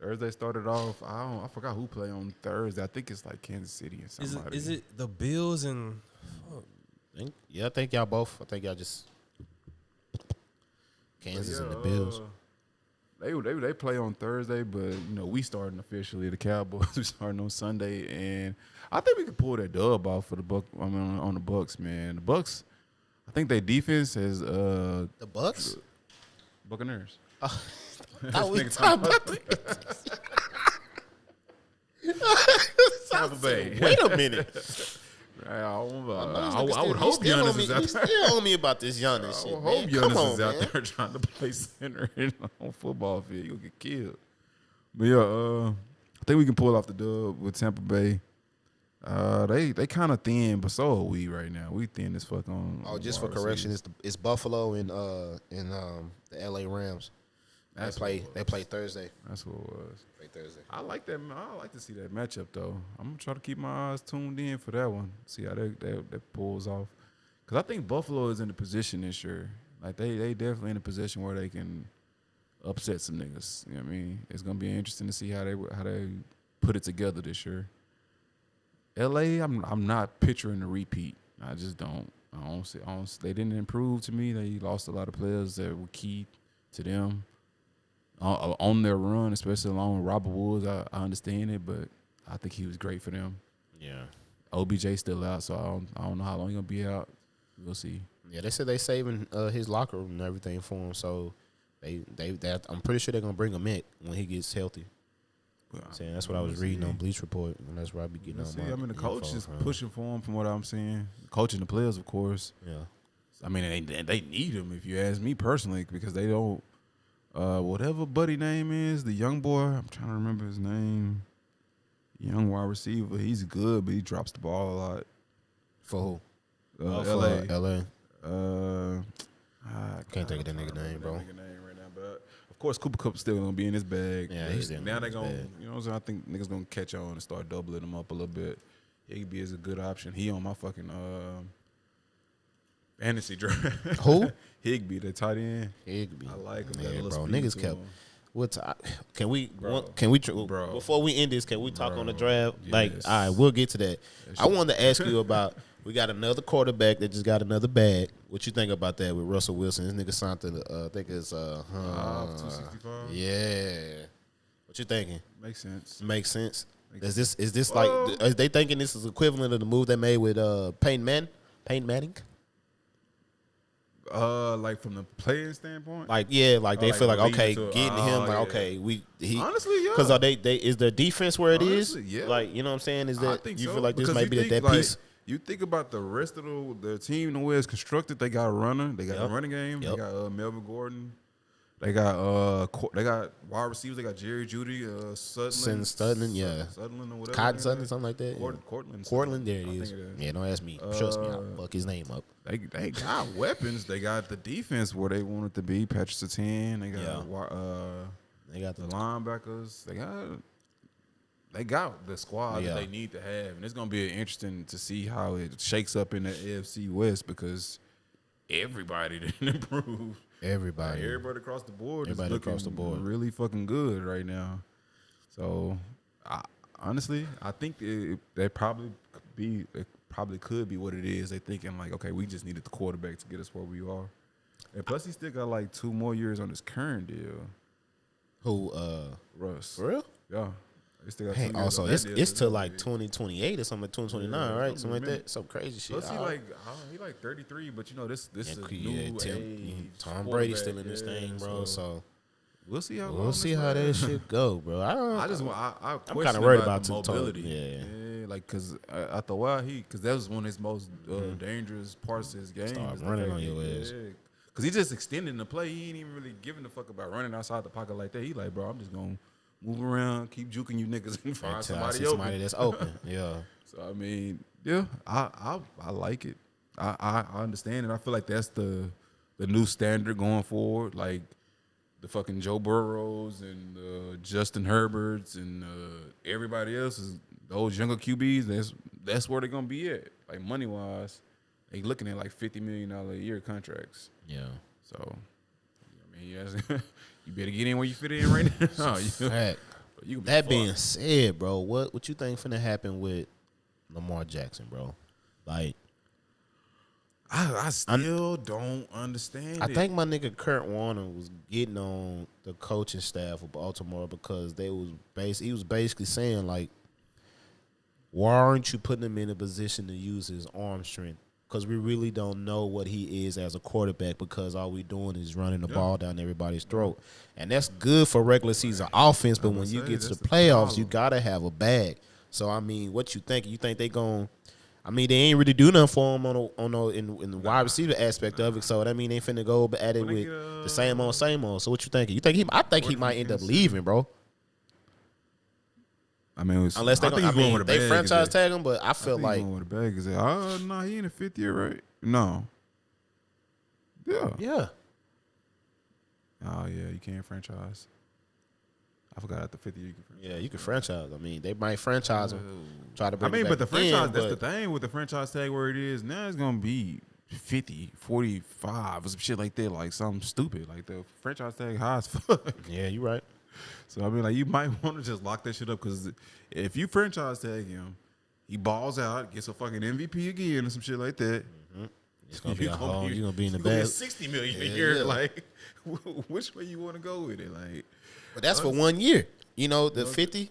Thursday started off. I don't. I forgot who play on Thursday. I think it's like Kansas City and Is it somebody. is it the Bills and Think- Yeah, I think y'all both. I think y'all just Kansas and the Bills. uh, They they they play on Thursday, but you know we starting officially. The Cowboys we starting on Sunday, and I think we could pull that dub off for the buck. I mean, on, on the Bucks, man. The Bucks. I think their defense is uh The Bucks. Buccaneers. I was talking about Tampa Bay. Wait a minute. I, I, This I, nigga I would hope he still on Giannis me- is out there. still on me about this Giannis I shit, hope man. Giannis Come on, is out man. there trying to play center in, on football field. You'll get killed. But yeah, uh, I think we can pull off the dub with Tampa Bay. Uh, they they kind of thin, but so are we right now. We thin as fuck on. Oh, on just for correction, receivers. it's the, it's Buffalo and uh and um the L.A. Rams. That's they play they play Thursday. That's what it was. Play Thursday. I like that. I like to see that matchup though. I'm gonna try to keep my eyes tuned in for that one. See how that that, that pulls off. Cause I think Buffalo is in the position this year. Like they they definitely in a position where they can upset some niggas. You know what I mean? It's gonna be interesting to see how they how they put it together this year. L.A. I'm I'm not picturing a repeat. I just don't. I don't see. I don't, they didn't improve to me. They lost a lot of players that were key to them on, on their run, especially along with Robert Woods. I, I understand it, but I think he was great for them. Yeah. OBJ still out, so I don't, I don't know how long he's gonna be out. We'll see. Yeah, they said they're saving uh, his locker room and everything for him. So they they that I'm pretty sure they're gonna bring him in when he gets healthy. But, Saying that's what I was reading see. on Bleacher Report, and that's where I be getting We'll on see. my. I mean, the coach is from. pushing for him, from what I'm seeing. Coaching the players, of course. Yeah. I mean, they they need him if you ask me personally, because they don't. Uh, whatever buddy name is, the young boy. I'm trying to remember his name. young wide receiver. He's good, but he drops the ball a lot. For who? Uh, Oh, for L.A. LA. Uh, ah, Can't think of that nigga name, bro. nigga name right now, but of course Cooper Kupp's still gonna be in his bag. Yeah, he's still now in they his gonna, bag. you know, what I'm saying? I think niggas gonna catch on and start doubling him up a little bit. Higbee is a good option. He on my fucking um, fantasy draft. Who? Higbee, the tight end. Higbee. I like him. A bro. Niggas kept. What can we Bro. can we tr- Bro. before we end this? Can we talk on the Bro. draft? Like, Yes. all right, we'll get to that. I wanted to ask you about. We got another quarterback that just got another bag. What you think about that with Russell Wilson? This nigga signed to uh, I think it's uh, Uh, uh 265. yeah. What you thinking? Makes sense. Makes sense. Makes Is this is this like are they thinking this is equivalent of the move they made with uh Payne Man Peyton Manning? Uh, like from the playing standpoint, Like yeah, like they like feel like okay, to- getting oh, him like yeah. okay, we he honestly, yeah. because are they they is their defense where it is? Honestly, yeah. Like you know what I'm saying? Is that you so, feel like this might be that, think, that like, piece? You think about the rest of the, the team, the way it's constructed. They got a runner, they got Yep. a running game, Yep. they got uh, Melvin Gordon, they got uh they got wide receivers. They got Jerry Jeudy, uh, Sutton, Sin- Sutton, yeah. Sutherland or whatever. Cotton Sutton, something like that. Cord- yeah. Courtland, Courtland, there it is. Yeah, don't ask me. Trust me, I'll Uh, fuck his name up. They they got weapons. They got the defense where they wanted to be. Patrick Surtain. They got Yeah. uh, They got the the linebackers. They got they got the squad Yeah. that they need to have, and it's gonna be interesting to see how it shakes up in the AFC West because everybody didn't improve. Everybody. Like, everybody across the board Everybody is looking across the board. really fucking good right now. So, I, honestly, I think it, they probably could be it probably could be what it is. They thinking like, okay, we just needed the quarterback to get us where we are, and plus he still got like two more years on his current deal. Who uh Russ, for real? yeah. He still got Hey, also it's it's to like twenty twenty eight or something, twenty twenty nine, Yeah, right? something Something like like that. Some crazy shit. Plus he like I don't- he like thirty three, but you know this this Yeah, is a yeah, new Tim- age Tom Brady's still in this yeah, thing, bro. So we'll see how we'll see how that shit go, bro. I don't. I just want. I, I I'm kinda worried about, about the Tom- Tom- mobility. yeah. like because uh, after a while he because that was one of his most uh, dangerous parts of his game. Mm-hmm. Start running on your that- ass. yeah. Cause he just extending the play. He ain't even really giving a fuck about running outside the pocket like that. He like, bro, I'm just gonna move around, keep juking you niggas, and find somebody open. somebody that's open. Yeah. So I mean, yeah, I I, I like it. I, I I understand it. I feel like that's the the new standard going forward. Like the fucking Joe Burrows and uh, Justin Herberts and uh, everybody else is those younger QBs. That's that's where they're gonna be at. Like money wise, they looking at like fifty million dollar a year contracts. Yeah. So I mean, yes, you better get in where you fit in right now. Fact. you That being said, bro, what what you think finna happen with Lamar Jackson, bro? Like, I, I still don't understand. I it. think my nigga Kurt Warner was getting on the coaching staff of Baltimore because they was base he was basically saying like, why aren't you putting him in a position to use his arm strength? Because we really don't know what he is as a quarterback because all we're doing is running the ball down everybody's throat. And that's good for regular season offense, but when gonna you say, get to the that's the playoffs, you gotta have a bag. So I mean, what you think? You think they gon' I mean, they ain't really do nothing for him on the, on the, in, in the wide receiver aspect of it. So that mean they finna go at it with uh, the same old, same old. So what you thinking? You think he? I think he might end up leaving, bro. I mean, it was, Unless they, I gonna, think I going mean, with a they bag, franchise tag him, but I I feel think like he's going with a bag. Is it? Uh, no, he in the fifth year, right? No. Yeah. yeah, Oh yeah, you can't franchise. I forgot at the fifth year you can franchise. yeah, you can franchise. I mean, they might franchise him, try to I mean, him but the back in, franchise, that's the thing with the franchise tag where it is now, it's going to be 50, 45 or some shit like that, like something stupid. Like the franchise tag high as fuck. Yeah, you're right. So, I mean, like, you might want to just lock that shit up because if you franchise tag him, he balls out, gets a fucking MVP again or some shit like that. Mm-hmm. It's gonna be You a whole. You're gonna be in the you gonna bag. get sixty million a Yeah, year. yeah. Like, which way you want to go with it? Like, But that's for one year. You know, the 50,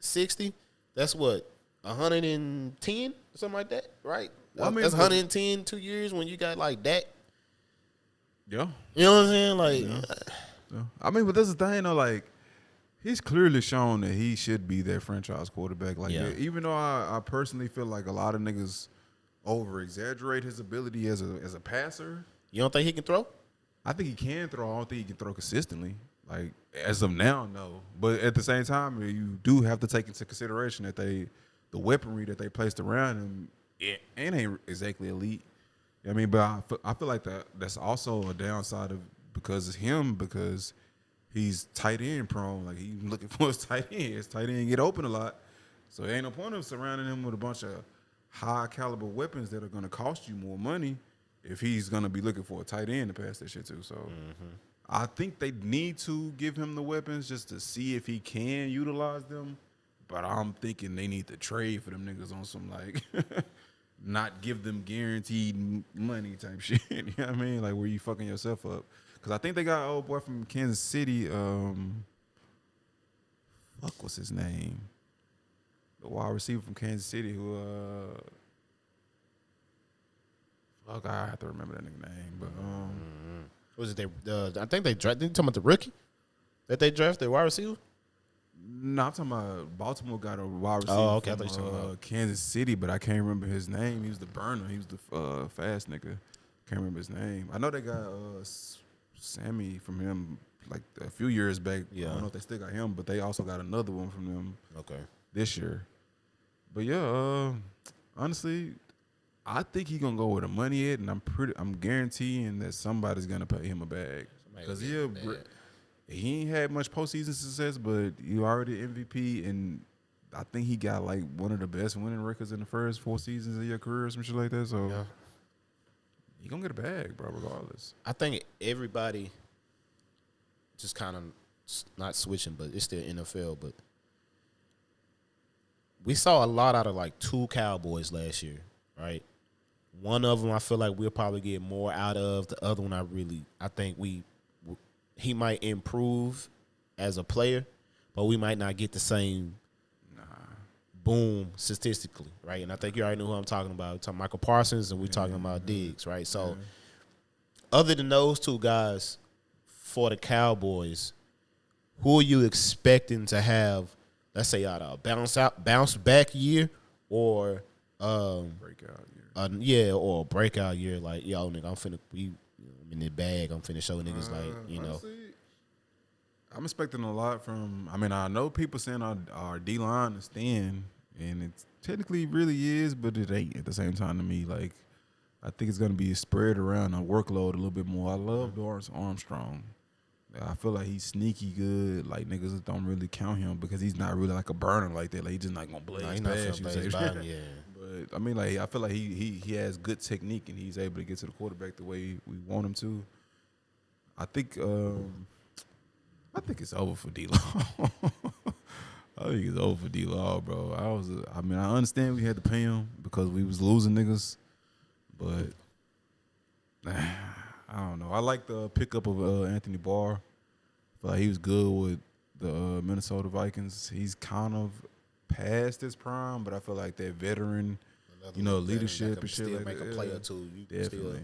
60, that's what, 110 something like that, right? Well, I mean, that's but- 110 two years when you got like that. yeah, You know what I'm saying? Like, yeah. Uh, I mean, but that's the thing though. Like, he's clearly shown that he should be their franchise quarterback. Like, Yeah. Uh, even though I, I personally feel like a lot of niggas over exaggerate his ability as a as a passer. you don't think he can throw? I think he can throw. I don't think he can throw consistently. Like as of now, no. But at the same time, you do have to take into consideration that they, the weaponry that they placed around him, it, it ain't exactly elite. I mean, but I feel, I feel like that that's also a downside of because it's him because he's tight end prone. Like he's looking for his tight end. His tight end get open a lot, so ain't no point of surrounding him with a bunch of high caliber weapons that are to cost you more money if he's to be looking for a tight end to pass that shit to. So I think they need to give him the weapons just to see if he can utilize them. But I'm thinking they need to trade for them niggas on some like not give them guaranteed money type shit. you know what I mean? Like where you fucking yourself up. Cause I think they got an old boy from Kansas City. Um, fuck, what's his name? The wide receiver from Kansas City who uh, fuck, I have to remember that nigga name. But um, Was it they? Uh, I think they drafted. You talking about the rookie that they drafted, wide receiver? no, I'm talking about Baltimore got a wide receiver Oh, okay, from uh, Kansas City, but I can't remember his name. He was the burner. He was the uh, fast nigga. Can't remember his name. I know they got uh, Sammy from him like a few years back. Yeah. I don't know if they still got him, but they also got another one from them Okay. this year. But yeah, uh, honestly, I think he's gonna go where the money at, and I'm pretty, I'm guaranteeing that somebody's gonna pay him a bag because he, a he ain't had much postseason success, but you already MVP, and I think he got like one of the best winning records in the first four seasons of your career, or some shit like that. So Yeah. He gonna get a bag, bro, regardless. I think everybody just kind of not switching, but it's still NFL. But we saw a lot out of like two Cowboys last year, right? One of them I feel like we'll probably get more out of. The other one I really I think we he might improve as a player, but we might not get the same boom statistically, right? And I think you already know who I'm talking about. We're talking Micah Parsons and we're talking about Diggs, right? So other than those two guys for the Cowboys, who are you expecting to have, let's say, out a bounce out bounce back year or um Breakout year. uh, yeah, or a breakout year like yo nigga, I'm finna we I'm in the bag, I'm finna show niggas like, you know. I'm expecting a lot from. I mean, I know people saying our, our D line is thin, and it technically really is, but it ain't at the same time to me. Like, I think it's gonna be spread around a workload a little bit more. I love Dorance Armstrong. I feel like he's sneaky good. Like niggas don't really count him because he's not really like a burner like that. Like he's just not gonna blaze he past you, blaze say- by him, yeah. But I mean, like I feel like he he he has good technique and he's able to get to the quarterback the way we want him to. I think um, I think it's over for D. I think it's over for D Law, bro. I was I mean I understand we had to pay him because we was losing niggas, but I don't know. I like the pickup of uh, Anthony Barr. Like he was good with the uh, Minnesota Vikings. He's kind of past his prime, but I feel like that veteran, you know, leadership and shit still like make that. a play or two. You Definitely.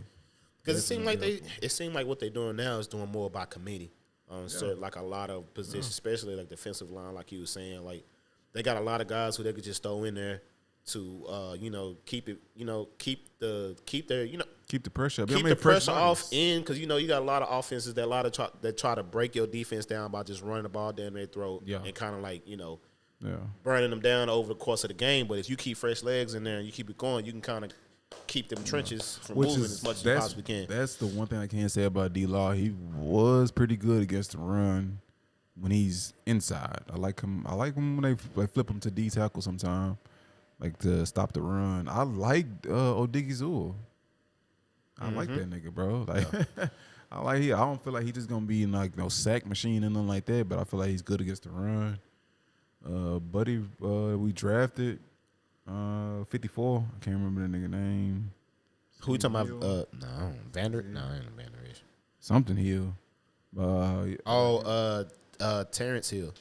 Because it seemed like they, it seemed like what they're doing now is doing more by committee. Um, so like a lot of positions, especially like defensive line, like you were saying, like they got a lot of guys who they could just throw in there to, uh, you know, keep it, you know, keep the keep their, you know, Keep the pressure up. I keep mean, the pressure off in because you know you got a lot of offenses that a lot of try, that try to break your defense down by just running the ball down their throat Yeah. and kind of like you know Yeah. burning them down over the course of the game. But if you keep fresh legs in there and you keep it going, you can kind of keep them trenches from Which moving is as much as possibly can. That's the one thing I can't say about D Law. He was pretty good against the run when he's inside. I like him. I like him when they, they flip him to D tackle sometime, like to stop the run. I like uh, Odighizuwa. I like Mm-hmm. that nigga, bro. Like, I like he. I don't feel like he's just gonna be like no sack machine and nothing like that. But I feel like he's good against the run. Uh, buddy, uh, we drafted uh 54. I can't remember the nigga name. Who you talking Hill. about? Uh, no, Vander. No, I ain't Vander Esch. Something Hill. Uh, Oh, uh, uh, Terrence Hill.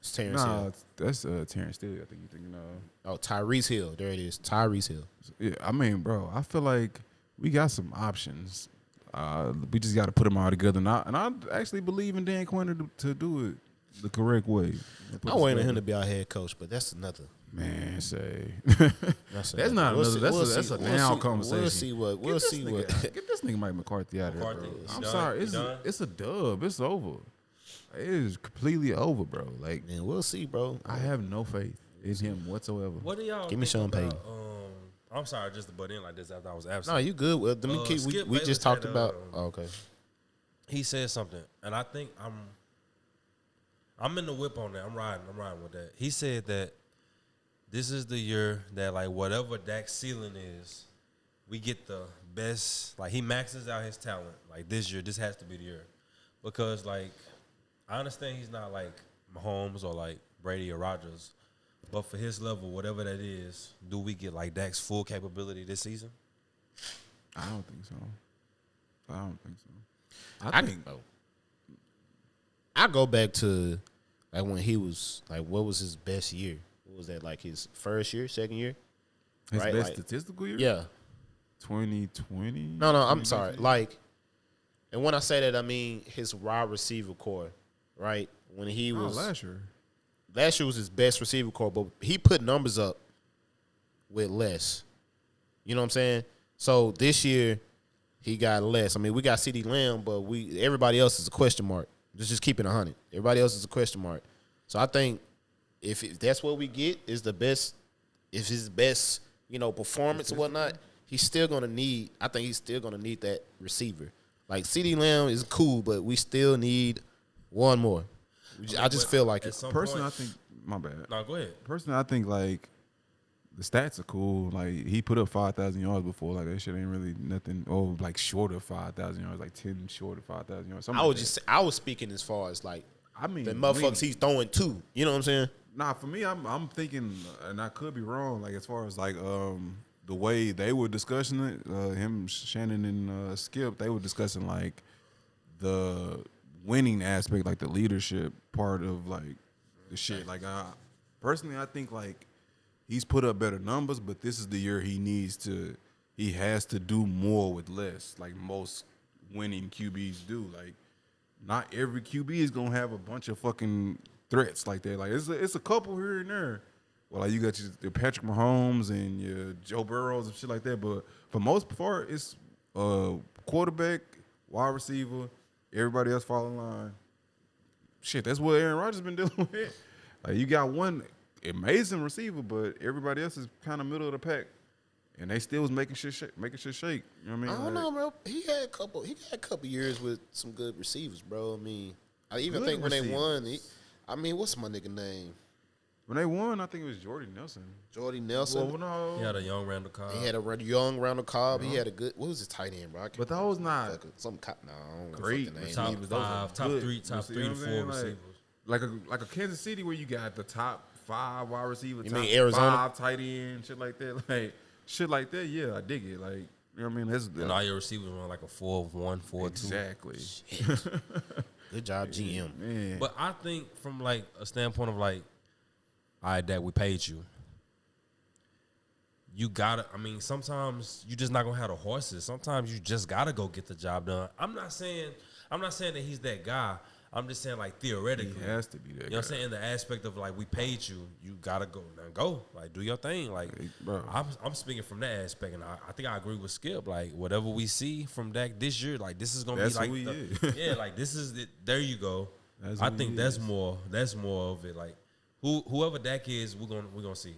It's Terrence nah, Hill. that's uh, Terrence Steele. I think you're thinking of. Oh, Tyrese Hill. There it is. Tyrese Hill. Yeah, I mean, bro, I feel like we got some options. Uh, we just got to put them all together. And I, and I actually believe in Dan Quinn to, to do it the correct way. I'm waiting on him to be our head coach, but that's another. Man, say That's, that's not we'll another. see- that's we'll a, that's see- a we'll now see- conversation. We'll see what. We'll see nigga what. out- Get this nigga Mike McCarthy out of here, bro. I'm done? sorry. It's done? it's a dub. It's over. It is completely over, bro. Like Man, we'll see, bro. I have no faith in him whatsoever. What do y'all Give me think Sean Payton. Um, I'm sorry, just to butt in like this after I was absent. No, absent. you good? Well, let me Uh, keep. We, we just talked had, about. um, oh, okay. he said something, and I think I'm I'm in the whip on that. I'm riding. I'm riding with that. He said that this is the year that like whatever Dak's ceiling is, we get the best. Like he maxes out his talent. Like this year, this has to be the year, because like I understand he's not like Mahomes or like Brady or Rodgers, but for his level, whatever that is, do we get like Dak's full capability this season? I don't think so. I don't think so. I think. So. I go back to like when he was like, what was his best year? What was that like? His first year, second year? his right, best like- statistical year. Yeah. 2020. No, no, I'm sorry. Like, and when I say that, I mean his wide receiver core, right? When he Oh, was last year. last year was his best receiver core, but he put numbers up with less. You know what I'm saying? So this year he got less. I mean, we got CeeDee Lamb, but we everybody else is a question mark. Just just keeping a hundred. Everybody else is a question mark. So I think if, if that's what we get is the best, if his best, you know, performance or whatnot, he's still gonna need. I think he's still gonna need that receiver. Like CeeDee Lamb is cool, but we still need one more. We ju- I just feel like at it. some Personally, I think my bad. No, go ahead. Personally, I think like the stats are cool. Like he put up five thousand yards before. Like that shit ain't really nothing. Oh, like short of five thousand yards, like ten short of five thousand yards. something I was that. just I was speaking as far as like I mean, the I motherfuckers mean- he's throwing to. You know what I'm saying? Nah, for me, I'm I'm thinking, and I could be wrong. Like as far as like um the way they were discussing it, uh, him, Shannon, and uh, Skip, they were discussing like the winning aspect, like the leadership part of like the shit. Like I personally, I think like he's put up better numbers, but this is the year he needs to. He has to do more with less, like most winning QBs do. Like not every QB is gonna have a bunch of fucking threats like that. Like it's a, it's a couple here and there. Well, like you got your, your Patrick Mahomes and your Joe Burrows and shit like that. But for most part, it's uh quarterback, wide receiver, everybody else fall in line. Shit, that's what Aaron Rodgers been dealing with. Like you got one amazing receiver, but everybody else is kind of middle of the pack, and they still was making shit shake, making shit shake. You know what I mean? I don't Like, know, bro. He had a couple. He had a couple years with some good receivers, bro. I mean, I even think when they won, he, I mean, what's my nigga name? When they won, I think it was Jordy Nelson. Jordy Nelson. Well, no, He had a young Randall Cobb. he had a young Randall Cobb. He had a good. What was his tight end, bro? I But remember. those not Fucking some cop. No, I don't know great fucking name. top receivers. Those five, top good three, top three to four I'm receivers. Like, like a like a Kansas City where you got the top five wide receiver, You top mean Arizona? five tight end, shit like that. Like shit like that. Yeah, I dig it. Like you know what I mean? That's And all your receivers run like a four one, four two. exactly. Good job, GM. Man, But I think from like a standpoint of like, all right, that we paid you. You gotta. I mean, sometimes you just not gonna have the horses. Sometimes you just gotta go get the job done. I'm not saying. I'm not saying that he's that guy. I'm just saying like he theoretically. has to be that. You know what I'm saying? In the aspect of like we paid you, you gotta go now. Go like do your thing. Like Hey, bro. I'm I'm speaking from that aspect, and I, I think I agree with Skip. Like whatever we see from Dak this year, like this is gonna That's be like who the- is. yeah, like this is it. There you go. That's I think that's is. more that's more of it. Like who whoever Dak is, we're gonna we're gonna see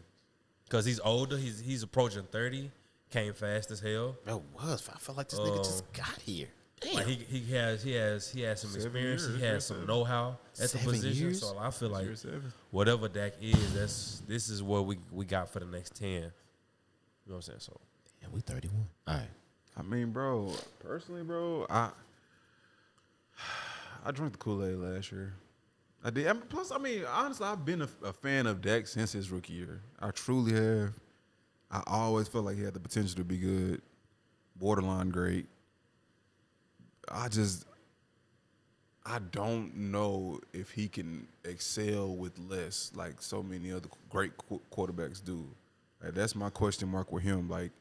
because he's older. He's he's approaching thirty. Came fast as hell. Bro, was I felt like this nigga just um, got here. Damn. Like he, he has he has he has some Seven experience. years, he has some know how at Seven the position. years? So I feel like whatever Dak is, that's this is what we we got for the next ten. You know what I'm saying? So Damn, we 31. All right. I mean, bro, personally, bro, I I drank the Kool Aid last year. I did. I mean, plus, I mean, honestly, I've been a, a fan of Dak since his rookie year. I truly have. I always felt like he had the potential to be good, borderline great. I just, I don't know if he can excel with less, like so many other great qu- quarterbacks do. Like, that's my question mark with him. Like,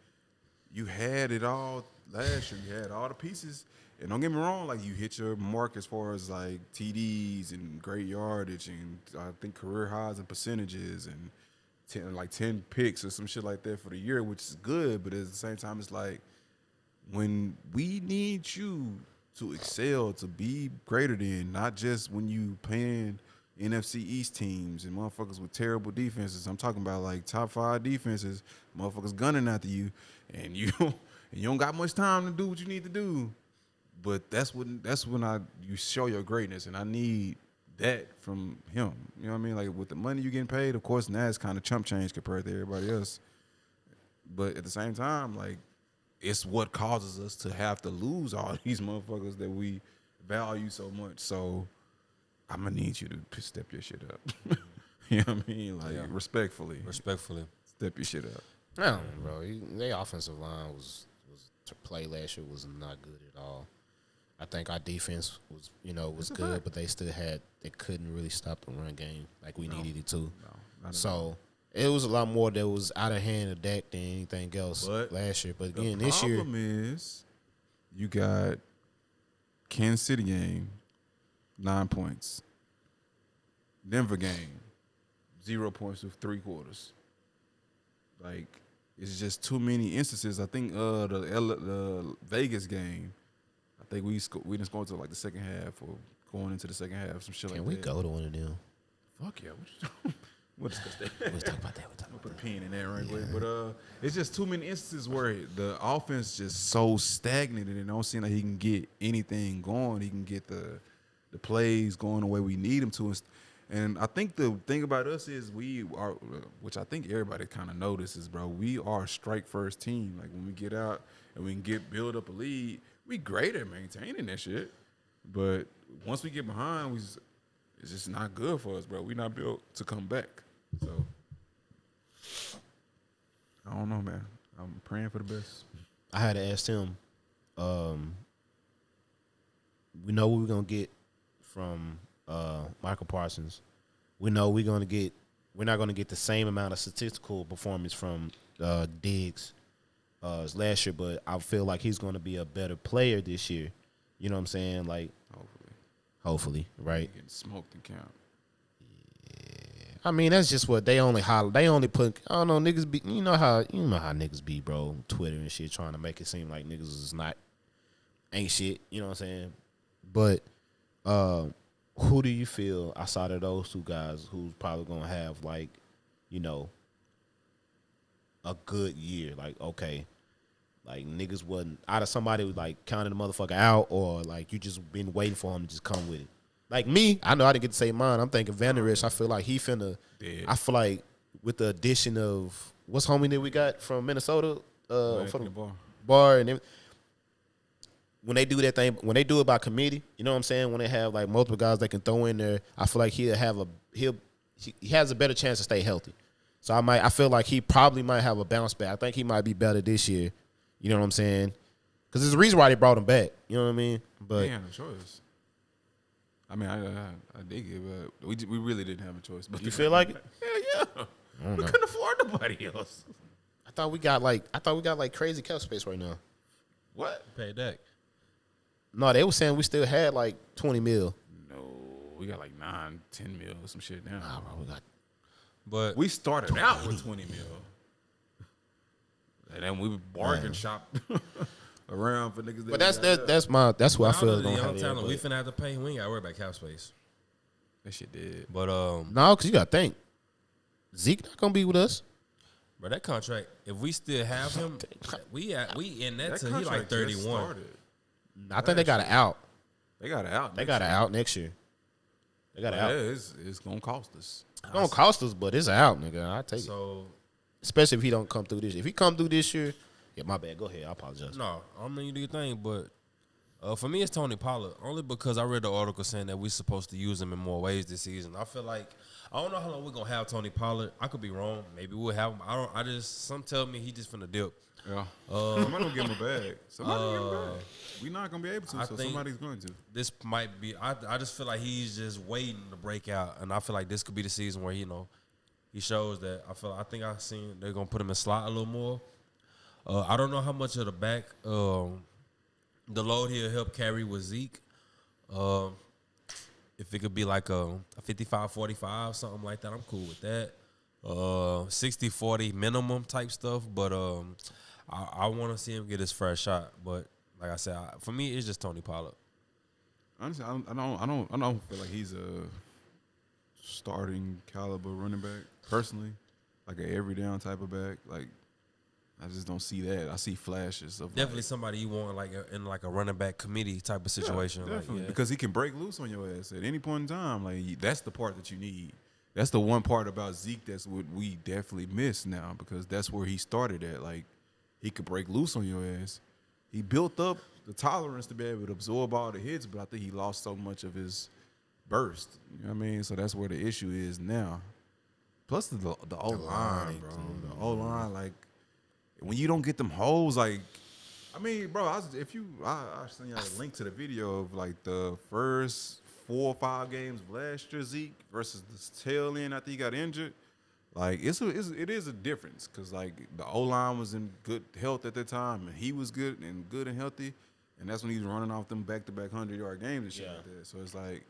you had it all last year. You had all the pieces. And don't get me wrong, like you hit your mark as far as like TDs and great yardage and I think career highs and percentages and ten like ten picks or some shit like that for the year, which is good. But at the same time, it's like when we need you to excel, to be greater than not just when you playing NFC East teams and motherfuckers with terrible defenses. I'm talking about like top five defenses, motherfuckers gunning after you, and you and you don't got much time to do what you need to do. But that's when that's when I you show your greatness, and I need that from him. You know what I mean? Like with the money you getting paid, of course, now it's kind of chump change compared to everybody else. But at the same time, like it's what causes us to have to lose all these motherfuckers that we value so much. So I'm gonna need you to step your shit up. you know what I mean? Like Yeah. respectfully, Respectfully. step your shit up. No, bro. He- Their offensive line was was to play last year was not good at all. I think our defense was, you know, was good, but they still had they couldn't really stop the run game like we needed it to. No, not at all. So it was a lot more that was out of hand of Dak than anything else But last year. But again, this year, problem is you got Kansas City game, nine points. Denver game, zero points with three quarters. Like it's just too many instances. I think uh the L- the Vegas game, I think we sco- we didn't score until like the second half or going into the second half, some shit can like we that. go to one of them? Fuck yeah, what you doing? We'll discuss that. We'll talk about that. We'll talk about put a pin in that right quick. But uh, it's just too many instances where the offense just so stagnant and it don't seem like he can get anything going. He can get the the plays going the way we need him to. And And I think the thing about us is we are, which I think everybody kind of notices, bro. We are a strike first team. Like when we get out and we can get build up a lead, we great at maintaining that shit. But once we get behind, we just, it's just not good for us, bro. We not built to come back. So I don't know, man. I'm praying for the best. I had to ask him. Um, we know what we're gonna get from uh, Micah Parsons. We know we're gonna get. We're not gonna get the same amount of statistical performance from uh, Diggs uh, as last year, but I feel like he's gonna be a better player this year. You know what I'm saying? Like, Hopefully, hopefully, right? getting smoked camp. I mean, that's just what they only holler. They only put. I don't know, niggas be. You know how you know how niggas be, bro. Twitter and shit, trying to make it seem like niggas is not ain't shit. You know what I'm saying? But um, who do you feel outside of those two guys who's probably gonna have like, you know, a good year? Like, okay, like niggas wasn't out of somebody who like counted the motherfucker out, or like you just been waiting for him to just come with it. Like me, I know I didn't get to say mine. I'm thinking Van Der Esch. I feel like he finna. Dead. I feel like with the addition of what's homie that we got from Minnesota, uh, from the Barr. bar and every- when they do that thing, when they do it by committee, you know what I'm saying? When they have like multiple guys they can throw in there, I feel like he'll have a he'll he he has a better chance to stay healthy. So I might I feel like he probably might have a bounce back. I think he might be better this year. You know what I'm saying? Because there's a reason why they brought him back. You know what I mean? But They had no choice. I mean, I, I, I dig it, but we, j- we really didn't have a choice. But you feel like it? Hell yeah. We couldn't afford nobody else. I thought we got like I thought we got like crazy cap space right now. What? Pay Dak. No, they were saying we still had like 20 mil. No, we got like nine, ten mil or some shit now. Nah, bro, we got But We started out with 20 mil. And then we bargain Man. shop around for niggas. that But that's that, that's my that's what I feel of is the gonna young talent we finna have to pay. We ain't got to worry about cap space. that shit did. But um, No, because you got to think Zeke not gonna be with us. but that contract, if we still have him, we at we in that, That till he like thirty one. I think they got it out. They got it out. They got it out next year. They got it Yeah, out. it's, it's gonna cost us. It's gonna cost us, but it's out, nigga. I take it. So Especially if he don't come through this. year. If he come through this year, yeah, my bad. Go ahead. I apologize. no, I mean you do your thing, but uh, for me it's Tony Pollard only because I read the article saying that we're supposed to use him in more ways this season. I feel like I don't know how long we're gonna have Tony Pollard. I could be wrong. Maybe we'll have him. I don't. I just some tell me he just finna dip. Yeah. Uh, somebody gonna give him a bag. Somebody gonna give him a bag. We're not gonna be able to, I so think- somebody's going to. this might be. I I just feel like he's just waiting to break out, and I feel like this could be the season where you know he shows that. I feel. I think I seen they're gonna put him in slot a little more. Uh, I don't know how much of the back um, the load he'll help carry with Zeke. Um, if it could be like a, a 55 45, something like that, I'm cool with that. uh 60 40 minimum type stuff but um i, I want to see him get his first shot but like i said I, for me it's just tony pollard Honestly, I don't, I don't, I don't, I don't feel like he's a starting caliber running back personally, like an every down type of back. Like, I just don't see that. I see flashes of definitely like, somebody you want like a, in like a running back committee type of situation like, Definitely, yeah. because he can break loose on your ass at any point in time. Like that's the part that you need. That's the one part about Zeke that's what we definitely miss now because that's where he started at. Like he could break loose on your ass. He built up the tolerance to be able to absorb all the hits, but I think he lost so much of his burst. You know what I mean? So that's where the issue is now. Plus the the O line, bro. The O line, like when you don't get them holes, like I mean, bro, I was, if you, I, I send y'all a link to the video of like the first four or five games of last year Zeke versus the tail end after he got injured. Like it's a, it's, it is a difference because like the O line was in good health at that time and he was good and good and healthy, and that's when he was running off them back to back hundred yard games and shit Yeah. like that. So it's like.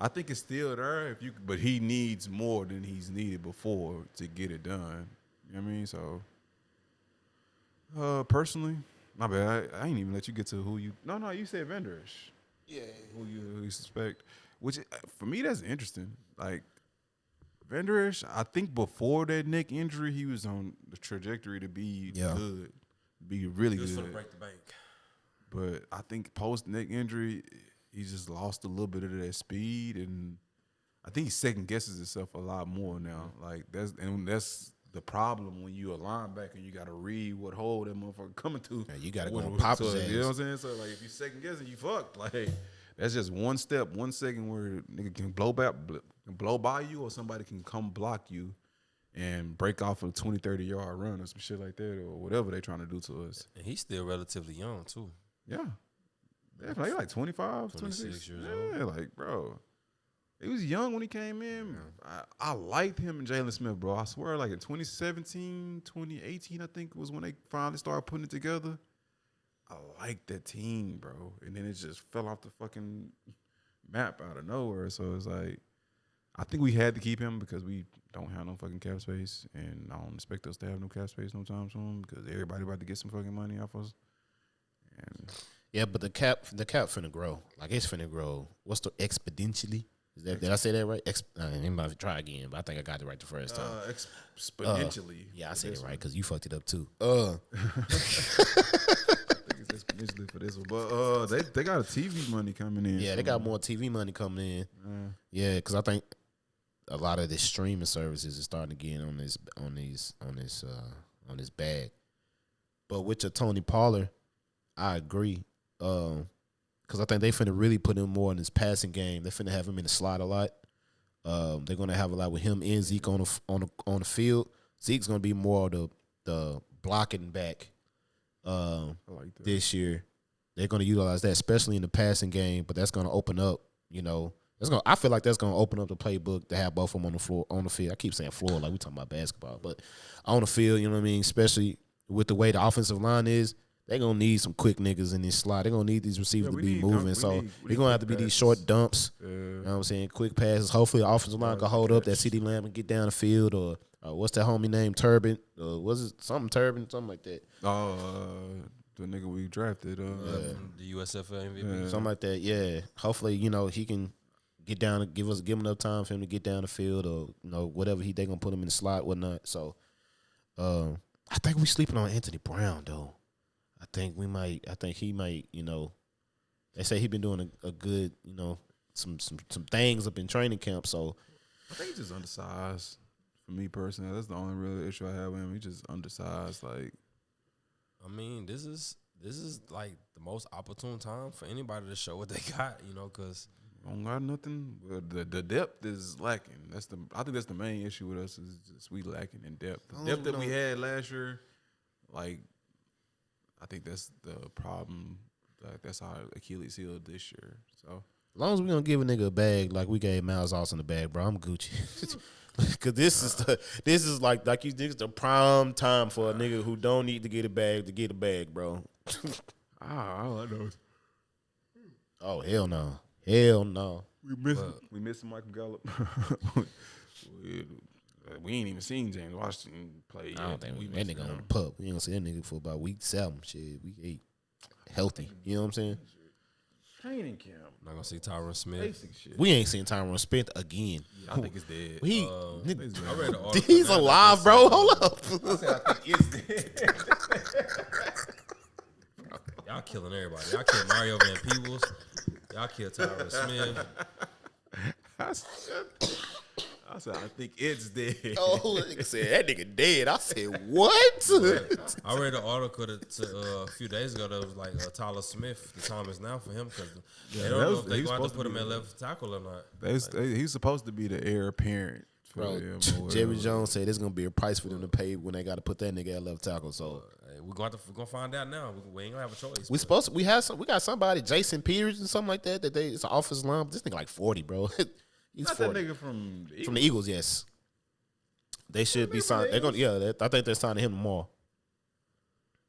I think it's still there if you, but he needs more than he's needed before to get it done. You know what I mean? So, uh, personally, my bad. I, I ain't even let you get to who you. No, no, you said Vander Esch. Yeah. Who you, who you suspect? Which uh, for me, that's interesting. Like Vander Esch, I think before that neck injury, he was on the trajectory to be Yeah. good, be really Just good. for the break the bank But I think post neck injury, he just lost a little bit of that speed, and I think he second guesses himself a lot more now. Like that's and that's the problem when you a linebacker and you got to read what hole that motherfucker coming to. Yeah, you gotta go What- and pop so, his You know what I'm saying? So like if you second guessing, you fucked. Like that's just one step, one second where nigga can blow back, bl- blow by you, or somebody can come block you. And break off a 20, 30 yard run or some shit like that, or whatever they trying to do to us. and he's still relatively young too Yeah. Definitely. He like 25, 26 26 years Yeah, like, bro. He was young when he came in. I, I liked him and Jaylon Smith, bro. I swear, like in 2017, 2018, I think was when they finally started putting it together. I liked that team, bro. And then it just fell off the fucking map out of nowhere. So it's like, I think we had to keep him because we don't have no fucking cap space. And I don't expect us to have no cap space no time soon because everybody about to get some fucking money off us. And Yeah, but the cap the cap finna grow. Like it's finna grow. What's the exponentially? Is that did I say that right? Ex, uh, anybody try again, but I think I got it right the first time. uh, exponentially. yeah, I said it right because you fucked it up too. Uh, I think it's exponentially for this one, but uh, they they got a TV money coming in. yeah, they got more TV money coming in. Yeah, because I think a lot of the streaming services is starting to get on this on these on this uh on this bag. But with your Tony Pollard, I agree. Um, because I think they finna really put him more in his passing game. They finna have him in the slot a lot. Um, they're gonna have a lot with him and Zeke on the on the on the field. Zeke's gonna be more of the the blocking back. Um, like this year. They're going to utilize that, especially in the passing game. But that's going to open up, you know, that's going. to I feel like that's going to open up the playbook to have both of them on the floor, on the field. I keep saying floor like we talking about basketball, but on the field, you know what I mean. Especially with the way the offensive line is, they're gonna need some quick niggas in this slot. They're gonna need these receivers Yeah, to be moving. dump- so they're gonna have to quick be these short dumps. Uh, You know what I'm saying? Quick passes. Hopefully, the offensive line can hold up that CeeDee Lamb and get down the field. Or uh, what's that homie name? Turpin. Uh, was it something Turpin? Something like that. oh, uh, the nigga we drafted. Uh, From the USFL MVP. something like that. Yeah. Hopefully, you know, he can get down and give us give him enough time for him to get down the field or you know whatever he they gonna put him in the slot whatnot. So, um, I think we sleeping on Anthony Brown though. I think we might. I think he might. You know, they say he been doing a, a good. You know, some some some things up in training camp. So I think he's just undersized. For me personally, that's the only real issue I have with him. He's just undersized. Like, I mean, this is this is like the most opportune time for anybody to show what they got, you know, because I don't got nothing. The the depth is lacking. That's the. I think that's the main issue with us is just we lacking in depth. The depth that we had last year, like, I think that's the problem. Like, that's our Achilles heel this year. So as long as we gonna give a nigga a bag like we gave Miles Austin a bag, bro, I'm Gucci. Cause this is the this is like like you this is the prime time for a nigga who don't need to get a bag to get a bag, bro. ah, all I know is Oh hell no, hell no. we miss we missing Michael Gallup. we, We ain't even seen James Washington play. I don't yet. think we that missing nigga on out. the pup. We ain't gonna see that nigga for about week seven. Shit, week eight. Healthy. You know what I'm saying? training camp. Not gonna see Tyron Smith. Basic shit. We ain't seen Tyron Smith again. I think it's dead. He, Uh, nigga, I read the article. he's alive, bro. uh, Hold up. I think it's dead. Y'all killing everybody. Y'all killed Mario Van Peebles. Y'all killed Tyron Smith. I said, I think it's dead. oh, that nigga said that nigga dead. I said what? I read an article to, to, uh, a few days ago that was like uh, Tyler Smith. The time is now for him because they that don't know if they he's going to put him be at the- left tackle or not. They, they, he's supposed to be the heir apparent. For Bro, Jerry. Jones said there's gonna be a price for them to pay when they got to put that nigga at left tackle. So Hey, we're going to we're gonna find out now. We, we ain't gonna have a choice. we but- supposed to, we have some we got somebody Jason Peters and something like that that they it's an office line. This nigga like forty, bro. He's Not that forty nigga from the from the Eagles. Yes, they should be signed. They're gonna yeah. They, I think they're signing him tomorrow.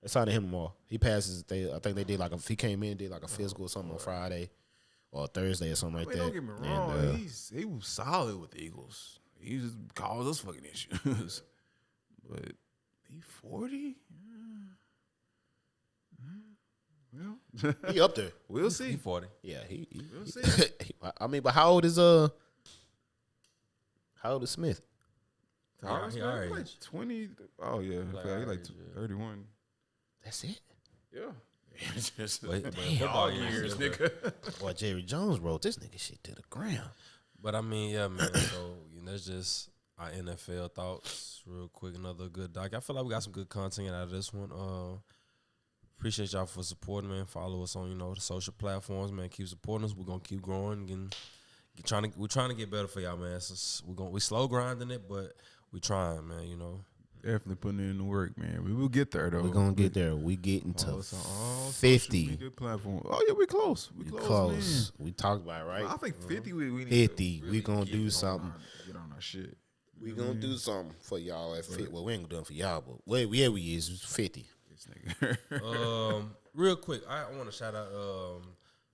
They're signing him tomorrow. He passes. They I think they did like a he came in did like a physical or something on Friday or Thursday or something like Wait, that. don't get me And, wrong. uh, he's he was solid with the Eagles. He just caused us fucking issues. but he forty. Well, he up there. we'll see. He see. 40. Yeah, he. he, We'll see. I mean, but how old is uh? How old is Smith? Tyron he Smith, our like age. twenty. Oh yeah, Like okay, he our like age, yeah. thirty-one. That's it. Yeah. It's just But, but Damn. football dog years, years, nigga. nigga. Boy, Jerry Jones wrote this nigga shit to the ground. But I mean, yeah, man. So you know, that's just our NFL thoughts, real quick. Another good doc. I feel like we got some good content out of this one. Uh, appreciate y'all for supporting, man. Follow us on you know the social platforms, man. Keep supporting us. We're gonna keep growing and get, trying to. We're trying to get better for y'all, man. So we're gonna we slow grinding it, but we trying, man. You know. Definitely putting in the work, man. We will get there though. We're gonna get there. We getting Follow to us on all fifty. Oh yeah, we close. We We close. close. We talked about it, man. right? I think fifty. We, we need 50, To we gonna do something. our- Get on our shit. We gonna do something for y'all at fit. Well, we ain't gonna do it for y'all, but where yeah we is it's fifty. This nigga. um, real quick, I, want to shout out um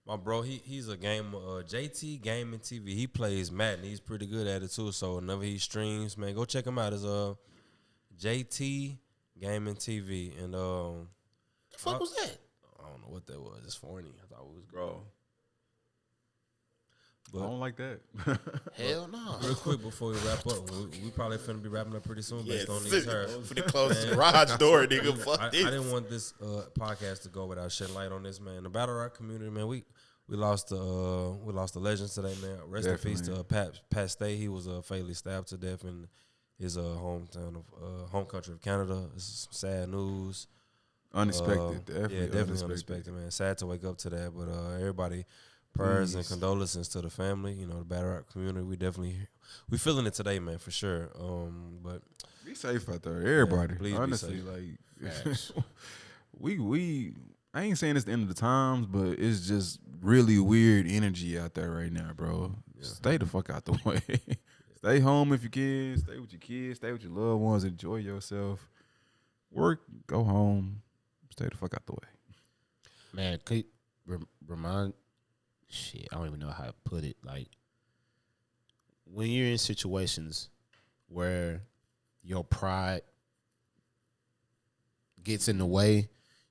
my bro. He he's a gamer. Uh, JT Gaming TV. He plays Madden. He's pretty good at it too. So whenever he streams, man, go check him out. Is uh JT Gaming TV. And um, The fuck was that? I don't know what that was. It's funny. I thought it was Bro. bro. I don't like that. Hell no. Real quick before we wrap up, we, we probably finna be wrapping up pretty soon Yeah, based on these heard. for the closest garage door, nigga. Fuck I, I didn't want this uh, podcast to go without shedding light on this, man. The battle rap community, man. We we lost uh we lost the legends today, man. Rest in peace to uh, Pat Pat Stay. He was uh, fatally stabbed to death in his uh, hometown of uh, home country of Canada. Some sad news. unexpected. Uh, definitely yeah, definitely unexpected. unexpected. man. Sad to wake up to that, but uh, everybody, prayers and Please. condolences to the family. You know, the battle rap community. We definitely we feeling it today, man, for sure. Um, but Be safe out there, everybody. please be Honestly, safe. like we we I ain't saying it's the end of the times, but it's just really weird energy out there right now, bro. Stay the fuck out the way. stay home if you can. Stay with your kids. Stay with your loved ones. Enjoy yourself. Work. Go home. Stay the fuck out the way. Man, could rem- remind shit, I don't even know how to put it. Like when you're in situations where your pride gets in the way,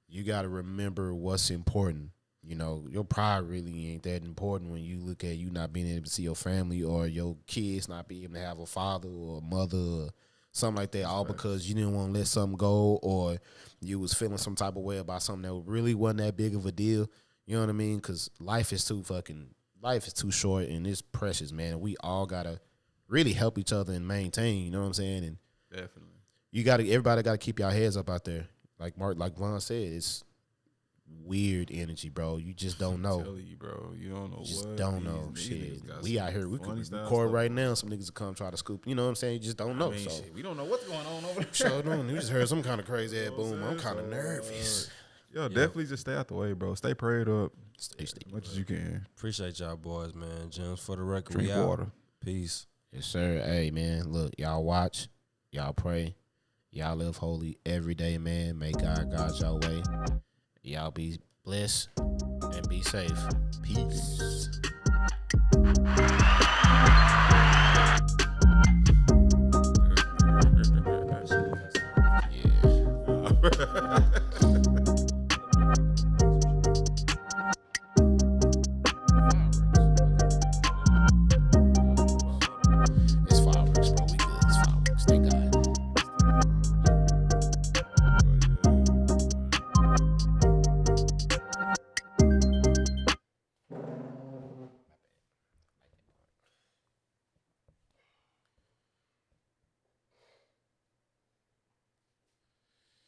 you got to remember what's important. You know, your pride really ain't that important when you look at you not being able to see your family or your kids not being able to have a father or a mother or something like that, all because you didn't want to let something go or you was feeling some type of way about something that really wasn't that big of a deal. You know what I mean? Because life is too fucking life is too short and it's precious, man. And we all gotta really help each other and maintain. You know what I'm saying? And Definitely. you gotta everybody gotta keep y'all heads up out there. Like Mark, like Vaughn said, it's weird energy, bro. You just don't know. Tell you, bro. You don't know You just what. don't know. these Shit, niggas we out here. We could record right now. Some niggas will come try to scoop. You know what I'm saying? You just don't know. I mean, so shit, we don't know what's going on over there. so don't. You just heard some kind of crazy ass You know what boom. I'm kind of? So, nervous. uh, Yo, definitely just stay out the way, bro. Stay prayed up Stay, stay. as much as you can. appreciate y'all boys, man. Gems for the record. Drink we out. water. Peace. Yes, sir. Hey, man, look, y'all watch, y'all pray, Y'all live holy every day, man. May God guide y'all way. Y'all be blessed and be safe. Peace.